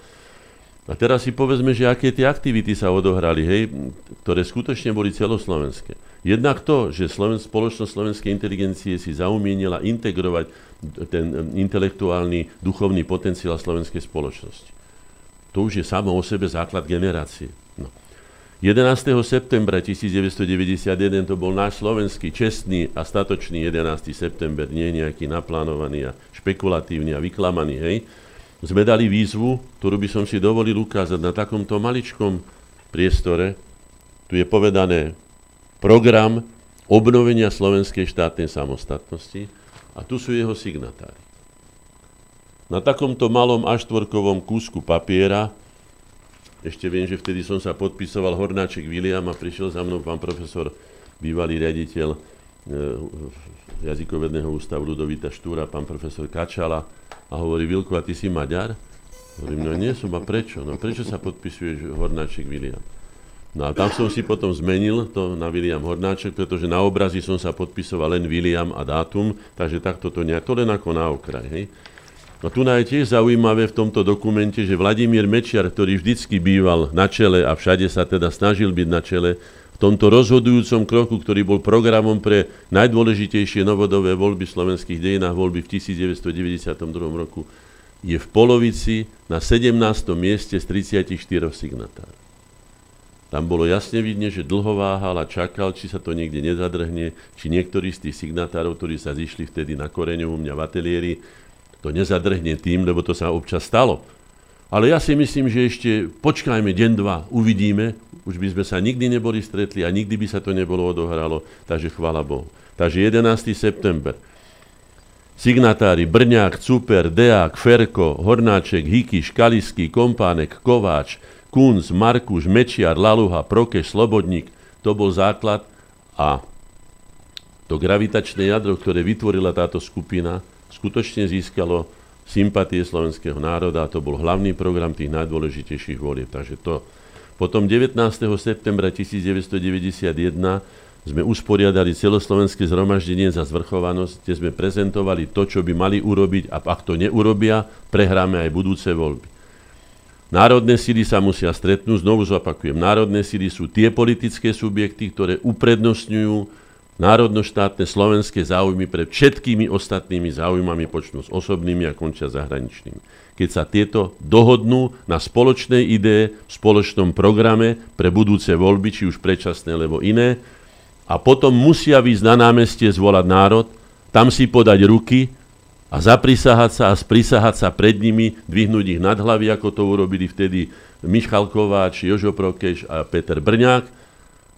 S14: A teraz si povedzme, že aké tie aktivity sa odohrali, hej, ktoré skutočne boli celoslovenské. Jednak to, že Sloven, spoločnosť slovenskej inteligencie si zaumienila integrovať ten intelektuálny, duchovný potenciál slovenskej spoločnosti. To už je samo o sebe základ generácie. No. 11. septembra 1991 to bol náš slovenský čestný a statočný 11. september, nie nejaký naplánovaný a špekulatívny a vyklamaný, hej, sme dali výzvu, ktorú by som si dovolil ukázať na takomto maličkom priestore. Tu je povedané program obnovenia slovenskej štátnej samostatnosti a tu sú jeho signatári. Na takomto malom aštvorkovom kúsku papiera, ešte viem, že vtedy som sa podpisoval Hornáček William a prišiel za mnou pán profesor, bývalý riaditeľ e, jazykovedného ústavu Ludovita Štúra, pán profesor Kačala, a hovorí, Vilko, a ty si Maďar? Hovorím, no nie som, a prečo? No prečo sa podpisuješ Hornáček William? No a tam som si potom zmenil to na William Hornáček, pretože na obrazi som sa podpisoval len William a dátum, takže takto to nejak, to len ako na okraj, hej. No tu je tiež zaujímavé v tomto dokumente, že Vladimír Mečiar, ktorý vždycky býval na čele a všade sa teda snažil byť na čele, v tomto rozhodujúcom kroku, ktorý bol programom pre najdôležitejšie novodové voľby slovenských dejinách, voľby v 1992 roku, je v polovici na 17. mieste z 34 signatárov. Tam bolo jasne vidne, že dlho váhal a čakal, či sa to niekde nezadrhne, či niektorí z tých signatárov, ktorí sa zišli vtedy na koreňu u mňa v ateliéri, to nezadrhne tým, lebo to sa občas stalo. Ale ja si myslím, že ešte počkajme deň, dva, uvidíme, už by sme sa nikdy neboli stretli a nikdy by sa to nebolo odohralo, takže chvála Bohu. Takže 11. september. Signatári Brňák, Cuper, Deák, Ferko, Hornáček, Hikiš, Kalisky, Kompánek, Kováč, Kunz, Markuš, Mečiar, Laluha, Prokeš, Slobodník. To bol základ a to gravitačné jadro, ktoré vytvorila táto skupina, skutočne získalo sympatie slovenského národa a to bol hlavný program tých najdôležitejších volieb. Takže to, potom 19. septembra 1991 sme usporiadali celoslovenské zhromaždenie za zvrchovanosť, kde sme prezentovali to, čo by mali urobiť a ak to neurobia, prehráme aj budúce voľby. Národné síly sa musia stretnúť, znovu zopakujem, národné síly sú tie politické subjekty, ktoré uprednostňujú národnoštátne slovenské záujmy pred všetkými ostatnými záujmami, počnú osobnými a končia zahraničnými keď sa tieto dohodnú na spoločnej idee, v spoločnom programe pre budúce voľby, či už predčasné, alebo iné. A potom musia výjsť na námestie zvolať národ, tam si podať ruky a zaprisahať sa a sprisahať sa pred nimi, dvihnúť ich nad hlavy, ako to urobili vtedy Michal Kováč, Jožo Prokeš a Peter Brňák,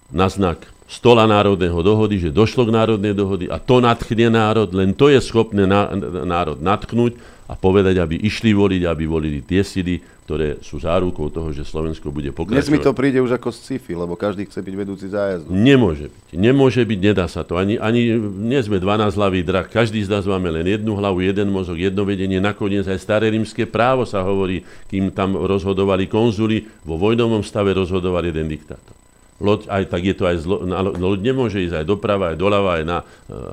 S14: na znak stola národného dohody, že došlo k národnej dohody a to natchne národ, len to je schopné národ natknúť a povedať, aby išli voliť, aby volili tie sily, ktoré sú zárukou toho, že Slovensko bude pokračovať.
S2: Dnes mi to príde už ako sci-fi, lebo každý chce byť vedúci zájazdu.
S14: Nemôže byť. Nemôže byť, nedá sa to. Ani, ani nie sme 12 hlavý drak. Každý z nás máme len jednu hlavu, jeden mozog, jedno vedenie. Nakoniec aj staré rímske právo sa hovorí, kým tam rozhodovali konzuli, vo vojnovom stave rozhodoval jeden diktátor. Loď, aj tak je to aj zlo, na, loď nemôže ísť aj doprava, aj doľava, aj, na,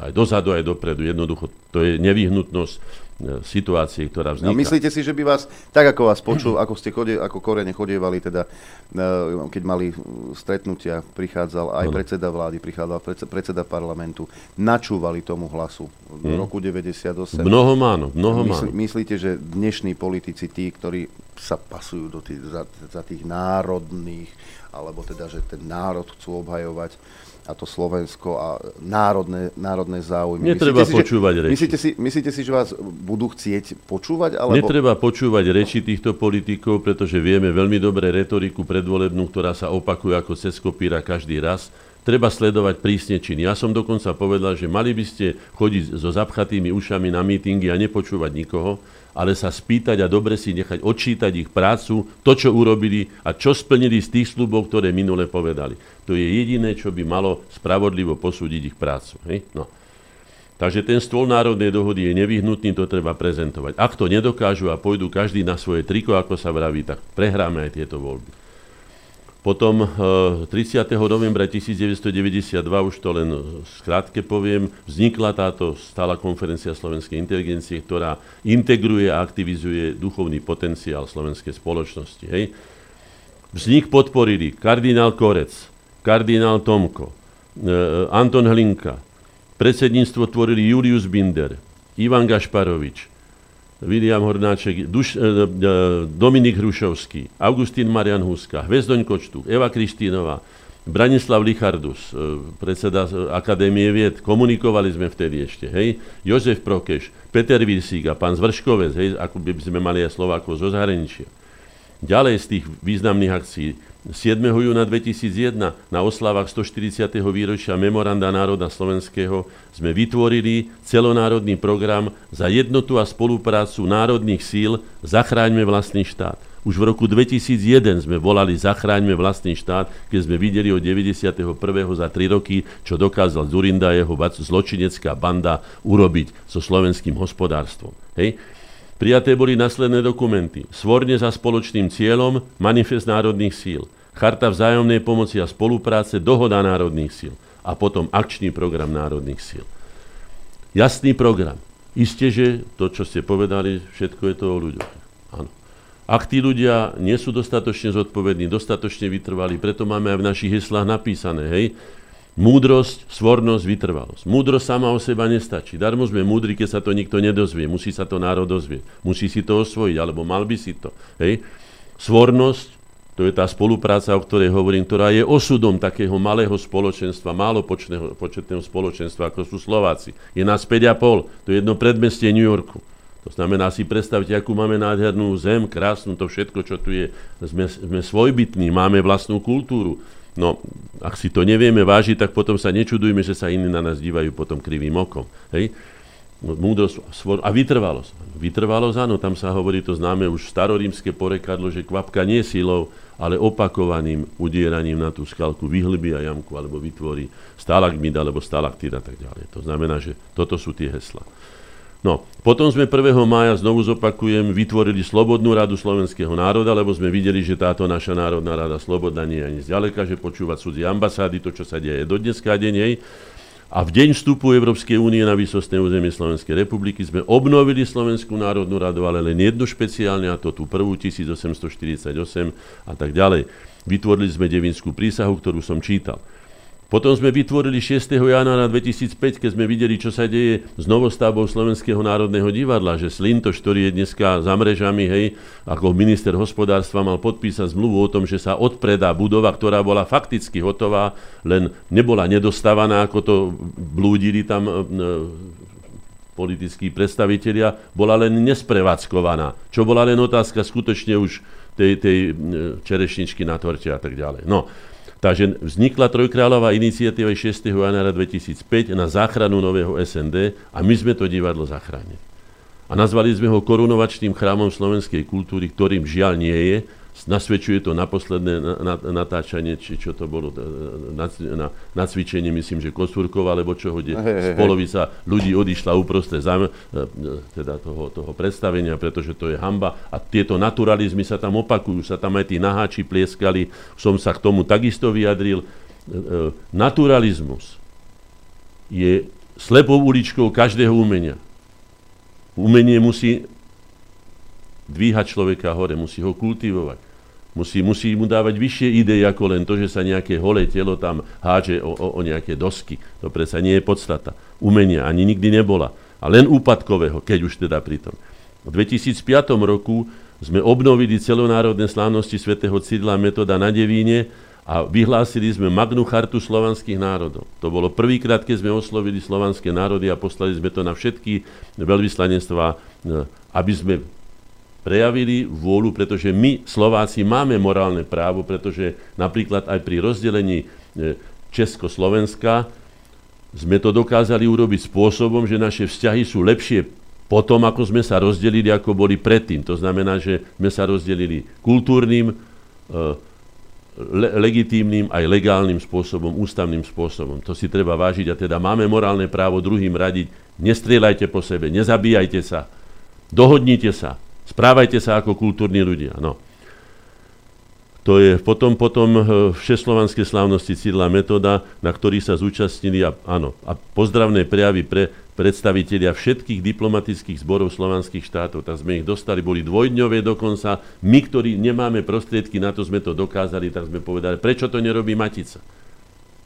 S14: aj dozadu, aj dopredu. Jednoducho to je nevyhnutnosť E, situácie, ktorá vzniká.
S2: No, myslíte si, že by vás, tak ako vás počul, ako ste chode, ako korene chodievali, teda, e, keď mali stretnutia, prichádzal aj predseda vlády, prichádzal predseda parlamentu, načúvali tomu hlasu v hmm. roku 98.
S14: Mnoho áno, mnoho
S2: Mysl, Myslíte, že dnešní politici, tí, ktorí sa pasujú do tých, za, za tých národných, alebo teda, že ten národ chcú obhajovať, a to Slovensko a národné, národné záujmy.
S14: Netreba myslíte počúvať
S2: si,
S14: že, reči.
S2: Myslíte si, myslíte si, že vás budú chcieť počúvať? Alebo...
S14: Netreba počúvať reči týchto politikov, pretože vieme veľmi dobre retoriku predvolebnú, ktorá sa opakuje ako cez kopíra každý raz. Treba sledovať prísne činy. Ja som dokonca povedal, že mali by ste chodiť so zapchatými ušami na mítingy a nepočúvať nikoho, ale sa spýtať a dobre si nechať odčítať ich prácu, to, čo urobili a čo splnili z tých slubov, ktoré minule povedali. To je jediné, čo by malo spravodlivo posúdiť ich prácu. Hej? No. Takže ten stôl národnej dohody je nevyhnutný, to treba prezentovať. Ak to nedokážu a pôjdu každý na svoje triko, ako sa vraví, tak prehráme aj tieto voľby. Potom 30. Eh, novembra 1992, už to len skrátke poviem, vznikla táto stála konferencia slovenskej inteligencie, ktorá integruje a aktivizuje duchovný potenciál slovenskej spoločnosti. Hej. Vznik podporili kardinál Korec, kardinál Tomko, eh, Anton Hlinka, predsedníctvo tvorili Julius Binder, Ivan Gašparovič, William Hornáček, Duš, e, e, Dominik Hrušovský, Augustín Marian Huska, Hvezdoň Kočtu, Eva Kristínová, Branislav Lichardus, e, predseda Akadémie vied, komunikovali sme vtedy ešte, hej, Jozef Prokeš, Peter Virsík a pán Zvrškovec, hej, ako by sme mali aj Slovákov zo zahraničia. Ďalej z tých významných akcií 7. júna 2001 na oslavách 140. výročia Memoranda národa slovenského sme vytvorili celonárodný program za jednotu a spoluprácu národných síl Zachráňme vlastný štát. Už v roku 2001 sme volali Zachráňme vlastný štát, keď sme videli od 91. za 3 roky, čo dokázal Zurinda jeho zločinecká banda urobiť so slovenským hospodárstvom. Hej? Prijaté boli nasledné dokumenty. Svorne za spoločným cieľom Manifest národných síl, Charta vzájomnej pomoci a spolupráce, Dohoda národných síl a potom akčný program národných síl. Jasný program. Isté, že to, čo ste povedali, všetko je to o ľuďoch. Áno. Ak tí ľudia nie sú dostatočne zodpovední, dostatočne vytrvali, preto máme aj v našich heslách napísané, hej, Múdrosť, svornosť, vytrvalosť. Múdrosť sama o seba nestačí. Darmo sme múdri, keď sa to nikto nedozvie. Musí sa to národ dozvieť. Musí si to osvojiť, alebo mal by si to. Hej. Svornosť, to je tá spolupráca, o ktorej hovorím, ktorá je osudom takého malého spoločenstva, málo početného, spoločenstva, ako sú Slováci. Je nás 5,5, to je jedno predmestie New Yorku. To znamená, si predstavte, akú máme nádhernú zem, krásnu, to všetko, čo tu je. Sme, sme svojbytní, máme vlastnú kultúru. No, ak si to nevieme vážiť, tak potom sa nečudujme, že sa iní na nás dívajú potom krivým okom. Hej? Múdrosť a vytrvalosť. Vytrvalosť, áno, tam sa hovorí to známe už starorímske porekadlo, že kvapka nie silou, ale opakovaným udieraním na tú skalku vyhlbí a jamku alebo vytvorí stalagmid alebo stalaktíd a tak ďalej. To znamená, že toto sú tie hesla. No, potom sme 1. mája, znovu zopakujem, vytvorili Slobodnú radu slovenského národa, lebo sme videli, že táto naša národná rada slobodná nie je ani zďaleka, že počúvať cudzie ambasády, to, čo sa deje do dneska deň jej. A v deň vstupu Európskej únie na výsostné územie Slovenskej republiky sme obnovili Slovenskú národnú radu, ale len jednu špeciálne, a to tú prvú 1848 a tak ďalej. Vytvorili sme devinskú prísahu, ktorú som čítal. Potom sme vytvorili 6. januára 2005, keď sme videli, čo sa deje s novostavbou Slovenského národného divadla, že Slintoš, ktorý je dneska za mrežami, hej, ako minister hospodárstva mal podpísať zmluvu o tom, že sa odpredá budova, ktorá bola fakticky hotová, len nebola nedostávaná, ako to blúdili tam e, politickí predstavitelia, bola len nesprevádzkovaná. Čo bola len otázka skutočne už tej, tej e, čerešničky na torte a tak ďalej. No, Takže vznikla Trojkráľová iniciatíva 6. januára 2005 na záchranu nového SND a my sme to divadlo zachránili. A nazvali sme ho korunovačným chrámom slovenskej kultúry, ktorým žiaľ nie je, Nasvedčuje to na posledné natáčanie, či čo to bolo, na, na, na cvičenie, myslím, že Kosúrkova, alebo čo kde hey, hey, polovica ľudí odišla uprostred zam, e, teda toho, toho predstavenia, pretože to je hamba. A tieto naturalizmy sa tam opakujú, sa tam aj tí naháči plieskali, som sa k tomu takisto vyjadril. E, e, naturalizmus je slepou uličkou každého umenia. Umenie musí dvíhať človeka hore, musí ho kultivovať. Musí, musí mu dávať vyššie idei ako len to, že sa nejaké holé telo tam háže o, o, o nejaké dosky. To predsa nie je podstata. Umenia ani nikdy nebola. A len úpadkového, keď už teda pritom. V 2005 roku sme obnovili celonárodné slávnosti svätého Cyrila Metoda na Devíne a vyhlásili sme Magnu chartu slovanských národov. To bolo prvýkrát, keď sme oslovili slovanské národy a poslali sme to na všetky veľvyslanectvá, aby sme prejavili vôľu, pretože my, Slováci, máme morálne právo, pretože napríklad aj pri rozdelení e, Československa sme to dokázali urobiť spôsobom, že naše vzťahy sú lepšie potom, ako sme sa rozdelili, ako boli predtým. To znamená, že sme sa rozdelili kultúrnym, e, le- legitímnym aj legálnym spôsobom, ústavným spôsobom. To si treba vážiť a teda máme morálne právo druhým radiť, nestrieľajte po sebe, nezabíjajte sa, dohodnite sa, Správajte sa ako kultúrni ľudia. No. To je potom, potom eh, všeslovanské slávnosti Cyrila Metoda, na ktorých sa zúčastnili a, áno, a pozdravné prejavy pre predstavitelia všetkých diplomatických zborov slovanských štátov. Tak sme ich dostali, boli dvojdňové dokonca. My, ktorí nemáme prostriedky, na to sme to dokázali, tak sme povedali, prečo to nerobí Matica?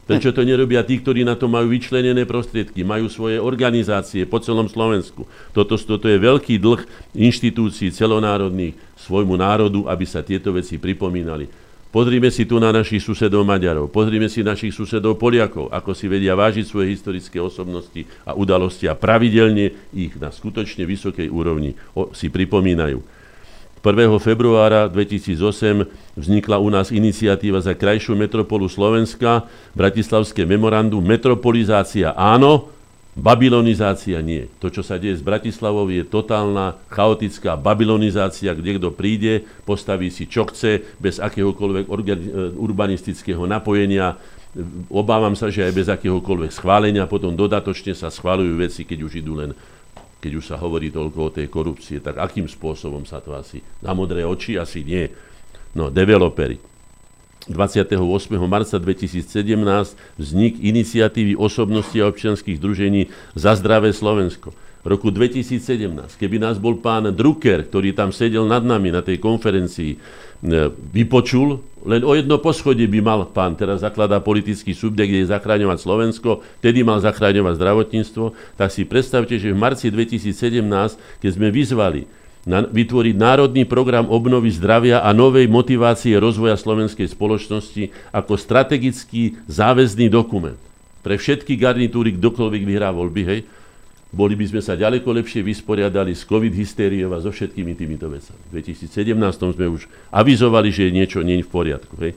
S14: Prečo to nerobia tí, ktorí na to majú vyčlenené prostriedky, majú svoje organizácie po celom Slovensku? Toto, toto je veľký dlh inštitúcií celonárodných svojmu národu, aby sa tieto veci pripomínali. Pozrime si tu na našich susedov Maďarov, pozrime si našich susedov Poliakov, ako si vedia vážiť svoje historické osobnosti a udalosti a pravidelne ich na skutočne vysokej úrovni si pripomínajú. 1. februára 2008 vznikla u nás iniciatíva za krajšiu metropolu Slovenska, Bratislavské memorandum, metropolizácia áno, babylonizácia nie. To, čo sa deje s Bratislavou, je totálna, chaotická babylonizácia, kde kto príde, postaví si čo chce, bez akéhokoľvek e, urbanistického napojenia. Obávam sa, že aj bez akéhokoľvek schválenia, potom dodatočne sa schválujú veci, keď už idú len keď už sa hovorí toľko o tej korupcie, tak akým spôsobom sa to asi... Na modré oči asi nie. No, developery. 28. marca 2017 vznik iniciatívy osobnosti a občianských združení za zdravé Slovensko. Roku 2017, keby nás bol pán Drucker, ktorý tam sedel nad nami na tej konferencii, vypočul, len o jedno poschodie by mal pán, teraz zakladá politický subjekt, kde je zachráňovať Slovensko, tedy mal zachráňovať zdravotníctvo, tak si predstavte, že v marci 2017, keď sme vyzvali na, vytvoriť národný program obnovy zdravia a novej motivácie rozvoja slovenskej spoločnosti ako strategický záväzný dokument. Pre všetky garnitúry, kdokoľvek vyhrá voľby, hej, boli by sme sa ďaleko lepšie vysporiadali s COVID hystériou a so všetkými týmito vecami. V 2017 sme už avizovali, že niečo nie je v poriadku. Hej.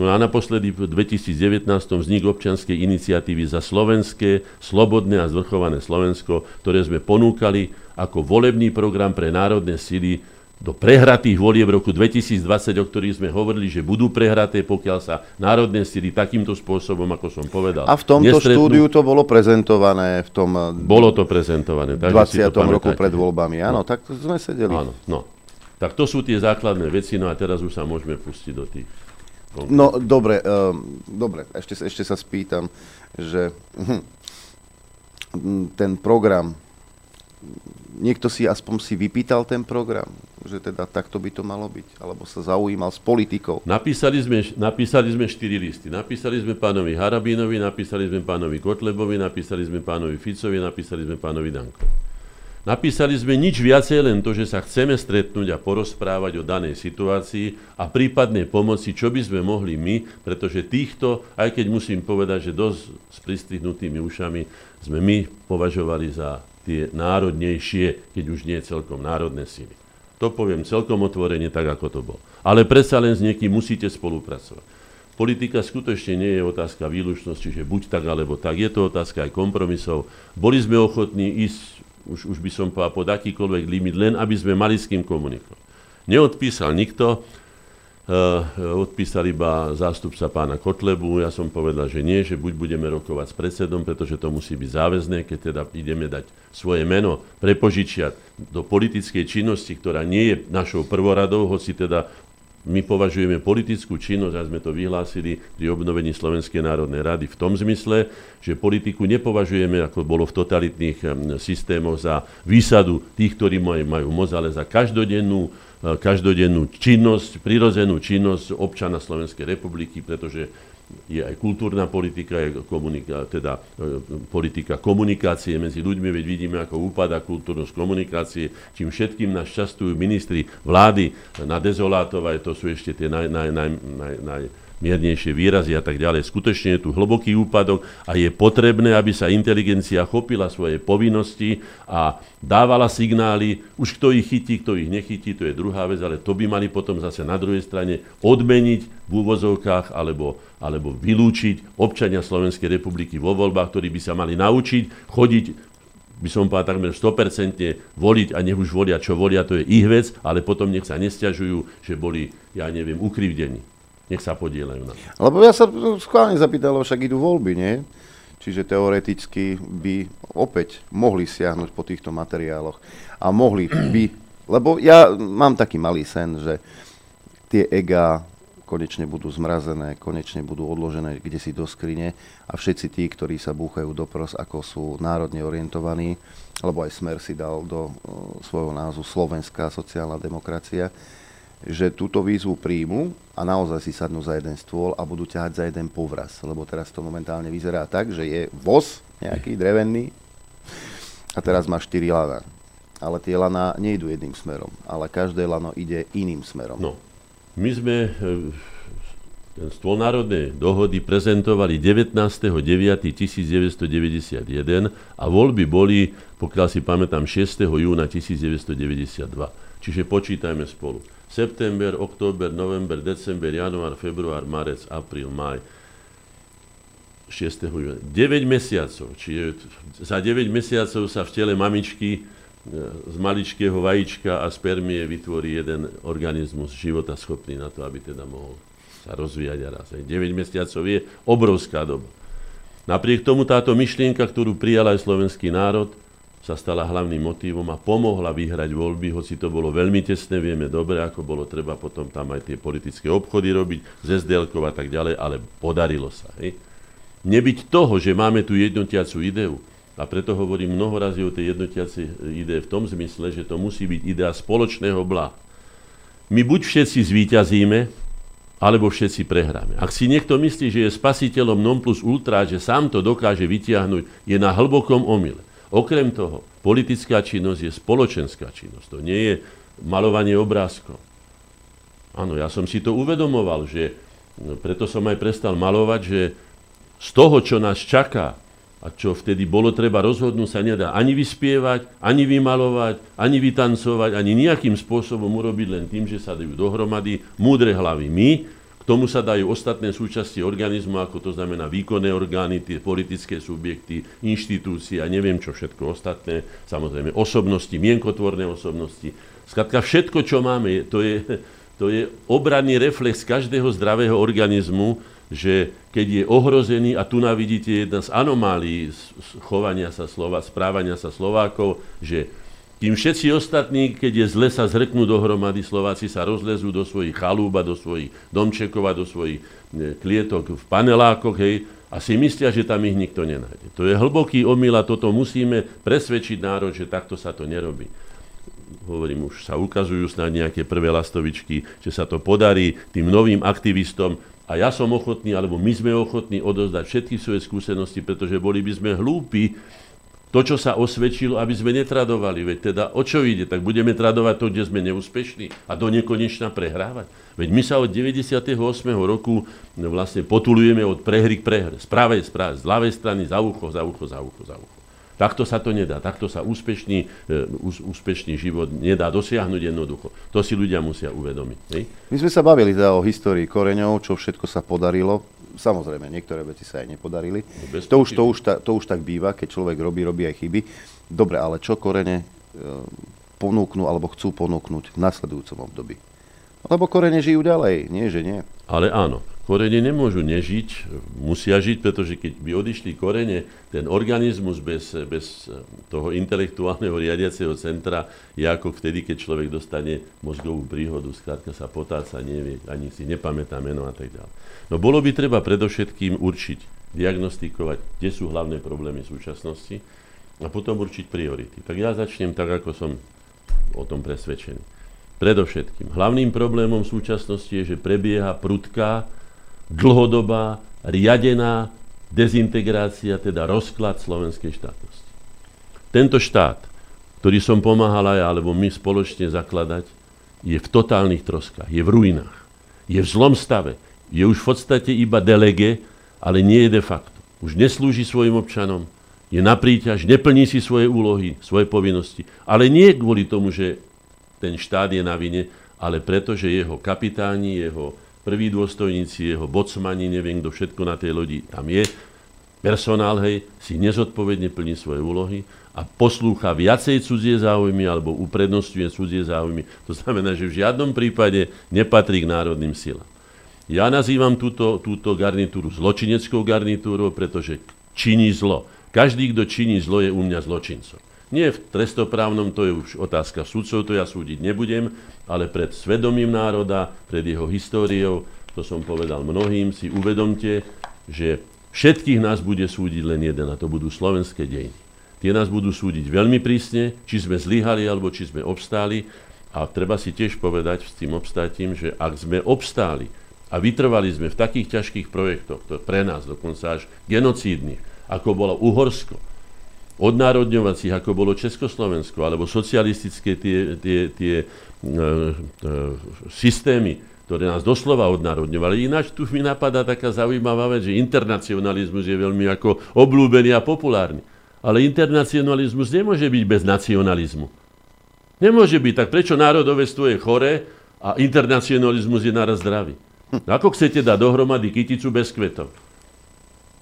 S14: No a naposledy v 2019 vznik občianskej iniciatívy za slovenské, slobodné a zvrchované Slovensko, ktoré sme ponúkali ako volebný program pre národné sily do prehratých volieb v roku 2020, o ktorých sme hovorili, že budú prehraté, pokiaľ sa národné síly takýmto spôsobom, ako som povedal.
S2: A v tomto nestretnú. štúdiu to bolo prezentované v tom
S14: bolo to prezentované,
S2: 20. To roku pred voľbami. Áno, no. tak sme sedeli.
S14: Áno, no. Tak to sú tie základné veci, no a teraz už sa môžeme pustiť do tých
S2: konkrétnych. No, dobre, um, dobre, ešte, ešte sa spýtam, že hm, ten program niekto si aspoň si vypýtal ten program, že teda takto by to malo byť, alebo sa zaujímal s politikou.
S14: Napísali sme, napísali sme štyri listy. Napísali sme pánovi Harabínovi, napísali sme pánovi Kotlebovi, napísali sme pánovi Ficovi, napísali sme pánovi Dankovi. Napísali sme nič viacej, len to, že sa chceme stretnúť a porozprávať o danej situácii a prípadne pomoci, čo by sme mohli my, pretože týchto, aj keď musím povedať, že dosť s pristihnutými ušami, sme my považovali za tie národnejšie, keď už nie celkom národné sily. To poviem celkom otvorene, tak ako to bolo. Ale predsa len s niekým musíte spolupracovať. Politika skutočne nie je otázka výlučnosti, že buď tak, alebo tak. Je to otázka aj kompromisov. Boli sme ochotní ísť, už, už by som povedal, pod akýkoľvek limit, len aby sme mali s kým komunikovať. Neodpísal nikto, odpísal iba zástupca pána Kotlebu. Ja som povedal, že nie, že buď budeme rokovať s predsedom, pretože to musí byť záväzné, keď teda ideme dať svoje meno, prepožičiať do politickej činnosti, ktorá nie je našou prvoradou, hoci teda my považujeme politickú činnosť, a sme to vyhlásili pri obnovení Slovenskej národnej rady v tom zmysle, že politiku nepovažujeme, ako bolo v totalitných systémoch, za výsadu tých, ktorí majú, moc, ale za každodennú, každodennú činnosť, prirodzenú činnosť občana Slovenskej republiky, pretože je aj kultúrna politika, je komunika, teda e, politika komunikácie medzi ľuďmi, veď vidíme, ako upada kultúrnosť komunikácie, čím všetkým nás častujú ministri vlády na dezolátov, aj to sú ešte tie naj, naj, naj, naj, naj miernejšie výrazy a tak ďalej. Skutočne je tu hlboký úpadok a je potrebné, aby sa inteligencia chopila svoje povinnosti a dávala signály, už kto ich chytí, kto ich nechytí, to je druhá vec, ale to by mali potom zase na druhej strane odmeniť v úvozovkách alebo, alebo vylúčiť občania Slovenskej republiky vo voľbách, ktorí by sa mali naučiť chodiť by som povedal takmer 100% voliť a nech už volia, čo volia, to je ich vec, ale potom nech sa nestiažujú, že boli, ja neviem, ukrivdení nech sa podielajú na
S2: Lebo ja sa schválne zapýtal, však idú voľby, nie? Čiže teoreticky by opäť mohli siahnuť po týchto materiáloch a mohli by, lebo ja mám taký malý sen, že tie ega konečne budú zmrazené, konečne budú odložené kde si do skrine a všetci tí, ktorí sa búchajú do pros, ako sú národne orientovaní, lebo aj Smer si dal do svojho názvu Slovenská sociálna demokracia, že túto výzvu príjmu a naozaj si sadnú za jeden stôl a budú ťahať za jeden povraz. Lebo teraz to momentálne vyzerá tak, že je voz nejaký drevený a teraz má 4 lana. Ale tie lana nejdú jedným smerom, ale každé lano ide iným smerom.
S14: No, my sme e, ten stôl národnej dohody prezentovali 19.9.1991 a voľby boli, pokiaľ si pamätám, 6. júna 1992. Čiže počítajme spolu september, október, november, december, január, február, marec, apríl, maj. 6. júna. 9 mesiacov, čiže za 9 mesiacov sa v tele mamičky e, z maličkého vajíčka a spermie vytvorí jeden organizmus života schopný na to, aby teda mohol sa rozvíjať a raz. 9 mesiacov je obrovská doba. Napriek tomu táto myšlienka, ktorú prijal aj slovenský národ, sa stala hlavným motívom a pomohla vyhrať voľby, hoci to bolo veľmi tesné, vieme dobre, ako bolo treba potom tam aj tie politické obchody robiť, z sdl a tak ďalej, ale podarilo sa. Hej. Nebyť toho, že máme tu jednotiacu ideu, a preto hovorím mnoho razy o tej jednotiacej idee v tom zmysle, že to musí byť idea spoločného blaha. My buď všetci zvíťazíme, alebo všetci prehráme. Ak si niekto myslí, že je spasiteľom non plus ultra, že sám to dokáže vytiahnuť, je na hlbokom omyle. Okrem toho, politická činnosť je spoločenská činnosť. To nie je malovanie obrázkov. Áno, ja som si to uvedomoval, že no, preto som aj prestal malovať, že z toho, čo nás čaká a čo vtedy bolo treba rozhodnúť, sa nedá ani vyspievať, ani vymalovať, ani vytancovať, ani nejakým spôsobom urobiť len tým, že sa dajú dohromady múdre hlavy. My, k tomu sa dajú ostatné súčasti organizmu, ako to znamená výkonné orgány, tie politické subjekty, inštitúcie a neviem čo všetko ostatné, samozrejme osobnosti, mienkotvorné osobnosti. Skladka všetko, čo máme, to je, to je obranný reflex každého zdravého organizmu, že keď je ohrozený, a tu navidíte jedna z anomálií chovania sa Slova, správania sa Slovákov, že kým všetci ostatní, keď je zle, sa zhrknú dohromady, Slováci sa rozlezú do svojich chalúb do svojich domčekov a do svojich ne, klietok v panelákoch, hej, a si myslia, že tam ich nikto nenájde. To je hlboký omyl a toto musíme presvedčiť národ, že takto sa to nerobí. Hovorím, už sa ukazujú snad nejaké prvé lastovičky, že sa to podarí tým novým aktivistom a ja som ochotný, alebo my sme ochotní odozdať všetky svoje skúsenosti, pretože boli by sme hlúpi, to, čo sa osvedčilo, aby sme netradovali. Veď teda o čo ide? Tak budeme tradovať to, kde sme neúspešní a do nekonečna prehrávať. Veď my sa od 98. roku vlastne potulujeme od prehry k prehre. Z pravej, z, pravej, z ľavej strany za ucho, za ucho, za ucho, za ucho. Takto sa to nedá. Takto sa úspešný, e, úspešný život nedá dosiahnuť jednoducho. To si ľudia musia uvedomiť. Hej?
S2: My sme sa bavili teda o histórii koreňov, čo všetko sa podarilo. Samozrejme, niektoré veci sa aj nepodarili. No, to, už, to, už ta, to už tak býva, keď človek robí, robí aj chyby. Dobre, ale čo korene e, ponúknú alebo chcú ponúknuť v nasledujúcom období? Lebo korene žijú ďalej, nie že nie.
S14: Ale áno, korene nemôžu nežiť, musia žiť, pretože keď by odišli korene, ten organizmus bez, bez toho intelektuálneho riadiaceho centra je ako vtedy, keď človek dostane mozgovú príhodu, skrátka sa potáca, nevie, ani si nepamätá meno a tak ďalej. No bolo by treba predovšetkým určiť, diagnostikovať, kde sú hlavné problémy súčasnosti a potom určiť priority. Tak ja začnem tak, ako som o tom presvedčený. Predovšetkým, hlavným problémom v súčasnosti je, že prebieha prudká dlhodobá, riadená dezintegrácia, teda rozklad slovenskej štátnosti. Tento štát, ktorý som pomáhal aj, alebo my spoločne zakladať, je v totálnych troskách, je v ruinách, je v zlom stave, je už v podstate iba delege, ale nie je de facto. Už neslúži svojim občanom, je na príťaž, neplní si svoje úlohy, svoje povinnosti, ale nie kvôli tomu, že ten štát je na vine, ale preto, že jeho kapitáni, jeho prví dôstojníci, jeho bocmani, neviem kto všetko na tej lodi tam je, personál, hej, si nezodpovedne plní svoje úlohy a poslúcha viacej cudzie záujmy alebo uprednostňuje cudzie záujmy. To znamená, že v žiadnom prípade nepatrí k národným silám. Ja nazývam túto, túto garnitúru zločineckou garnitúrou, pretože činí zlo. Každý, kto činí zlo, je u mňa zločincom. Nie v trestoprávnom, to je už otázka sudcov, to ja súdiť nebudem, ale pred svedomím národa, pred jeho históriou, to som povedal mnohým, si uvedomte, že všetkých nás bude súdiť len jeden, a to budú slovenské dejiny. Tie nás budú súdiť veľmi prísne, či sme zlyhali, alebo či sme obstáli. A treba si tiež povedať s tým obstátím, že ak sme obstáli a vytrvali sme v takých ťažkých projektoch, to pre nás dokonca až genocídnych, ako bolo Uhorsko, odnárodňovacích, ako bolo Československo, alebo socialistické tie, tie, tie e, e, systémy, ktoré nás doslova odnárodňovali. Ináč tu mi napadá taká zaujímavá vec, že internacionalizmus je veľmi ako oblúbený a populárny. Ale internacionalizmus nemôže byť bez nacionalizmu. Nemôže byť. Tak prečo národovestvo je choré a internacionalizmus je naraz zdravý? Ako chcete dať dohromady kyticu bez kvetov?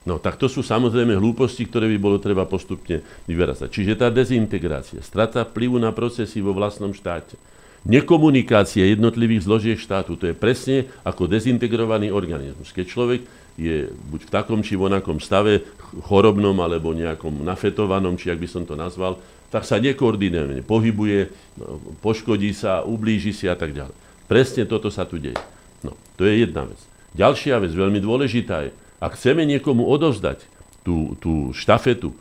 S14: No tak to sú samozrejme hlúposti, ktoré by bolo treba postupne vyverázať. Čiže tá dezintegrácia, strata vplyvu na procesy vo vlastnom štáte, nekomunikácia jednotlivých zložiek štátu, to je presne ako dezintegrovaný organizmus. Keď človek je buď v takom či vonakom stave, chorobnom alebo nejakom nafetovanom, či ak by som to nazval, tak sa nekoordinuje, pohybuje, no, poškodí sa, ublíži si a tak ďalej. Presne toto sa tu deje. No, to je jedna vec. Ďalšia vec, veľmi dôležitá je, ak chceme niekomu odovzdať tú, tú štafetu,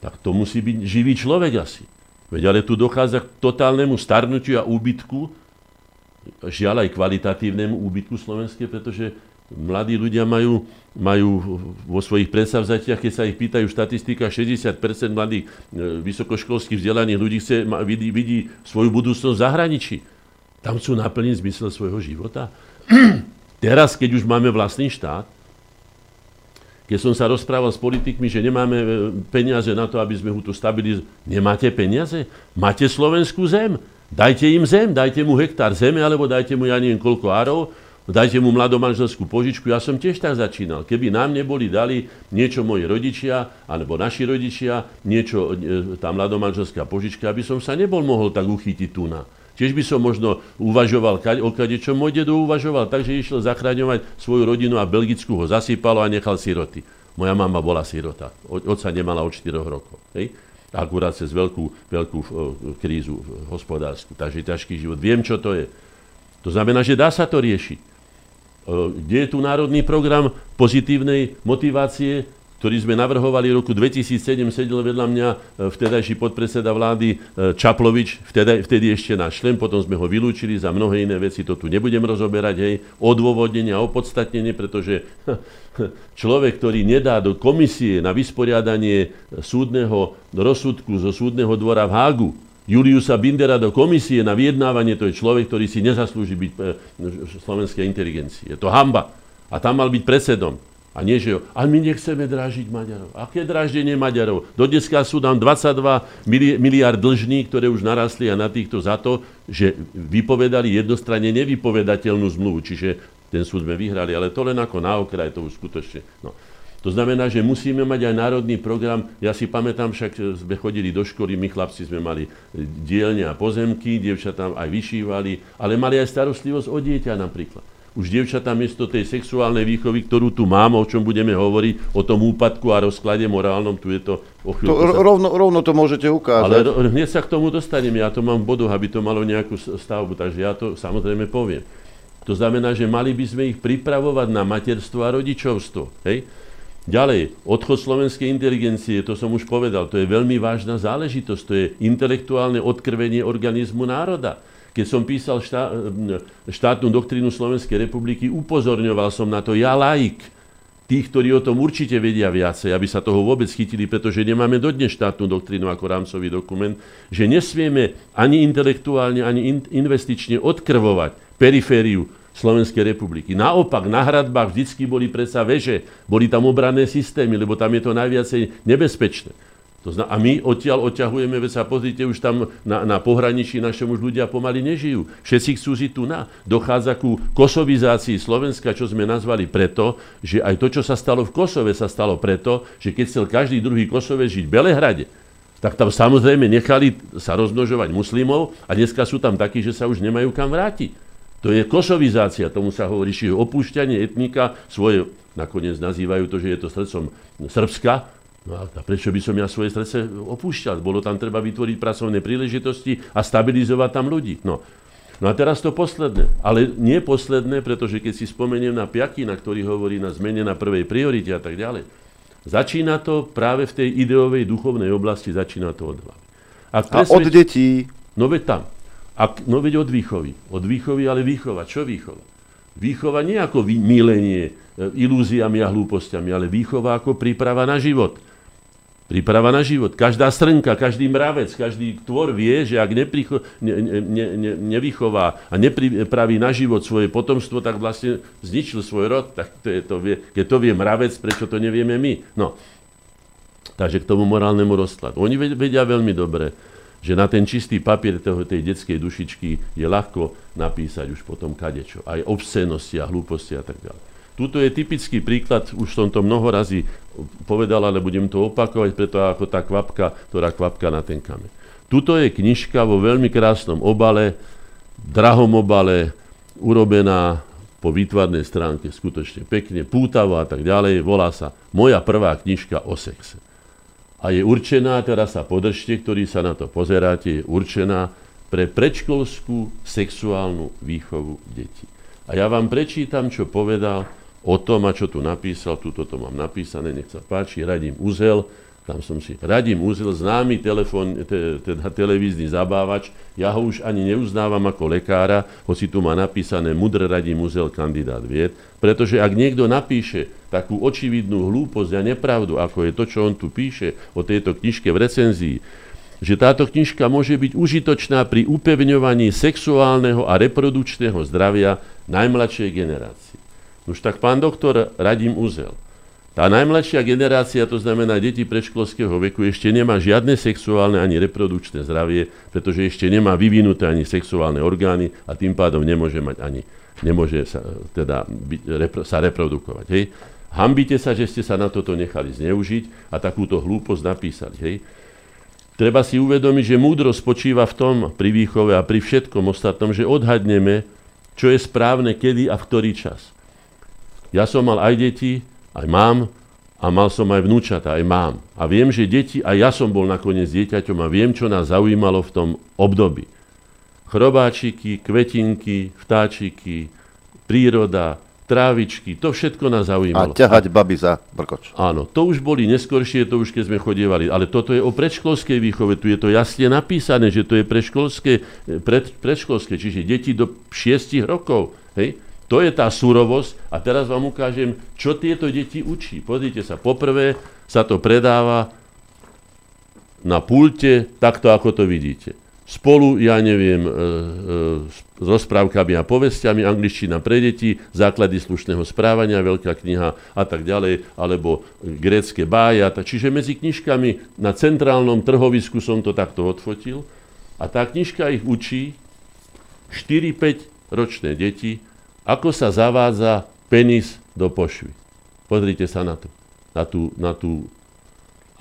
S14: tak to musí byť živý človek asi. Veď ale tu dochádza k totálnemu starnutiu a úbytku, žiaľ aj kvalitatívnemu úbytku slovenské, pretože mladí ľudia majú, majú vo svojich predsavzatiach, keď sa ich pýtajú štatistika, 60% mladých e, vysokoškolských vzdelaných ľudí chce, vidí, vidí svoju budúcnosť v zahraničí. Tam chcú naplniť zmysel svojho života. Teraz, keď už máme vlastný štát, keď som sa rozprával s politikmi, že nemáme e, peniaze na to, aby sme ho tu stabilizovali. Nemáte peniaze? Máte slovenskú zem? Dajte im zem, dajte mu hektár zeme, alebo dajte mu, ja neviem, koľko árov, dajte mu mladomanželskú požičku. Ja som tiež tak začínal. Keby nám neboli dali niečo moji rodičia, alebo naši rodičia, niečo, e, tá mladomanželská požička, aby som sa nebol mohol tak uchytiť tu na. Tiež by som možno uvažoval o kade, čo môj dedo uvažoval, takže išiel zachraňovať svoju rodinu a Belgicku ho zasypalo a nechal siroty. Moja mama bola sirota. Oca nemala od 4 rokov. Hej? Akurát cez veľkú, veľkú uh, krízu hospodárskú. Takže ťažký život. Viem, čo to je. To znamená, že dá sa to riešiť. Uh, kde je tu národný program pozitívnej motivácie ktorý sme navrhovali v roku 2007, sedel vedľa mňa e, vtedajší podpredseda vlády e, Čaplovič, vtedy, vtedy ešte náš člen, potom sme ho vylúčili za mnohé iné veci, to tu nebudem rozoberať, hej, odôvodnenie a opodstatnenie, pretože človek, ktorý nedá do komisie na vysporiadanie súdneho rozsudku zo súdneho dvora v Hágu, Juliusa Bindera do komisie na vyjednávanie, to je človek, ktorý si nezaslúži byť e, slovenskej inteligencie. Je to hamba. A tam mal byť predsedom. A nie, že a my nechceme drážiť Maďarov. Aké dráždenie Maďarov? Do dneska sú tam 22 miliard dlžní, ktoré už narastli a na týchto za to, že vypovedali jednostranne nevypovedateľnú zmluvu. Čiže ten súd sme vyhrali, ale to len ako na okraj, to už skutočne. No. To znamená, že musíme mať aj národný program. Ja si pamätám, však sme chodili do školy, my chlapci sme mali dielne a pozemky, dievčatá aj vyšívali, ale mali aj starostlivosť o dieťa napríklad už dievčatá miesto tej sexuálnej výchovy, ktorú tu mám, o čom budeme hovoriť, o tom úpadku a rozklade morálnom, tu je to o
S2: chvíľku. To, sa... rovno, rovno to môžete ukázať.
S14: Ale hneď sa k tomu dostanem, ja to mám v bodu, aby to malo nejakú stavbu, takže ja to samozrejme poviem. To znamená, že mali by sme ich pripravovať na materstvo a rodičovstvo. Hej? Ďalej, odchod slovenskej inteligencie, to som už povedal, to je veľmi vážna záležitosť, to je intelektuálne odkrvenie organizmu národa. Keď som písal štá, štátnu doktrínu Slovenskej republiky, upozorňoval som na to ja laik, tých, ktorí o tom určite vedia viacej, aby sa toho vôbec chytili, pretože nemáme dodnes štátnu doktrínu ako rámcový dokument, že nesmieme ani intelektuálne, ani investične odkrvovať perifériu Slovenskej republiky. Naopak, na hradbách vždycky boli predsa veže, boli tam obranné systémy, lebo tam je to najviacej nebezpečné. To zna- a my odtiaľ odťahujeme, veď sa pozrite, už tam na, na pohraničí našom už ľudia pomaly nežijú. Všetci chcú žiť tu na. Dochádza ku kosovizácii Slovenska, čo sme nazvali preto, že aj to, čo sa stalo v Kosove, sa stalo preto, že keď chcel každý druhý Kosove žiť v Belehrade, tak tam samozrejme nechali sa rozmnožovať muslimov a dneska sú tam takí, že sa už nemajú kam vrátiť. To je kosovizácia, tomu sa hovorí, že opúšťanie etnika svoje, nakoniec nazývajú to, že je to srdcom Srbska, No a prečo by som ja svoje srdce opúšťal? Bolo tam treba vytvoriť pracovné príležitosti a stabilizovať tam ľudí. No. No a teraz to posledné. Ale nie posledné, pretože keď si spomeniem na Piakina, ktorý hovorí na zmene na prvej priorite a tak ďalej, začína to práve v tej ideovej duchovnej oblasti, začína to od hlavy.
S2: Ak presvedč... A od detí?
S14: No veď tam. Ak, no veď od výchovy. Od výchovy, ale výchova. Čo výchova? Výchova nie ako milenie e, ilúziami a hlúpostiami, ale výchova ako príprava na život. Príprava na život. Každá srnka, každý mravec, každý tvor vie, že ak nepricho, ne, ne, ne, nevychová a nepripraví na život svoje potomstvo, tak vlastne zničil svoj rod. Tak to je to vie, keď to vie mravec, prečo to nevieme my? No. Takže k tomu morálnemu rozkladu. Oni vedia veľmi dobre, že na ten čistý papier toho, tej detskej dušičky je ľahko napísať už potom kadečo. Aj obscenosti a hlúposti a tak ďalej. Tuto je typický príklad, už som to mnoho razy povedal, ale budem to opakovať, preto ako tá kvapka, ktorá kvapka na ten kameň. Tuto je knižka vo veľmi krásnom obale, drahom obale, urobená po výtvarnej stránke skutočne pekne, pútavo a tak ďalej. Volá sa Moja prvá knižka o sexe. A je určená, teraz sa podržte, ktorí sa na to pozeráte, je určená pre predškolskú sexuálnu výchovu detí. A ja vám prečítam, čo povedal o tom, a čo tu napísal, tuto to mám napísané, nech sa páči, Radim Uzel, tam som si, Radim Uzel, známy telefón, te, teda televízny zabávač, ja ho už ani neuznávam ako lekára, hoci tu má napísané Mudr Radim Uzel, kandidát vied, pretože ak niekto napíše takú očividnú hlúposť a nepravdu, ako je to, čo on tu píše o tejto knižke v recenzii, že táto knižka môže byť užitočná pri upevňovaní sexuálneho a reprodukčného zdravia najmladšej generácie. Už tak pán doktor Radim Uzel. Tá najmladšia generácia, to znamená deti predškolského veku, ešte nemá žiadne sexuálne ani reprodukčné zdravie, pretože ešte nemá vyvinuté ani sexuálne orgány a tým pádom nemôže mať ani, nemôže sa, teda, byť, repro, sa reprodukovať. Hej? Hambite sa, že ste sa na toto nechali zneužiť a takúto hlúposť napísali. Hej? Treba si uvedomiť, že múdro spočíva v tom pri výchove a pri všetkom ostatnom, že odhadneme, čo je správne, kedy a v ktorý čas. Ja som mal aj deti, aj mám, a mal som aj vnúčata, aj mám. A viem, že deti, a ja som bol nakoniec dieťaťom a viem, čo nás zaujímalo v tom období. Chrobáčiky, kvetinky, vtáčiky, príroda, trávičky, to všetko nás zaujímalo.
S2: A ťahať baby za brkoč.
S14: Áno, to už boli neskoršie, to už keď sme chodievali, ale toto je o predškolskej výchove, tu je to jasne napísané, že to je predškolské, pred, predškolské čiže deti do 6 rokov. Hej? To je tá surovosť a teraz vám ukážem, čo tieto deti učí. Pozrite sa, poprvé sa to predáva na pulte, takto ako to vidíte. spolu, ja neviem, e, e, s rozprávkami a povestiami, angličtina pre deti, základy slušného správania, veľká kniha a tak ďalej, alebo grécke bája. Čiže medzi knižkami na centrálnom trhovisku som to takto odfotil a tá knižka ich učí 4-5 ročné deti, ako sa zavádza penis do pošvy. Pozrite sa na to. Na tú, na tú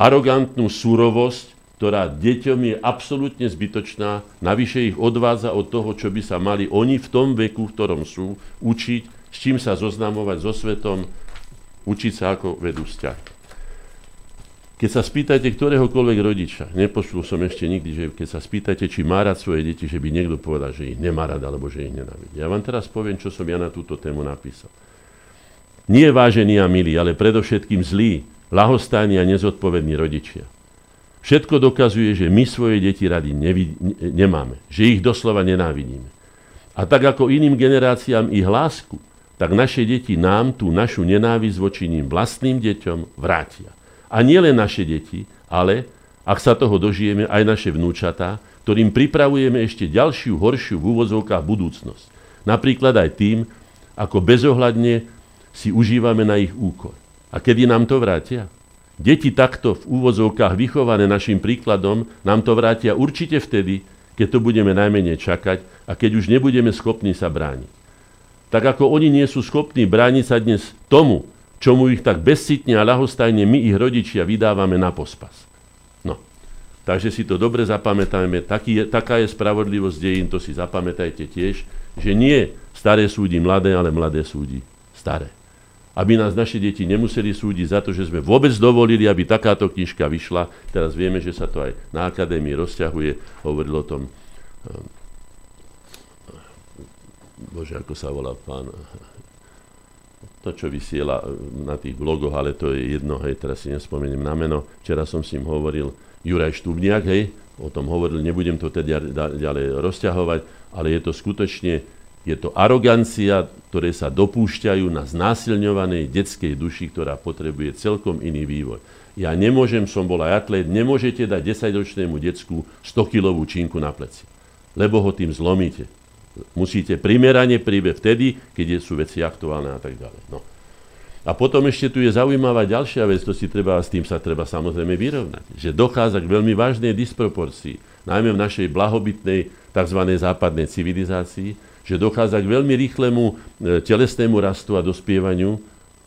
S14: arogantnú surovosť, ktorá deťom je absolútne zbytočná, navyše ich odvádza od toho, čo by sa mali oni v tom veku, v ktorom sú, učiť, s čím sa zoznamovať so svetom, učiť sa, ako vedú vzťah. Keď sa spýtate ktoréhokoľvek rodiča, nepočul som ešte nikdy, že keď sa spýtate, či má rád svoje deti, že by niekto povedal, že ich nemá rád, alebo že ich nenávidí. Ja vám teraz poviem, čo som ja na túto tému napísal. Nie vážení a milí, ale predovšetkým zlí, lahostajní a nezodpovední rodičia Všetko dokazuje, že my svoje deti rady nevi- nemáme, že ich doslova nenávidíme. A tak ako iným generáciám ich lásku, tak naše deti nám tú našu nenávisť voči ním vlastným deťom vrátia. A nie len naše deti, ale, ak sa toho dožijeme, aj naše vnúčatá, ktorým pripravujeme ešte ďalšiu, horšiu v úvozovkách budúcnosť. Napríklad aj tým, ako bezohľadne si užívame na ich úkor. A kedy nám to vrátia? Deti takto v úvozovkách vychované našim príkladom nám to vrátia určite vtedy, keď to budeme najmenej čakať a keď už nebudeme schopní sa brániť. Tak ako oni nie sú schopní brániť sa dnes tomu, čomu ich tak bezcitne a ľahostajne my, ich rodičia, vydávame na pospas. No, takže si to dobre zapamätajme, taký je, taká je spravodlivosť dejín, to si zapamätajte tiež, že nie staré súdi mladé, ale mladé súdi staré aby nás naše deti nemuseli súdiť za to, že sme vôbec dovolili, aby takáto knižka vyšla. Teraz vieme, že sa to aj na akadémii rozťahuje. Hovoril o tom, ehm, bože, ako sa volá pán, to, čo vysiela na tých blogoch, ale to je jedno, hej, teraz si nespomeniem na meno. Včera som s ním hovoril, Juraj Štúbniak, hej, o tom hovoril, nebudem to teda ďalej rozťahovať, ale je to skutočne je to arogancia, ktoré sa dopúšťajú na znásilňovanej detskej duši, ktorá potrebuje celkom iný vývoj. Ja nemôžem, som bol aj atlet, nemôžete dať 10-ročnému decku 100-kilovú činku na pleci, lebo ho tým zlomíte. Musíte primerane príbe vtedy, keď sú veci aktuálne a tak ďalej. No. A potom ešte tu je zaujímavá ďalšia vec, to si treba, s tým sa treba samozrejme vyrovnať, že dochádza k veľmi vážnej disproporcii, najmä v našej blahobytnej tzv. západnej civilizácii, že dochádza k veľmi rýchlemu e, telesnému rastu a dospievaniu,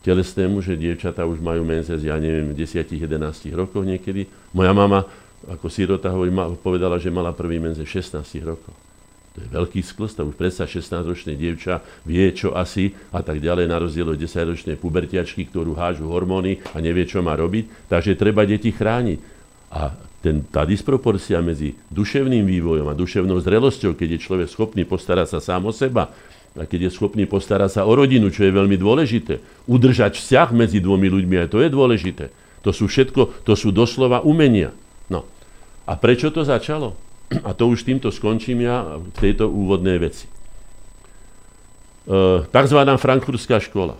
S14: telesnému, že dievčatá už majú menzes, ja neviem, v 10-11 rokoch niekedy. Moja mama, ako sirota hovorí, povedala, že mala prvý menzes v 16 rokoch. To je veľký sklz, už predsa 16-ročné dievča vie, čo asi a tak ďalej, na rozdiel od 10-ročnej pubertiačky, ktorú hážu hormóny a nevie, čo má robiť. Takže treba deti chrániť. A ten, tá disproporcia medzi duševným vývojom a duševnou zrelosťou, keď je človek schopný postarať sa sám o seba, a keď je schopný postarať sa o rodinu, čo je veľmi dôležité, udržať vzťah medzi dvomi ľuďmi, aj to je dôležité. To sú všetko, to sú doslova umenia. No. A prečo to začalo? A to už týmto skončím ja v tejto úvodnej veci. E, takzvaná frankfurtská škola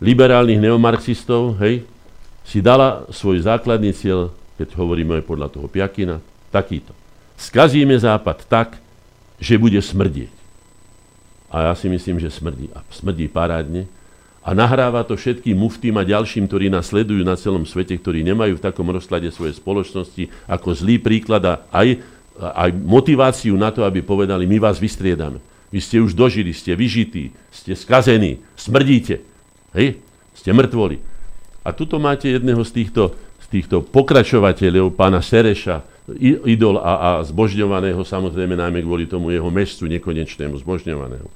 S14: liberálnych neomarxistov, hej, si dala svoj základný cieľ keď hovoríme podľa toho Piakina, takýto. Skazíme Západ tak, že bude smrdieť. A ja si myslím, že smrdí. A smrdí parádne. A nahráva to všetkým muftým a ďalším, ktorí nás sledujú na celom svete, ktorí nemajú v takom rozklade svojej spoločnosti ako zlý príklad a aj, aj motiváciu na to, aby povedali, my vás vystriedame. Vy ste už dožili, ste vyžití, ste skazení, smrdíte. Hej? Ste mŕtvoli. A tuto máte jedného z týchto týchto pokračovateľov, pána Sereša, idol a, a zbožňovaného, samozrejme najmä kvôli tomu jeho mešcu nekonečnému zbožňovaného.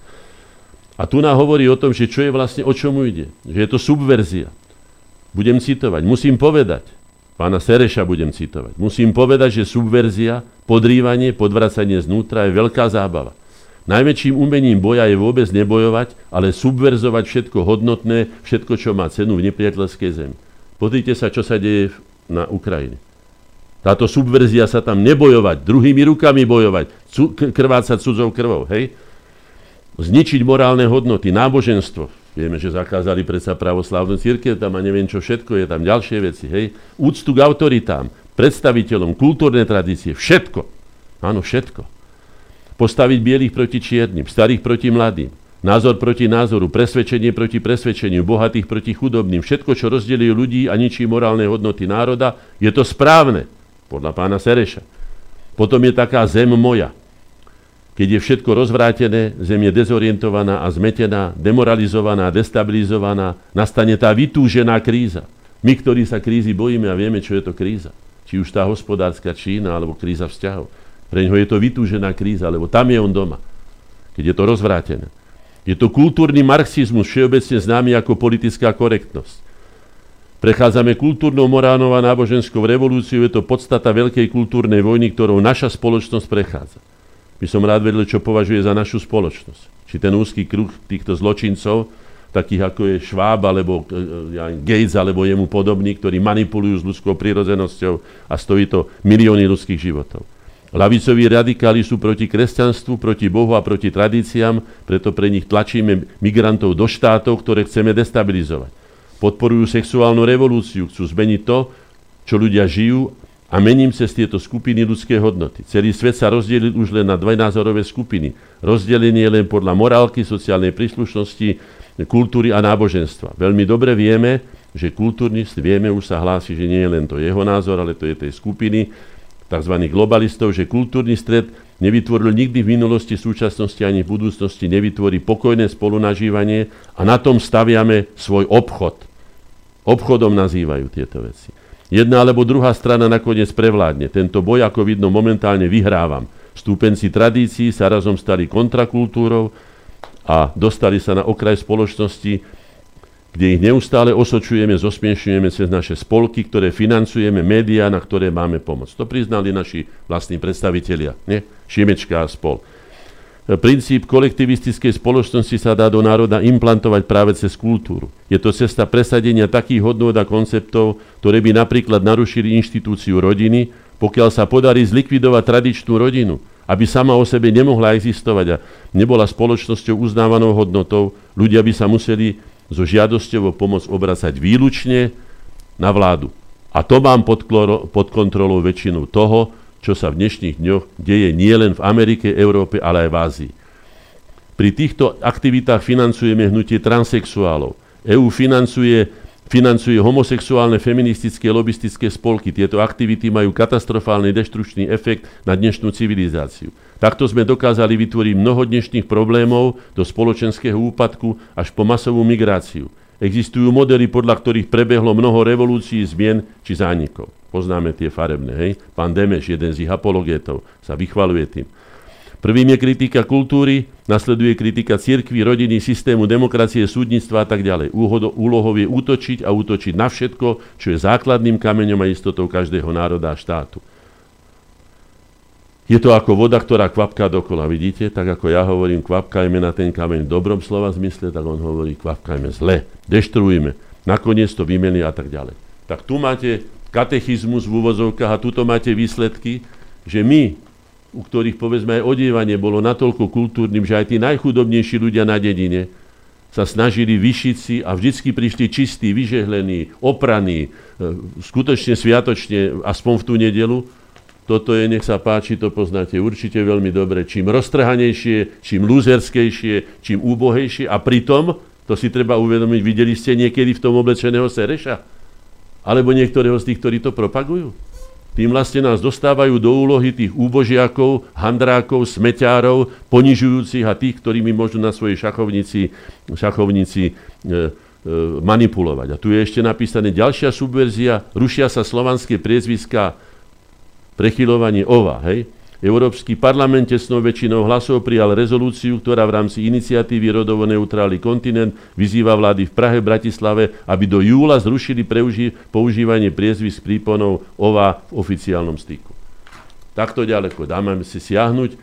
S14: A tu nám hovorí o tom, že čo je vlastne, o čomu ide. Že je to subverzia. Budem citovať. Musím povedať, pána Sereša budem citovať, musím povedať, že subverzia, podrývanie, podvracanie znútra je veľká zábava. Najväčším umením boja je vôbec nebojovať, ale subverzovať všetko hodnotné, všetko, čo má cenu v nepriateľskej zemi. Pozrite sa, čo sa deje na Ukrajine. Táto subverzia sa tam nebojovať, druhými rukami bojovať, krvácať cudzou krvou, hej? Zničiť morálne hodnoty, náboženstvo. Vieme, že zakázali predsa pravoslávnu církev tam a neviem čo všetko, je tam ďalšie veci, hej? Úctu k autoritám, predstaviteľom, kultúrne tradície, všetko. Áno, všetko. Postaviť bielých proti čiernym, starých proti mladým, názor proti názoru, presvedčenie proti presvedčeniu, bohatých proti chudobným, všetko, čo rozdeluje ľudí a ničí morálne hodnoty národa, je to správne, podľa pána Sereša. Potom je taká zem moja. Keď je všetko rozvrátené, zem je dezorientovaná a zmetená, demoralizovaná, destabilizovaná, nastane tá vytúžená kríza. My, ktorí sa krízy bojíme a vieme, čo je to kríza. Či už tá hospodárska Čína, alebo kríza vzťahov. Pre ňoho je to vytúžená kríza, lebo tam je on doma. Keď je to rozvrátené. Je to kultúrny marxizmus, všeobecne známy ako politická korektnosť. Prechádzame kultúrnou, morálnou a náboženskou revolúciou, je to podstata veľkej kultúrnej vojny, ktorou naša spoločnosť prechádza. By som rád vedel, čo považuje za našu spoločnosť. Či ten úzky kruh týchto zločincov, takých ako je Schwab, alebo e, ja, Gates, alebo jemu podobní, ktorí manipulujú s ľudskou prírodzenosťou a stojí to milióny ľudských životov. Lavicoví radikáli sú proti kresťanstvu, proti Bohu a proti tradíciám, preto pre nich tlačíme migrantov do štátov, ktoré chceme destabilizovať. Podporujú sexuálnu revolúciu, chcú zmeniť to, čo ľudia žijú a mením cez tieto skupiny ľudské hodnoty. Celý svet sa rozdelil už len na dve názorové skupiny. Rozdelenie len podľa morálky, sociálnej príslušnosti, kultúry a náboženstva. Veľmi dobre vieme, že kultúrnist, vieme, už sa hlási, že nie je len to jeho názor, ale to je tej skupiny, tzv. globalistov, že kultúrny stred nevytvoril nikdy v minulosti, súčasnosti ani v budúcnosti, nevytvorí pokojné spolunažívanie a na tom staviame svoj obchod. Obchodom nazývajú tieto veci. Jedna alebo druhá strana nakoniec prevládne. Tento boj, ako vidno, momentálne vyhrávam. Stúpenci tradícií sa razom stali kontrakultúrou a dostali sa na okraj spoločnosti, kde ich neustále osočujeme, zosmiešujeme cez naše spolky, ktoré financujeme, médiá, na ktoré máme pomoc. To priznali naši vlastní predstavitelia, nie? Šimečka a spol. Princíp kolektivistickej spoločnosti sa dá do národa implantovať práve cez kultúru. Je to cesta presadenia takých hodnôt a konceptov, ktoré by napríklad narušili inštitúciu rodiny, pokiaľ sa podarí zlikvidovať tradičnú rodinu, aby sama o sebe nemohla existovať a nebola spoločnosťou uznávanou hodnotou, ľudia by sa museli so žiadosťou o pomoc obracať výlučne na vládu. A to mám pod, pod kontrolou väčšinu toho, čo sa v dnešných dňoch deje nielen v Amerike, Európe, ale aj v Ázii. Pri týchto aktivitách financujeme hnutie transexuálov. EÚ financuje, financuje homosexuálne, feministické, lobistické spolky. Tieto aktivity majú katastrofálny deštručný efekt na dnešnú civilizáciu. Takto sme dokázali vytvoriť mnoho dnešných problémov do spoločenského úpadku až po masovú migráciu. Existujú modely, podľa ktorých prebehlo mnoho revolúcií, zmien či zánikov. Poznáme tie farebné, hej? Pán Demeš, jeden z ich apologetov, sa vychvaluje tým. Prvým je kritika kultúry, nasleduje kritika cirkvy, rodiny, systému, demokracie, súdnictva a tak ďalej. Úlohou je útočiť a útočiť na všetko, čo je základným kameňom a istotou každého národa a štátu. Je to ako voda, ktorá kvapká dokola, vidíte? Tak ako ja hovorím, kvapkajme na ten kameň v dobrom slova zmysle, tak on hovorí, kvapkajme zle, deštruujme, nakoniec to vymení a tak ďalej. Tak tu máte katechizmus v úvozovkách a tuto máte výsledky, že my, u ktorých povedzme aj odievanie bolo natoľko kultúrnym, že aj tí najchudobnejší ľudia na dedine sa snažili vyšiť si a vždycky prišli čistí, vyžehlení, opraní, e, skutočne sviatočne, aspoň v tú nedelu, toto je, nech sa páči, to poznáte určite veľmi dobre. Čím roztrhanejšie, čím lúzerskejšie, čím úbohejšie. A pritom, to si treba uvedomiť, videli ste niekedy v tom oblečeného Sereša? Alebo niektorého z tých, ktorí to propagujú? Tým vlastne nás dostávajú do úlohy tých úbožiakov, handrákov, smeťárov, ponižujúcich a tých, ktorí mi môžu na svojej šachovnici, šachovnici e, e, manipulovať. A tu je ešte napísané ďalšia subverzia. Rušia sa slovanské priezviská prechylovanie OVA. Hej? Európsky parlament tesnou väčšinou hlasov prijal rezolúciu, ktorá v rámci iniciatívy rodovo neutrálny kontinent vyzýva vlády v Prahe, Bratislave, aby do júla zrušili preuži- používanie priezvisk príponov OVA v oficiálnom styku. Takto ďaleko dáme si siahnuť.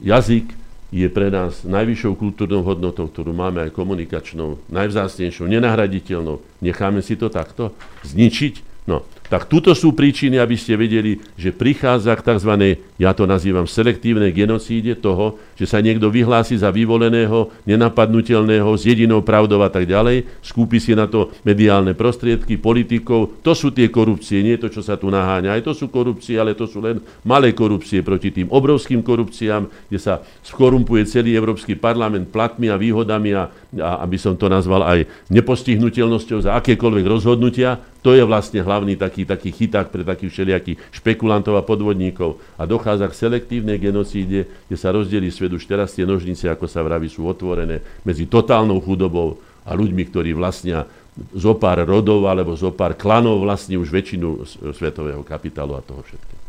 S14: Jazyk je pre nás najvyššou kultúrnou hodnotou, ktorú máme aj komunikačnou, najvzácnejšou, nenahraditeľnou. Necháme si to takto zničiť? No, Tak tuto sú príčiny, aby ste vedeli, že prichádza k tzv. ja to nazývam selektívnej genocíde toho, že sa niekto vyhlási za vyvoleného, nenapadnutelného, s jedinou pravdou a tak ďalej, skúpi si na to mediálne prostriedky, politikov. To sú tie korupcie, nie to, čo sa tu naháňa. Aj to sú korupcie, ale to sú len malé korupcie proti tým obrovským korupciám, kde sa skorumpuje celý Európsky parlament platmi a výhodami a, a aby som to nazval aj nepostihnutelnosťou za akékoľvek rozhodnutia. To je vlastne hlavný taký, taký chyták pre takých všelijakých špekulantov a podvodníkov. A dochádza k selektívnej genocíde, kde sa rozdelí svet už teraz tie nožnice, ako sa vraví, sú otvorené medzi totálnou chudobou a ľuďmi, ktorí vlastnia zo pár rodov alebo zo pár klanov vlastní už väčšinu svetového kapitálu a toho všetkého.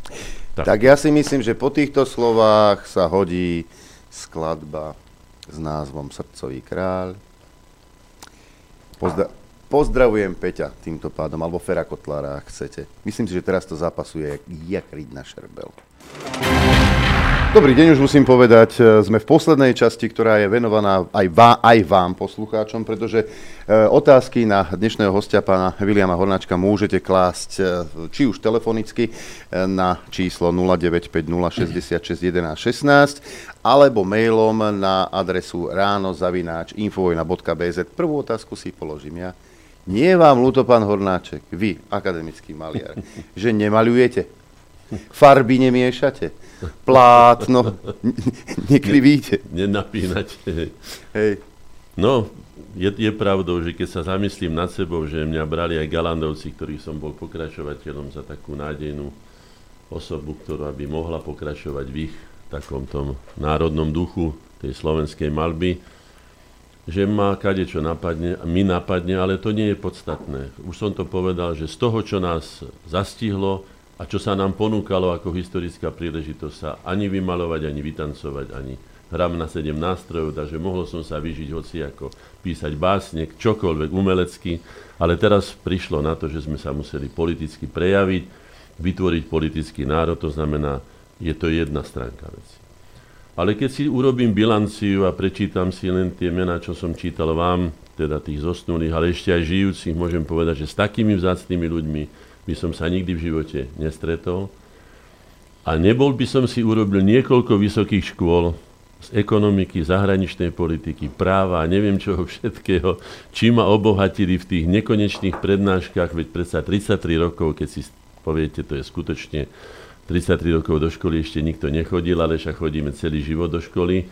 S2: Tak. tak ja si myslím, že po týchto slovách sa hodí skladba s názvom Srdcový kráľ. Pozda- Pozdravujem Peťa týmto pádom, alebo Fera Kotlára, ak chcete. Myslím si, že teraz to zápasuje jak riť na šerbel. Dobrý deň, už musím povedať, e, sme v poslednej časti, ktorá je venovaná aj, vá, aj vám, poslucháčom, pretože e, otázky na dnešného hostia, pána Viliama Hornáčka, môžete klásť e, či už telefonicky na číslo 0950661116 alebo mailom na adresu ránozavináč infovojna.bz. Prvú otázku si položím ja. Nie je vám ľúto, pán Hornáček, vy, akademický maliar, že nemalujete, farby nemiešate, plátno, nekrivíte.
S14: Nenapínate. Hej. No, je, je pravdou, že keď sa zamyslím nad sebou, že mňa brali aj Galandovci, ktorých som bol pokračovateľom za takú nádejnú osobu, ktorá by mohla pokračovať v ich takom tom národnom duchu tej slovenskej malby, že ma čo napadne, mi napadne, ale to nie je podstatné. Už som to povedal, že z toho, čo nás zastihlo a čo sa nám ponúkalo ako historická príležitosť sa ani vymalovať, ani vytancovať, ani hram na sedem nástrojov, takže mohol som sa vyžiť hoci ako písať básne, čokoľvek umelecky, ale teraz prišlo na to, že sme sa museli politicky prejaviť, vytvoriť politický národ, to znamená, je to jedna stránka veci. Ale keď si urobím bilanciu a prečítam si len tie mená, čo som čítal vám, teda tých zosnulých, ale ešte aj žijúcich, môžem povedať, že s takými vzácnými ľuďmi by som sa nikdy v živote nestretol. A nebol by som si urobil niekoľko vysokých škôl z ekonomiky, zahraničnej politiky, práva a neviem čoho všetkého, či ma obohatili v tých nekonečných prednáškach, veď predsa 33 rokov, keď si poviete, to je skutočne 33 rokov do školy ešte nikto nechodil, ale však chodíme celý život do školy.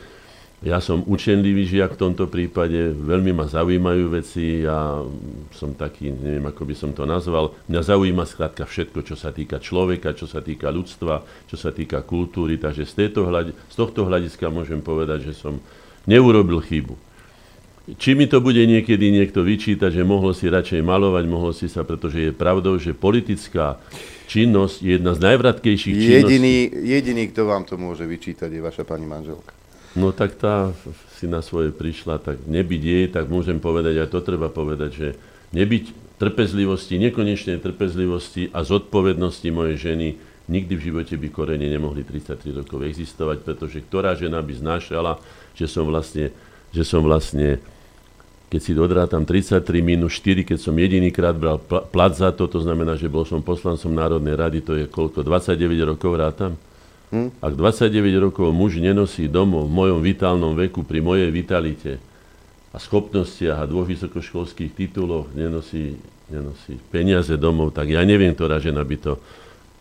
S14: Ja som učenlivý žiak v tomto prípade, veľmi ma zaujímajú veci, ja som taký, neviem ako by som to nazval, mňa zaujíma skrátka všetko, čo sa týka človeka, čo sa týka ľudstva, čo sa týka kultúry, takže z, tejto hľad- z tohto hľadiska môžem povedať, že som neurobil chybu. Či mi to bude niekedy niekto vyčítať, že mohol si radšej malovať, mohol si sa, pretože je pravdou, že politická činnosť je jedna z najvratkejších činností.
S2: Jediný, jediný, kto vám to môže vyčítať, je vaša pani manželka.
S14: No tak tá si na svoje prišla, tak nebyť jej, tak môžem povedať, aj to treba povedať, že nebyť trpezlivosti, nekonečnej trpezlivosti a zodpovednosti mojej ženy, nikdy v živote by korene nemohli 33 rokov existovať, pretože ktorá žena by znášala, že som vlastne, že som vlastne keď si odrátam 33 minus 4, keď som jedinýkrát bral plat za to, to znamená, že bol som poslancom Národnej rady, to je koľko, 29 rokov rátam? Hm? Ak 29 rokov muž nenosí domov v mojom vitálnom veku, pri mojej vitalite a schopnostiach a dvoch vysokoškolských tituloch nenosí, nenosí peniaze domov, tak ja neviem, ktorá žena by to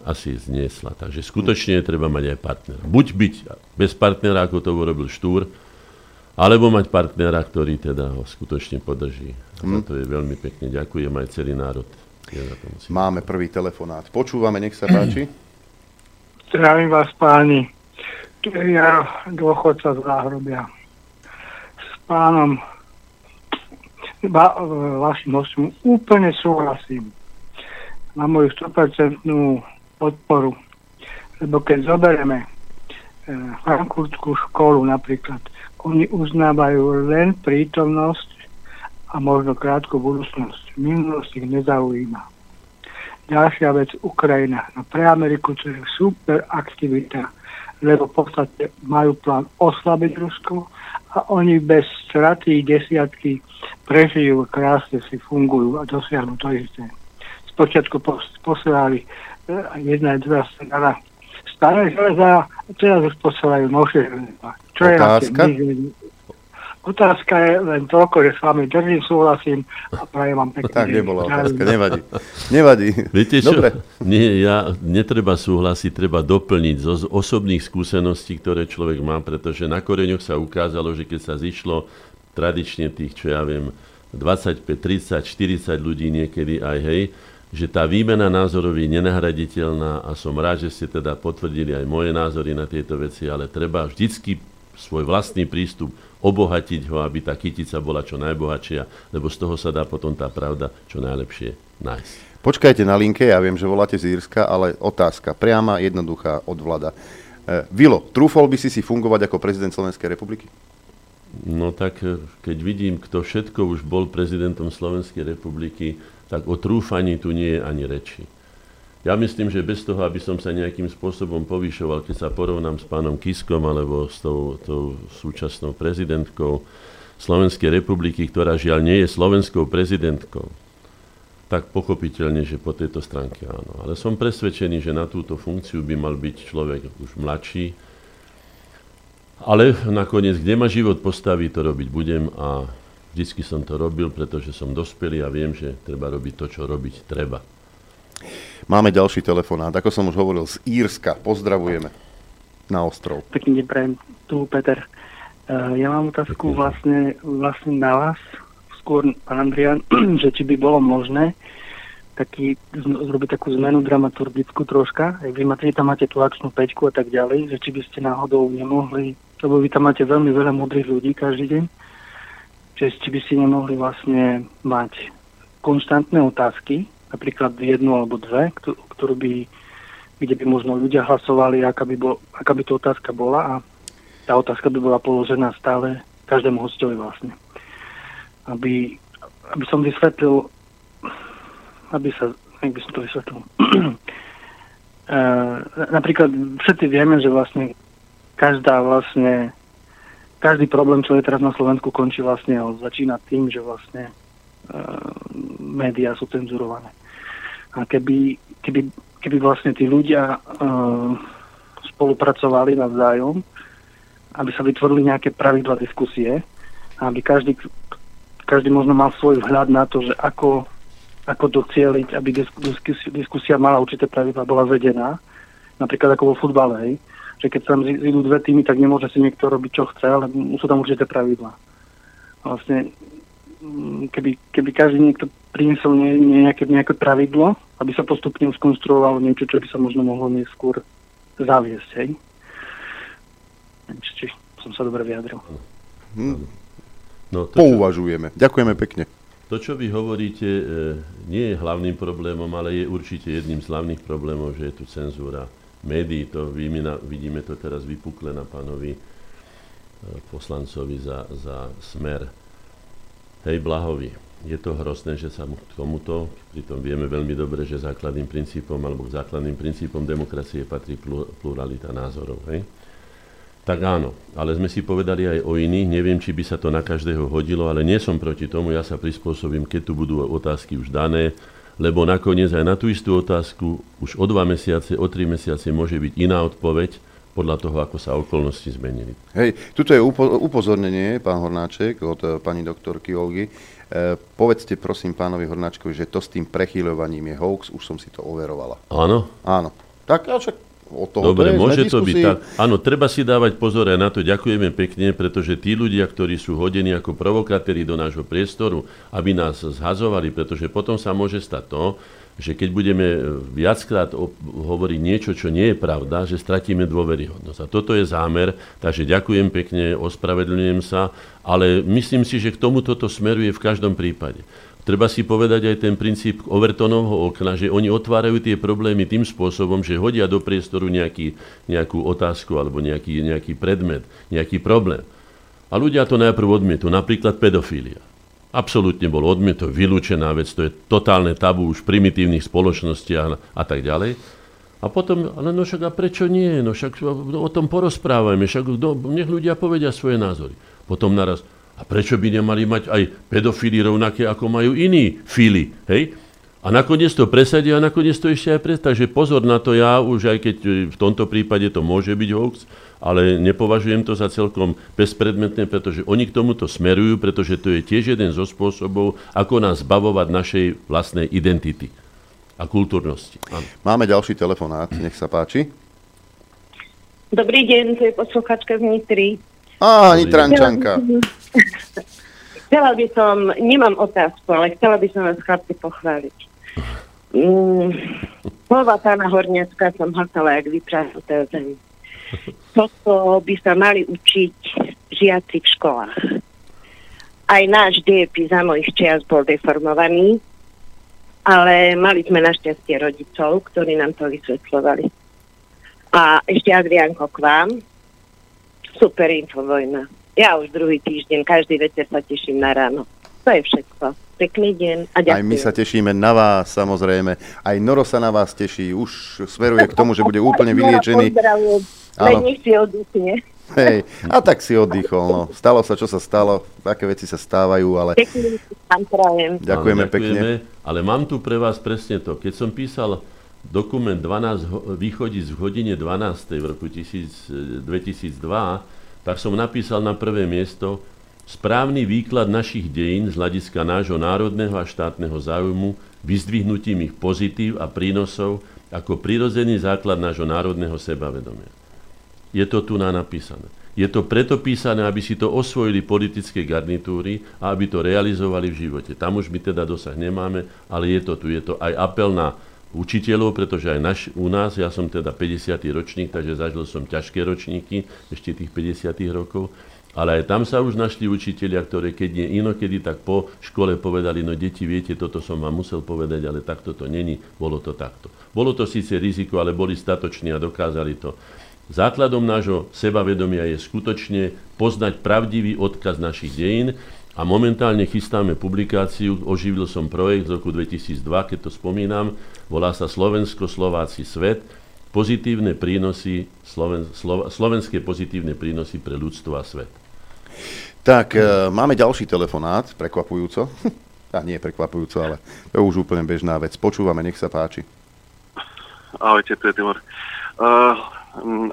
S14: asi zniesla. Takže skutočne treba mať aj partnera. Buď byť bez partnera, ako to urobil Štúr, alebo mať partnera, ktorý teda ho skutočne podrží. A za hm. to je veľmi pekne. Ďakujem aj celý národ. Ja
S2: Máme prvý telefonát. Počúvame, nech sa páči.
S15: Zdravím vás páni. Tu je ja dôchodca z Záhrobia. S pánom ba, vašim hostom úplne súhlasím na moju 100% podporu. Lebo keď zoberieme e, frankfurtskú školu napríklad, oni uznávajú len prítomnosť a možno krátku budúcnosť. Minulosť ich nezaujíma. Ďalšia vec, Ukrajina. No pre Ameriku to je super aktivita, lebo v podstate majú plán oslabiť Rusko a oni bez straty desiatky prežijú, krásne si fungujú a dosiahnu to isté. spočiatku posielali jedna, dva strana staré železa, teraz už posielajú novšie železa. Čo
S2: Otázka?
S15: je Otázka je len toľko, že s vami držím, súhlasím a prajem vám pekne.
S2: Tak nebola otázka, nevadí. Nevadí.
S14: Viete čo?
S2: Dobre.
S14: Nie, ja, netreba súhlasiť, treba doplniť zo osobných skúseností, ktoré človek má, pretože na koreňoch sa ukázalo, že keď sa zišlo tradične tých, čo ja viem, 25, 30, 40 ľudí niekedy aj hej, že tá výmena názorov je nenahraditeľná a som rád, že ste teda potvrdili aj moje názory na tieto veci, ale treba vždycky svoj vlastný prístup obohatiť ho, aby tá kytica bola čo najbohatšia, lebo z toho sa dá potom tá pravda čo najlepšie nájsť.
S2: Počkajte na linke, ja viem, že voláte z Írska, ale otázka, priama, jednoduchá od vlada. E, Vilo, trúfol by si si fungovať ako prezident Slovenskej republiky?
S14: No tak e, keď vidím, kto všetko už bol prezidentom Slovenskej republiky, tak o trúfaní tu nie je ani reči. Ja myslím, že bez toho, aby som sa nejakým spôsobom povyšoval, keď sa porovnám s pánom Kiskom alebo s tou, tou súčasnou prezidentkou Slovenskej republiky, ktorá žiaľ nie je slovenskou prezidentkou, tak pochopiteľne, že po tejto stránke áno. Ale som presvedčený, že na túto funkciu by mal byť človek už mladší. Ale nakoniec, kde ma život postaví, to robiť budem a Vždycky som to robil, pretože som dospelý a viem, že treba robiť to, čo robiť treba.
S2: Máme ďalší telefonát. Ako som už hovoril, z Írska. Pozdravujeme na ostrov.
S16: Pekný deň prajem. Tu Peter. Uh, ja mám otázku vlastne, vlastne na vás, skôr pán Andrian, že či by bolo možné taký, zrobiť takú zmenu dramaturgickú troška. Ak vy máte, tam máte tú akčnú peťku a tak ďalej, že či by ste náhodou nemohli, lebo vy tam máte veľmi veľa múdrych ľudí každý deň, že či by si nemohli vlastne mať konštantné otázky, napríklad jednu alebo dve, ktorú by, kde by možno ľudia hlasovali, aká by, bol, aká by to otázka bola a tá otázka by bola položená stále každému hostovi vlastne. Aby, aby som vysvetlil, aby sa, jak by som to vysvetlil. e, napríklad všetci vieme, že vlastne každá vlastne každý problém, čo je teraz na Slovensku, končí vlastne, začína tým, že vlastne e, médiá sú cenzurované. A keby, keby, keby vlastne tí ľudia e, spolupracovali navzájom, aby sa vytvorili nejaké pravidla diskusie, aby každý, každý možno mal svoj vhľad na to, že ako, ako docieliť, aby diskusia, diskusia mala určité pravidla, bola vedená, napríklad ako vo futbale, hej, že keď tam idú dve týmy, tak nemôže si niekto robiť, čo chce, ale sú tam určité pravidlá. Vlastne, keby, keby každý niekto priniesol nie, nie nejaké, nejaké pravidlo, aby sa postupne skonstruovalo niečo, čo by sa možno mohlo neskôr zaviesť, hej? Či, či som sa dobre vyjadril.
S2: Hm. No, to, Pouvažujeme. Čo, Ďakujeme pekne.
S14: To, čo vy hovoríte, e, nie je hlavným problémom, ale je určite jedným z hlavných problémov, že je tu cenzúra médií, to vidíme, vidíme to teraz vypukle na pánovi e, poslancovi za, za smer. Hej, Blahovi, je to hrozné, že sa k tomuto, pritom vieme veľmi dobre, že základným princípom alebo základným princípom demokracie patrí pluralita názorov. Hej? Tak áno, ale sme si povedali aj o iných, neviem, či by sa to na každého hodilo, ale nie som proti tomu, ja sa prispôsobím, keď tu budú otázky už dané, lebo nakoniec aj na tú istú otázku už o dva mesiace, o tri mesiace môže byť iná odpoveď podľa toho, ako sa okolnosti zmenili.
S2: Hej, tuto je upo- upozornenie, pán Hornáček, od uh, pani doktorky Olgy. E, povedzte prosím pánovi Hornáčkovi, že to s tým prechýľovaním je hoax, už som si to overovala.
S14: Áno?
S2: Áno. Tak, ale však o toho
S14: Dobre,
S2: to je,
S14: môže to byť tak. Áno, treba si dávať pozor aj na to, ďakujeme pekne, pretože tí ľudia, ktorí sú hodení ako provokatéri do nášho priestoru, aby nás zhazovali, pretože potom sa môže stať to, že keď budeme viackrát hovoriť niečo, čo nie je pravda, že stratíme dôveryhodnosť. A toto je zámer, takže ďakujem pekne, ospravedlňujem sa, ale myslím si, že k tomu toto smeruje v každom prípade. Treba si povedať aj ten princíp Overtonovho okna, že oni otvárajú tie problémy tým spôsobom, že hodia do priestoru nejaký, nejakú otázku alebo nejaký, nejaký predmet, nejaký problém. A ľudia to najprv odmietu, napríklad pedofília. Absolútne bol odmietol, vylúčená vec, to je totálne tabu už v primitívnych spoločnostiach a tak ďalej. A potom, ale no však a prečo nie? No však o tom porozprávajme, však no, nech ľudia povedia svoje názory. Potom naraz, a prečo by nemali mať aj pedofíli rovnaké, ako majú iní fíli? Hej? A nakoniec to presadia a nakoniec to ešte aj pres... Takže pozor na to, ja už aj keď v tomto prípade to môže byť hoax, ale nepovažujem to za celkom bezpredmetné, pretože oni k tomuto smerujú, pretože to je tiež jeden zo spôsobov, ako nás zbavovať našej vlastnej identity a kultúrnosti. Áno.
S2: Máme ďalší telefonát, nech sa páči.
S17: Dobrý deň, to je posluchačka z Nitry.
S2: Á, Nitrančanka.
S17: Chcela by som, nemám otázku, ale chcela by som vás chlapci pochváliť. Mm, slova pána Horniacka som hltala, jak vyprázdnuté zem. Toto by sa mali učiť žiaci v školách. Aj náš dejepis za mojich čias bol deformovaný, ale mali sme našťastie rodičov, ktorí nám to vysvetľovali. A ešte Adrianko k vám. Super infovojna. Ja už druhý týždeň, každý večer sa teším na ráno. To je všetko. Pekný deň a ďakujem.
S2: Aj my sa tešíme na vás, samozrejme. Aj Noro sa na vás teší. Už smeruje k tomu, že bude úplne vyliečený.
S17: Len nech si oddychne.
S2: Hej, a tak si oddychol. No. Stalo sa, čo sa stalo. Také veci sa stávajú, ale...
S17: Pekný.
S2: Ďakujeme,
S14: Áno,
S2: pekne.
S14: Ale mám tu pre vás presne to. Keď som písal dokument 12 ho- východíc v hodine 12. v roku 1000, 2002, tak som napísal na prvé miesto správny výklad našich dejín z hľadiska nášho národného a štátneho záujmu, vyzdvihnutím ich pozitív a prínosov ako prirodzený základ nášho národného sebavedomia. Je to tu na napísané. Je to preto písané, aby si to osvojili politické garnitúry a aby to realizovali v živote. Tam už my teda dosah nemáme, ale je to tu. Je to aj apel na učiteľov, pretože aj naš, u nás, ja som teda 50. ročník, takže zažil som ťažké ročníky, ešte tých 50. rokov, ale aj tam sa už našli učiteľia, ktoré keď nie inokedy, tak po škole povedali, no deti, viete, toto som vám musel povedať, ale takto to není, bolo to takto. Bolo to síce riziko, ale boli statoční a dokázali to. Základom nášho sebavedomia je skutočne poznať pravdivý odkaz našich dejín a momentálne chystáme publikáciu, oživil som projekt z roku 2002, keď to spomínam, volá sa Slovensko, Slováci, Svet, pozitívne prínosy, Sloven, Slova, slovenské pozitívne prínosy pre ľudstvo a svet.
S2: Tak, e, máme ďalší telefonát, prekvapujúco. A nie prekvapujúco, ale to je už úplne bežná vec. Počúvame, nech sa páči.
S18: Ahojte, tu je Timur. Uh,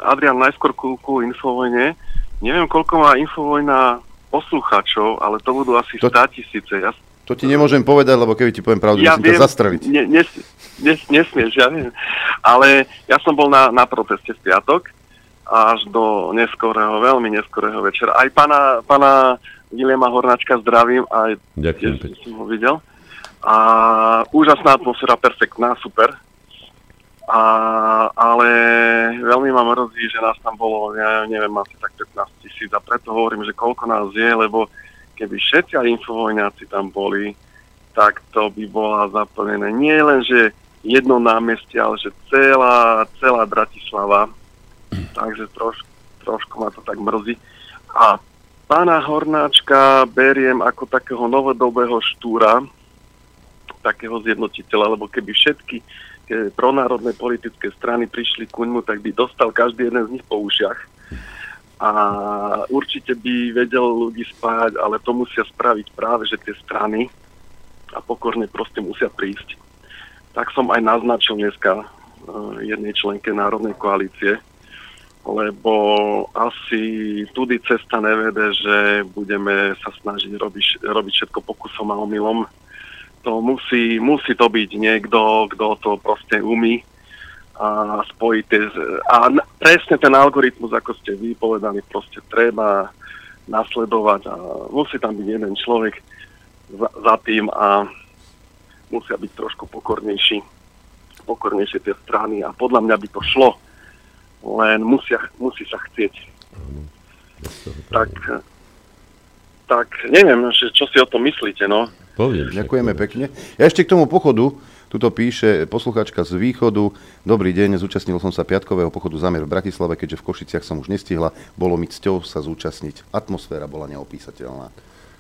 S18: Adrian, najskôr ku, ku Infovojne. Neviem, koľko má Infovojna poslucháčov, ale to budú asi
S2: To-
S18: 100 tisíce. Ja,
S2: To ti nemôžem povedať, lebo keby ti poviem pravdu,
S18: ja
S2: musím ťa zastreliť.
S18: Ne, nes, nes, nesmieš, ja viem. Ale ja som bol na, na proteste v piatok až do neskorého, veľmi neskorého večera. Aj pána, pána Viliema Hornáčka zdravím, aj
S14: Ďakujem
S18: tiež som ho videl. A úžasná atmosféra, perfektná, super. A, ale veľmi ma mrzí, že nás tam bolo, ja neviem, asi tak 15 tisíc a preto hovorím, že koľko nás je, lebo keby všetci aj infovojňáci tam boli, tak to by bola zaplnené nie len, že jedno námestie, ale že celá, celá Bratislava. Takže troš, trošku ma to tak mrzí. A pána Hornáčka beriem ako takého novodobého štúra, takého zjednotiteľa, lebo keby všetky tie pronárodné politické strany prišli ku ňmu, tak by dostal každý jeden z nich po ušiach. A určite by vedel ľudí spájať, ale to musia spraviť práve, že tie strany a pokorne proste musia prísť. Tak som aj naznačil dneska eh, jednej členke Národnej koalície, lebo asi tudy cesta nevede, že budeme sa snažiť robiť, robiť všetko pokusom a omylom. To musí, musí to byť niekto, kto to proste umí a spojiť tie... A presne ten algoritmus, ako ste vy povedali, proste treba nasledovať a musí tam byť jeden človek za, za tým a musia byť trošku pokornejší, pokornejšie tie strany a podľa mňa by to šlo, len musia, musí sa chcieť. Tak, tak neviem, že čo si o tom myslíte, no.
S14: Poviem.
S2: Ďakujeme pekne. Ja ešte k tomu pochodu, tuto píše posluchačka z východu. Dobrý deň, zúčastnil som sa piatkového pochodu Zamier v Bratislave, keďže v Košiciach som už nestihla. Bolo mi cťou sa zúčastniť. Atmosféra bola neopísateľná.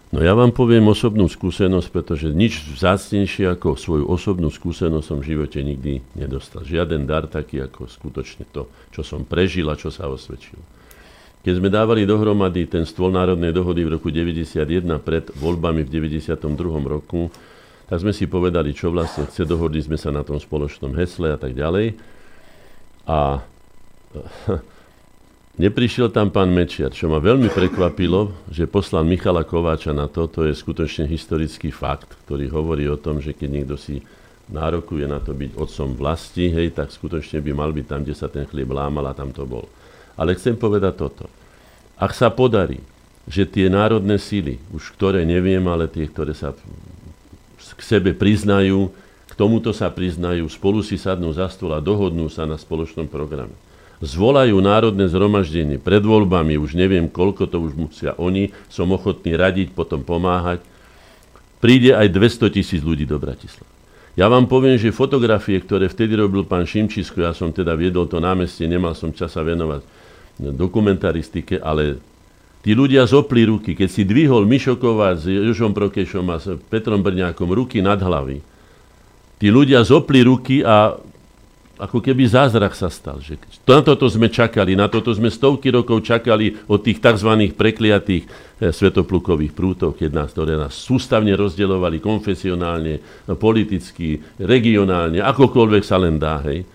S14: No ja vám poviem osobnú skúsenosť, pretože nič vzácnejšie ako svoju osobnú skúsenosť som v živote nikdy nedostal. Žiaden dar taký ako skutočne to, čo som prežil a čo sa osvedčil. Keď sme dávali dohromady ten stôl národnej dohody v roku 91 pred voľbami v 92 roku, tak sme si povedali, čo vlastne chce, dohodli sme sa na tom spoločnom hesle a tak ďalej. A neprišiel tam pán Mečiar, čo ma veľmi prekvapilo, že poslal Michala Kováča na to, to je skutočne historický fakt, ktorý hovorí o tom, že keď niekto si nárokuje na to byť otcom vlasti, hej, tak skutočne by mal byť tam, kde sa ten chlieb lámal a tam to bol. Ale chcem povedať toto. Ak sa podarí, že tie národné síly, už ktoré neviem, ale tie, ktoré sa k sebe priznajú, k tomuto sa priznajú, spolu si sadnú za stôl a dohodnú sa na spoločnom programe. Zvolajú národné zhromaždenie pred voľbami, už neviem koľko, to už musia oni, som ochotný radiť, potom pomáhať. Príde aj 200 tisíc ľudí do Bratislavy. Ja vám poviem, že fotografie, ktoré vtedy robil pán Šimčisko, ja som teda viedol to námestie, nemal som čas sa venovať dokumentaristike, ale tí ľudia zopli ruky. Keď si dvihol Mišoková s Jožom Prokešom a s Petrom Brňákom ruky nad hlavy, tí ľudia zopli ruky a ako keby zázrak sa stal. Že na toto sme čakali, na toto sme stovky rokov čakali od tých tzv. prekliatých eh, svetoplukových prútov, keď nás, ktoré nás sústavne rozdeľovali konfesionálne, politicky, regionálne, akokoľvek sa len dá. Hej.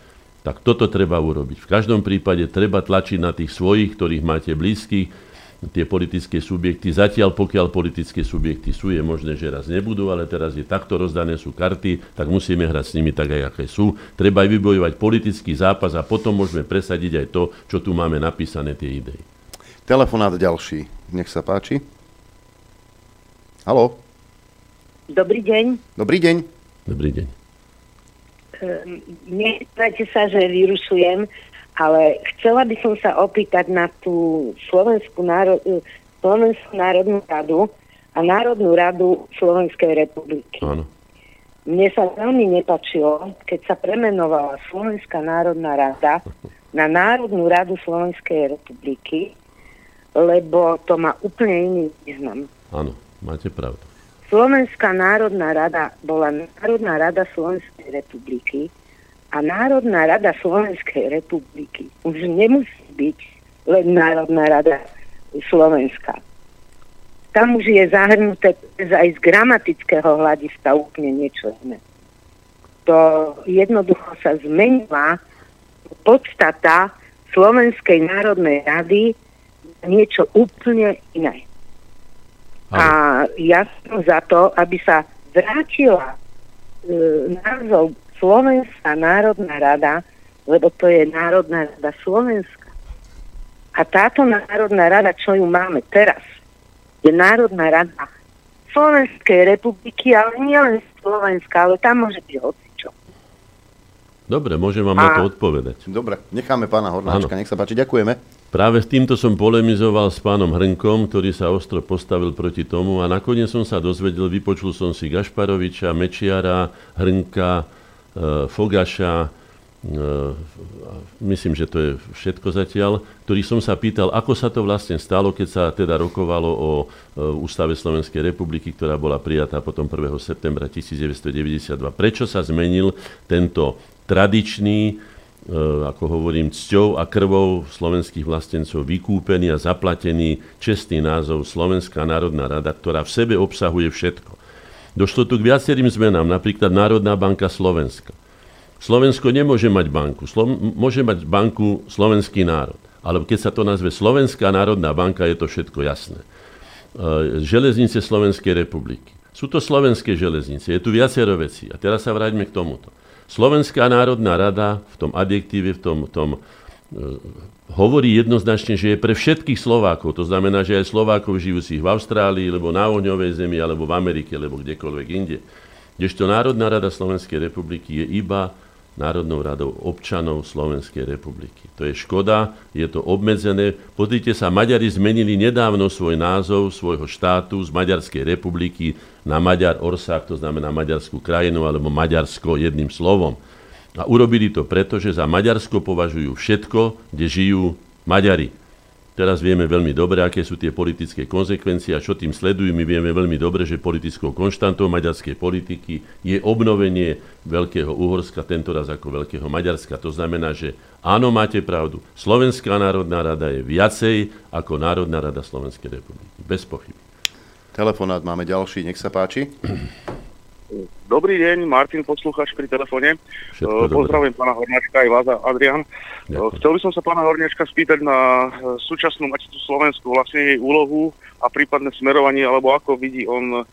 S14: Tak toto treba urobiť. V každom prípade treba tlačiť na tých svojich, ktorých máte blízkych, tie politické subjekty. Zatiaľ, pokiaľ politické subjekty sú, je možné, že raz nebudú, ale teraz je takto rozdané sú karty, tak musíme hrať s nimi tak, aj aké sú. Treba aj vybojovať politický zápas a potom môžeme presadiť aj to, čo tu máme napísané, tie idei.
S2: Telefonát ďalší. Nech sa páči. Haló?
S17: Dobrý deň.
S2: Dobrý deň.
S14: Dobrý deň.
S17: Nechajte sa, že vyrušujem. Ale chcela by som sa opýtať na tú Slovenskú, národ, Slovenskú národnú radu a Národnú radu Slovenskej republiky.
S14: Áno.
S17: Mne sa veľmi nepačilo, keď sa premenovala Slovenská národná rada na Národnú radu Slovenskej republiky, lebo to má úplne iný význam.
S14: Áno, máte pravdu.
S17: Slovenská národná rada bola Národná rada Slovenskej republiky, a Národná rada Slovenskej republiky už nemusí byť len Národná rada Slovenska. Tam už je zahrnuté aj z gramatického hľadiska úplne niečo iné. To jednoducho sa zmenila podstata Slovenskej národnej rady niečo úplne iné. A ja som za to, aby sa vrátila e, názov Slovenská národná rada, lebo to je Národná rada Slovenska. A táto Národná rada, čo ju máme teraz, je Národná rada Slovenskej republiky, ale nie len Slovenska, ale tam môže byť hocičo.
S14: Dobre, môžem vám a... na to odpovedať.
S2: Dobre, necháme pána Hornáčka, nech sa páči, ďakujeme.
S14: Práve s týmto som polemizoval s pánom Hrnkom, ktorý sa ostro postavil proti tomu a nakoniec som sa dozvedel, vypočul som si Gašparoviča, Mečiara, Hrnka, Fogaša, eh, myslím, že to je všetko zatiaľ, ktorý som sa pýtal, ako sa to vlastne stalo, keď sa teda rokovalo o eh, Ústave Slovenskej republiky, ktorá bola prijatá potom 1. septembra 1992. Prečo sa zmenil tento tradičný, ako hovorím, cťou a krvou slovenských vlastencov vykúpený a zaplatený čestný názov Slovenská národná rada, ktorá v sebe obsahuje všetko. Došlo tu k viacerým zmenám, napríklad Národná banka Slovenska. Slovensko nemôže mať banku, Slo- môže mať banku slovenský národ. Ale keď sa to nazve Slovenská národná banka, je to všetko jasné. E, železnice Slovenskej republiky. Sú to slovenské železnice, je tu viacero vecí. A teraz sa vráťme k tomuto. Slovenská národná rada v tom adjektíve, v tom, tom hovorí jednoznačne, že je pre všetkých Slovákov. To znamená, že aj Slovákov žijúcich v Austrálii, alebo na ohňovej zemi, alebo v Amerike, alebo kdekoľvek inde. Kdežto Národná rada Slovenskej republiky je iba Národnou radou občanov Slovenskej republiky. To je škoda, je to obmedzené. Pozrite sa, Maďari zmenili nedávno svoj názov svojho štátu z Maďarskej republiky na Maďar Orsák, to znamená Maďarskú krajinu, alebo Maďarsko jedným slovom. A urobili to preto, že za Maďarsko považujú všetko, kde žijú Maďari. Teraz vieme veľmi dobre, aké sú tie politické konsekvencie a čo tým sledujú. My vieme veľmi dobre, že politickou konštantou maďarskej politiky je obnovenie Veľkého Uhorska, tentoraz ako Veľkého Maďarska. To znamená, že áno, máte pravdu. Slovenská národná rada je viacej ako Národná rada Slovenskej republiky. Bez pochyby.
S2: Telefonát máme ďalší, nech sa páči.
S18: Dobrý deň, Martin, poslucháč pri telefóne.
S14: Všetko
S18: Eh, Pozdravujem pána Hornáčka aj vás, Adrian.
S14: Ďakujem.
S18: Chcel by som sa pána Hornáčka spýtať na eh, súčasnú Maticu Slovensku, vlastne jej úlohu a prípadné smerovanie, alebo ako vidí on eh,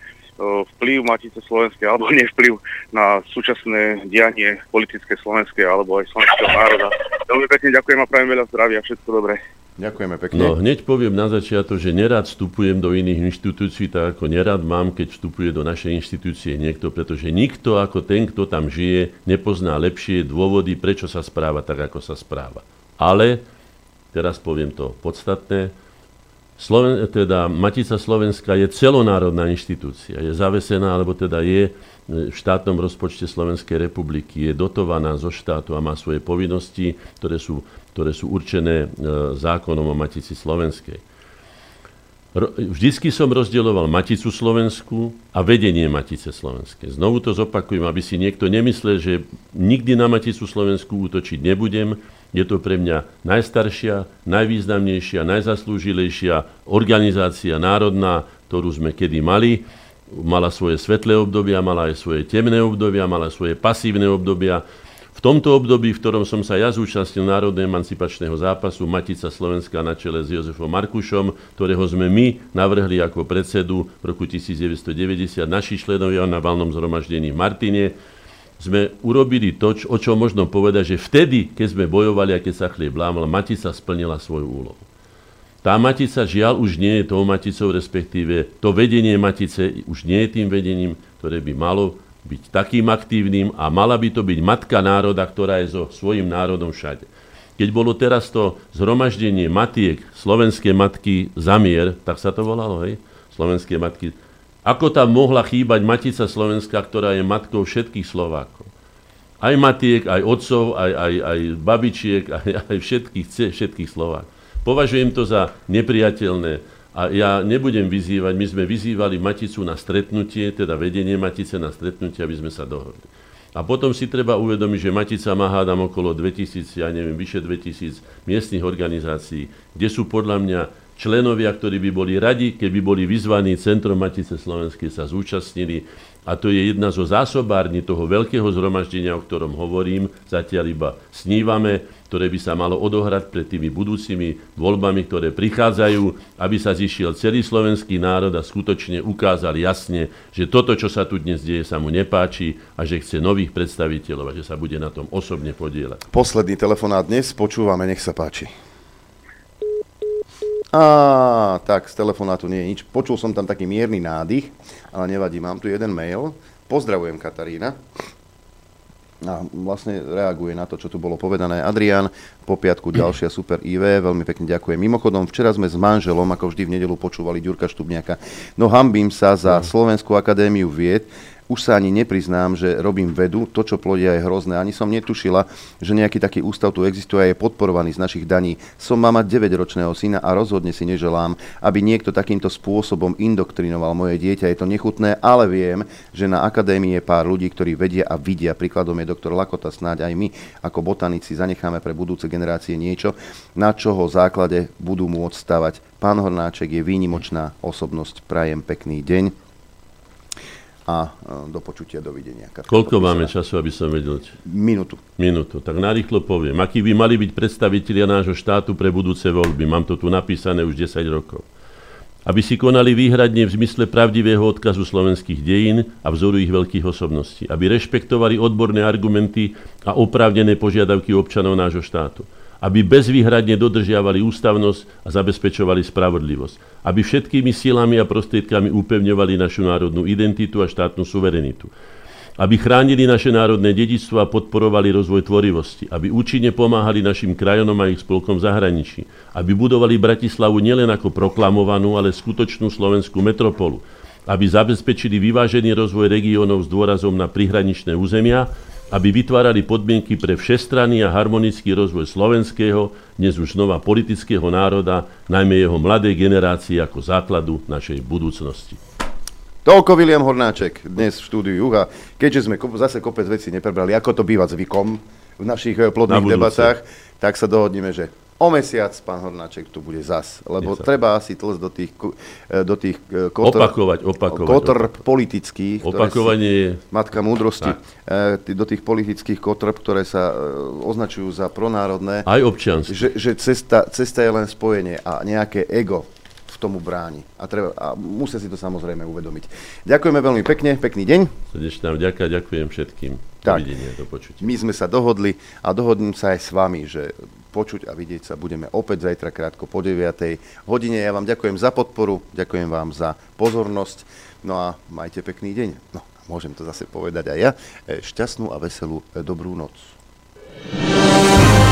S18: vplyv Matice Slovenskej, alebo nevplyv na súčasné dianie politické slovenské, alebo aj slovenského národa. Veľmi pekne ďakujem a prajem veľa zdravia, všetko dobré.
S2: Ďakujeme pekne.
S14: No, hneď poviem na začiatok, že nerád vstupujem do iných inštitúcií, tak ako nerád mám, keď vstupuje do našej inštitúcie niekto, pretože nikto ako ten, kto tam žije, nepozná lepšie dôvody, prečo sa správa tak, ako sa správa. Ale, teraz poviem to podstatné, Sloven, teda Matica Slovenska je celonárodná inštitúcia, je zavesená, alebo teda je v štátnom rozpočte Slovenskej republiky, je dotovaná zo štátu a má svoje povinnosti, ktoré sú, ktoré sú určené e, zákonom o Matici Slovenskej. Vždycky som rozdieloval Maticu Slovensku a vedenie Matice Slovenskej. Znovu to zopakujem, aby si niekto nemyslel, že nikdy na Maticu Slovensku útočiť nebudem. Je to pre mňa najstaršia, najvýznamnejšia, najzaslúžilejšia organizácia národná, ktorú sme kedy mali. Mala svoje svetlé obdobia, mala aj svoje temné obdobia, mala svoje pasívne obdobia. V tomto období, v ktorom som sa ja zúčastnil Národného emancipačného zápasu Matica Slovenska na čele s Jozefom Markušom, ktorého sme my navrhli ako predsedu v roku 1990 naši členovia na valnom zhromaždení v Martine, sme urobili to, o čom možno povedať, že vtedy, keď sme bojovali a keď sa chlieb lámal, Matica splnila svoju úlohu. Tá Matica žiaľ už nie je tou Maticou, respektíve to vedenie Matice už nie je tým vedením, ktoré by malo byť takým aktívnym a mala by to byť matka národa, ktorá je so svojím národom všade. Keď bolo teraz to zhromaždenie matiek, slovenské matky zamier, tak sa to volalo, hej? Slovenské matky. Ako tam mohla chýbať Matica Slovenska, ktorá je matkou všetkých Slovákov? Aj matiek, aj otcov, aj, aj, aj babičiek, aj, aj všetkých, všetkých Slovákov. Považujem to za nepriateľné a ja nebudem vyzývať, my sme vyzývali Maticu na stretnutie, teda vedenie Matice na stretnutie, aby sme sa dohodli. A potom si treba uvedomiť, že Matica má hádam okolo 2000, ja neviem, vyše 2000 miestnych organizácií, kde sú podľa mňa členovia, ktorí by boli radi, keby boli vyzvaní Centrom Matice Slovenskej sa zúčastnili. A to je jedna zo zásobární toho veľkého zhromaždenia, o ktorom hovorím. Zatiaľ iba snívame, ktoré by sa malo odohrať pred tými budúcimi voľbami, ktoré prichádzajú, aby sa zišiel celý slovenský národ a skutočne ukázal jasne, že toto, čo sa tu dnes deje, sa mu nepáči a že chce nových predstaviteľov a že sa bude na tom osobne podielať.
S2: Posledný telefonát dnes, počúvame, nech sa páči. Á, tak z telefonátu nie je nič. Počul som tam taký mierny nádych, ale nevadí, mám tu jeden mail. Pozdravujem Katarína. A vlastne reaguje na to, čo tu bolo povedané. Adrian, po piatku ďalšia super IV, veľmi pekne ďakujem. Mimochodom, včera sme s manželom, ako vždy v nedelu počúvali Ďurka Štubniaka. No hambím sa za Slovenskú akadémiu vied, už sa ani nepriznám, že robím vedu, to, čo plodia, je hrozné. Ani som netušila, že nejaký taký ústav tu existuje a je podporovaný z našich daní. Som mama 9-ročného syna a rozhodne si neželám, aby niekto takýmto spôsobom indoktrinoval moje dieťa. Je to nechutné, ale viem, že na akadémii je pár ľudí, ktorí vedia a vidia. Príkladom je doktor Lakota, snáď aj my ako botanici zanecháme pre budúce generácie niečo, na čoho základe budú môcť stavať. Pán Hornáček je výnimočná osobnosť. Prajem pekný deň a e, do počutia, dovidenia. Katka
S14: Koľko
S2: podpísaná.
S14: máme času, aby som vedel?
S2: Minútu.
S14: Minútu. Tak narýchlo poviem. Akí by mali byť predstavitelia nášho štátu pre budúce voľby? Mám to tu napísané už 10 rokov. Aby si konali výhradne v zmysle pravdivého odkazu slovenských dejín a vzoru ich veľkých osobností. Aby rešpektovali odborné argumenty a oprávnené požiadavky občanov nášho štátu. Aby bezvýhradne dodržiavali ústavnosť a zabezpečovali spravodlivosť. Aby všetkými silami a prostriedkami upevňovali našu národnú identitu a štátnu suverenitu. Aby chránili naše národné dedičstvo a podporovali rozvoj tvorivosti, aby účinne pomáhali našim krajonom a ich spolkom v zahraničí, aby budovali Bratislavu nielen ako proklamovanú, ale skutočnú slovenskú metropolu, aby zabezpečili vyvážený rozvoj regiónov s dôrazom na prihraničné územia, aby vytvárali podmienky pre všestranný a harmonický rozvoj slovenského, dnes už znova politického národa, najmä jeho mladej generácie ako základu našej budúcnosti.
S2: Toľko William Hornáček dnes v štúdiu Juha. Keďže sme zase kopec veci neprebrali, ako to býva zvykom v našich eh,
S14: Na
S2: plodných
S14: budúce.
S2: debatách, tak sa dohodneme, že O mesiac, pán Hornáček, tu bude zas, lebo
S14: Nech sa-
S2: treba asi tlsť do tých, e, do tých e, kotr,
S14: Opakovať, opakovať,
S2: kotr
S14: opakovať.
S2: politických.
S14: Opakovanie
S2: si-
S14: je-
S2: Matka múdrosti.
S14: Tak.
S2: E, tí- do tých politických kotrb, ktoré sa označujú za pronárodné.
S14: Aj občianske.
S2: Že, že cesta, cesta je len spojenie a nejaké ego v tomu bráni. A, treba, a musia si to samozrejme uvedomiť. Ďakujeme veľmi pekne, pekný deň.
S14: Srdečná vďaka, ďakujem všetkým.
S2: Tak.
S14: Dovidenia, do počutia.
S2: My sme sa dohodli a dohodnem sa aj s vami, že počuť a vidieť sa budeme opäť zajtra krátko po 9. hodine. Ja vám ďakujem za podporu, ďakujem vám za pozornosť. No a majte pekný deň. No, môžem to zase povedať aj ja. E, Šťastnú a veselú e, dobrú noc.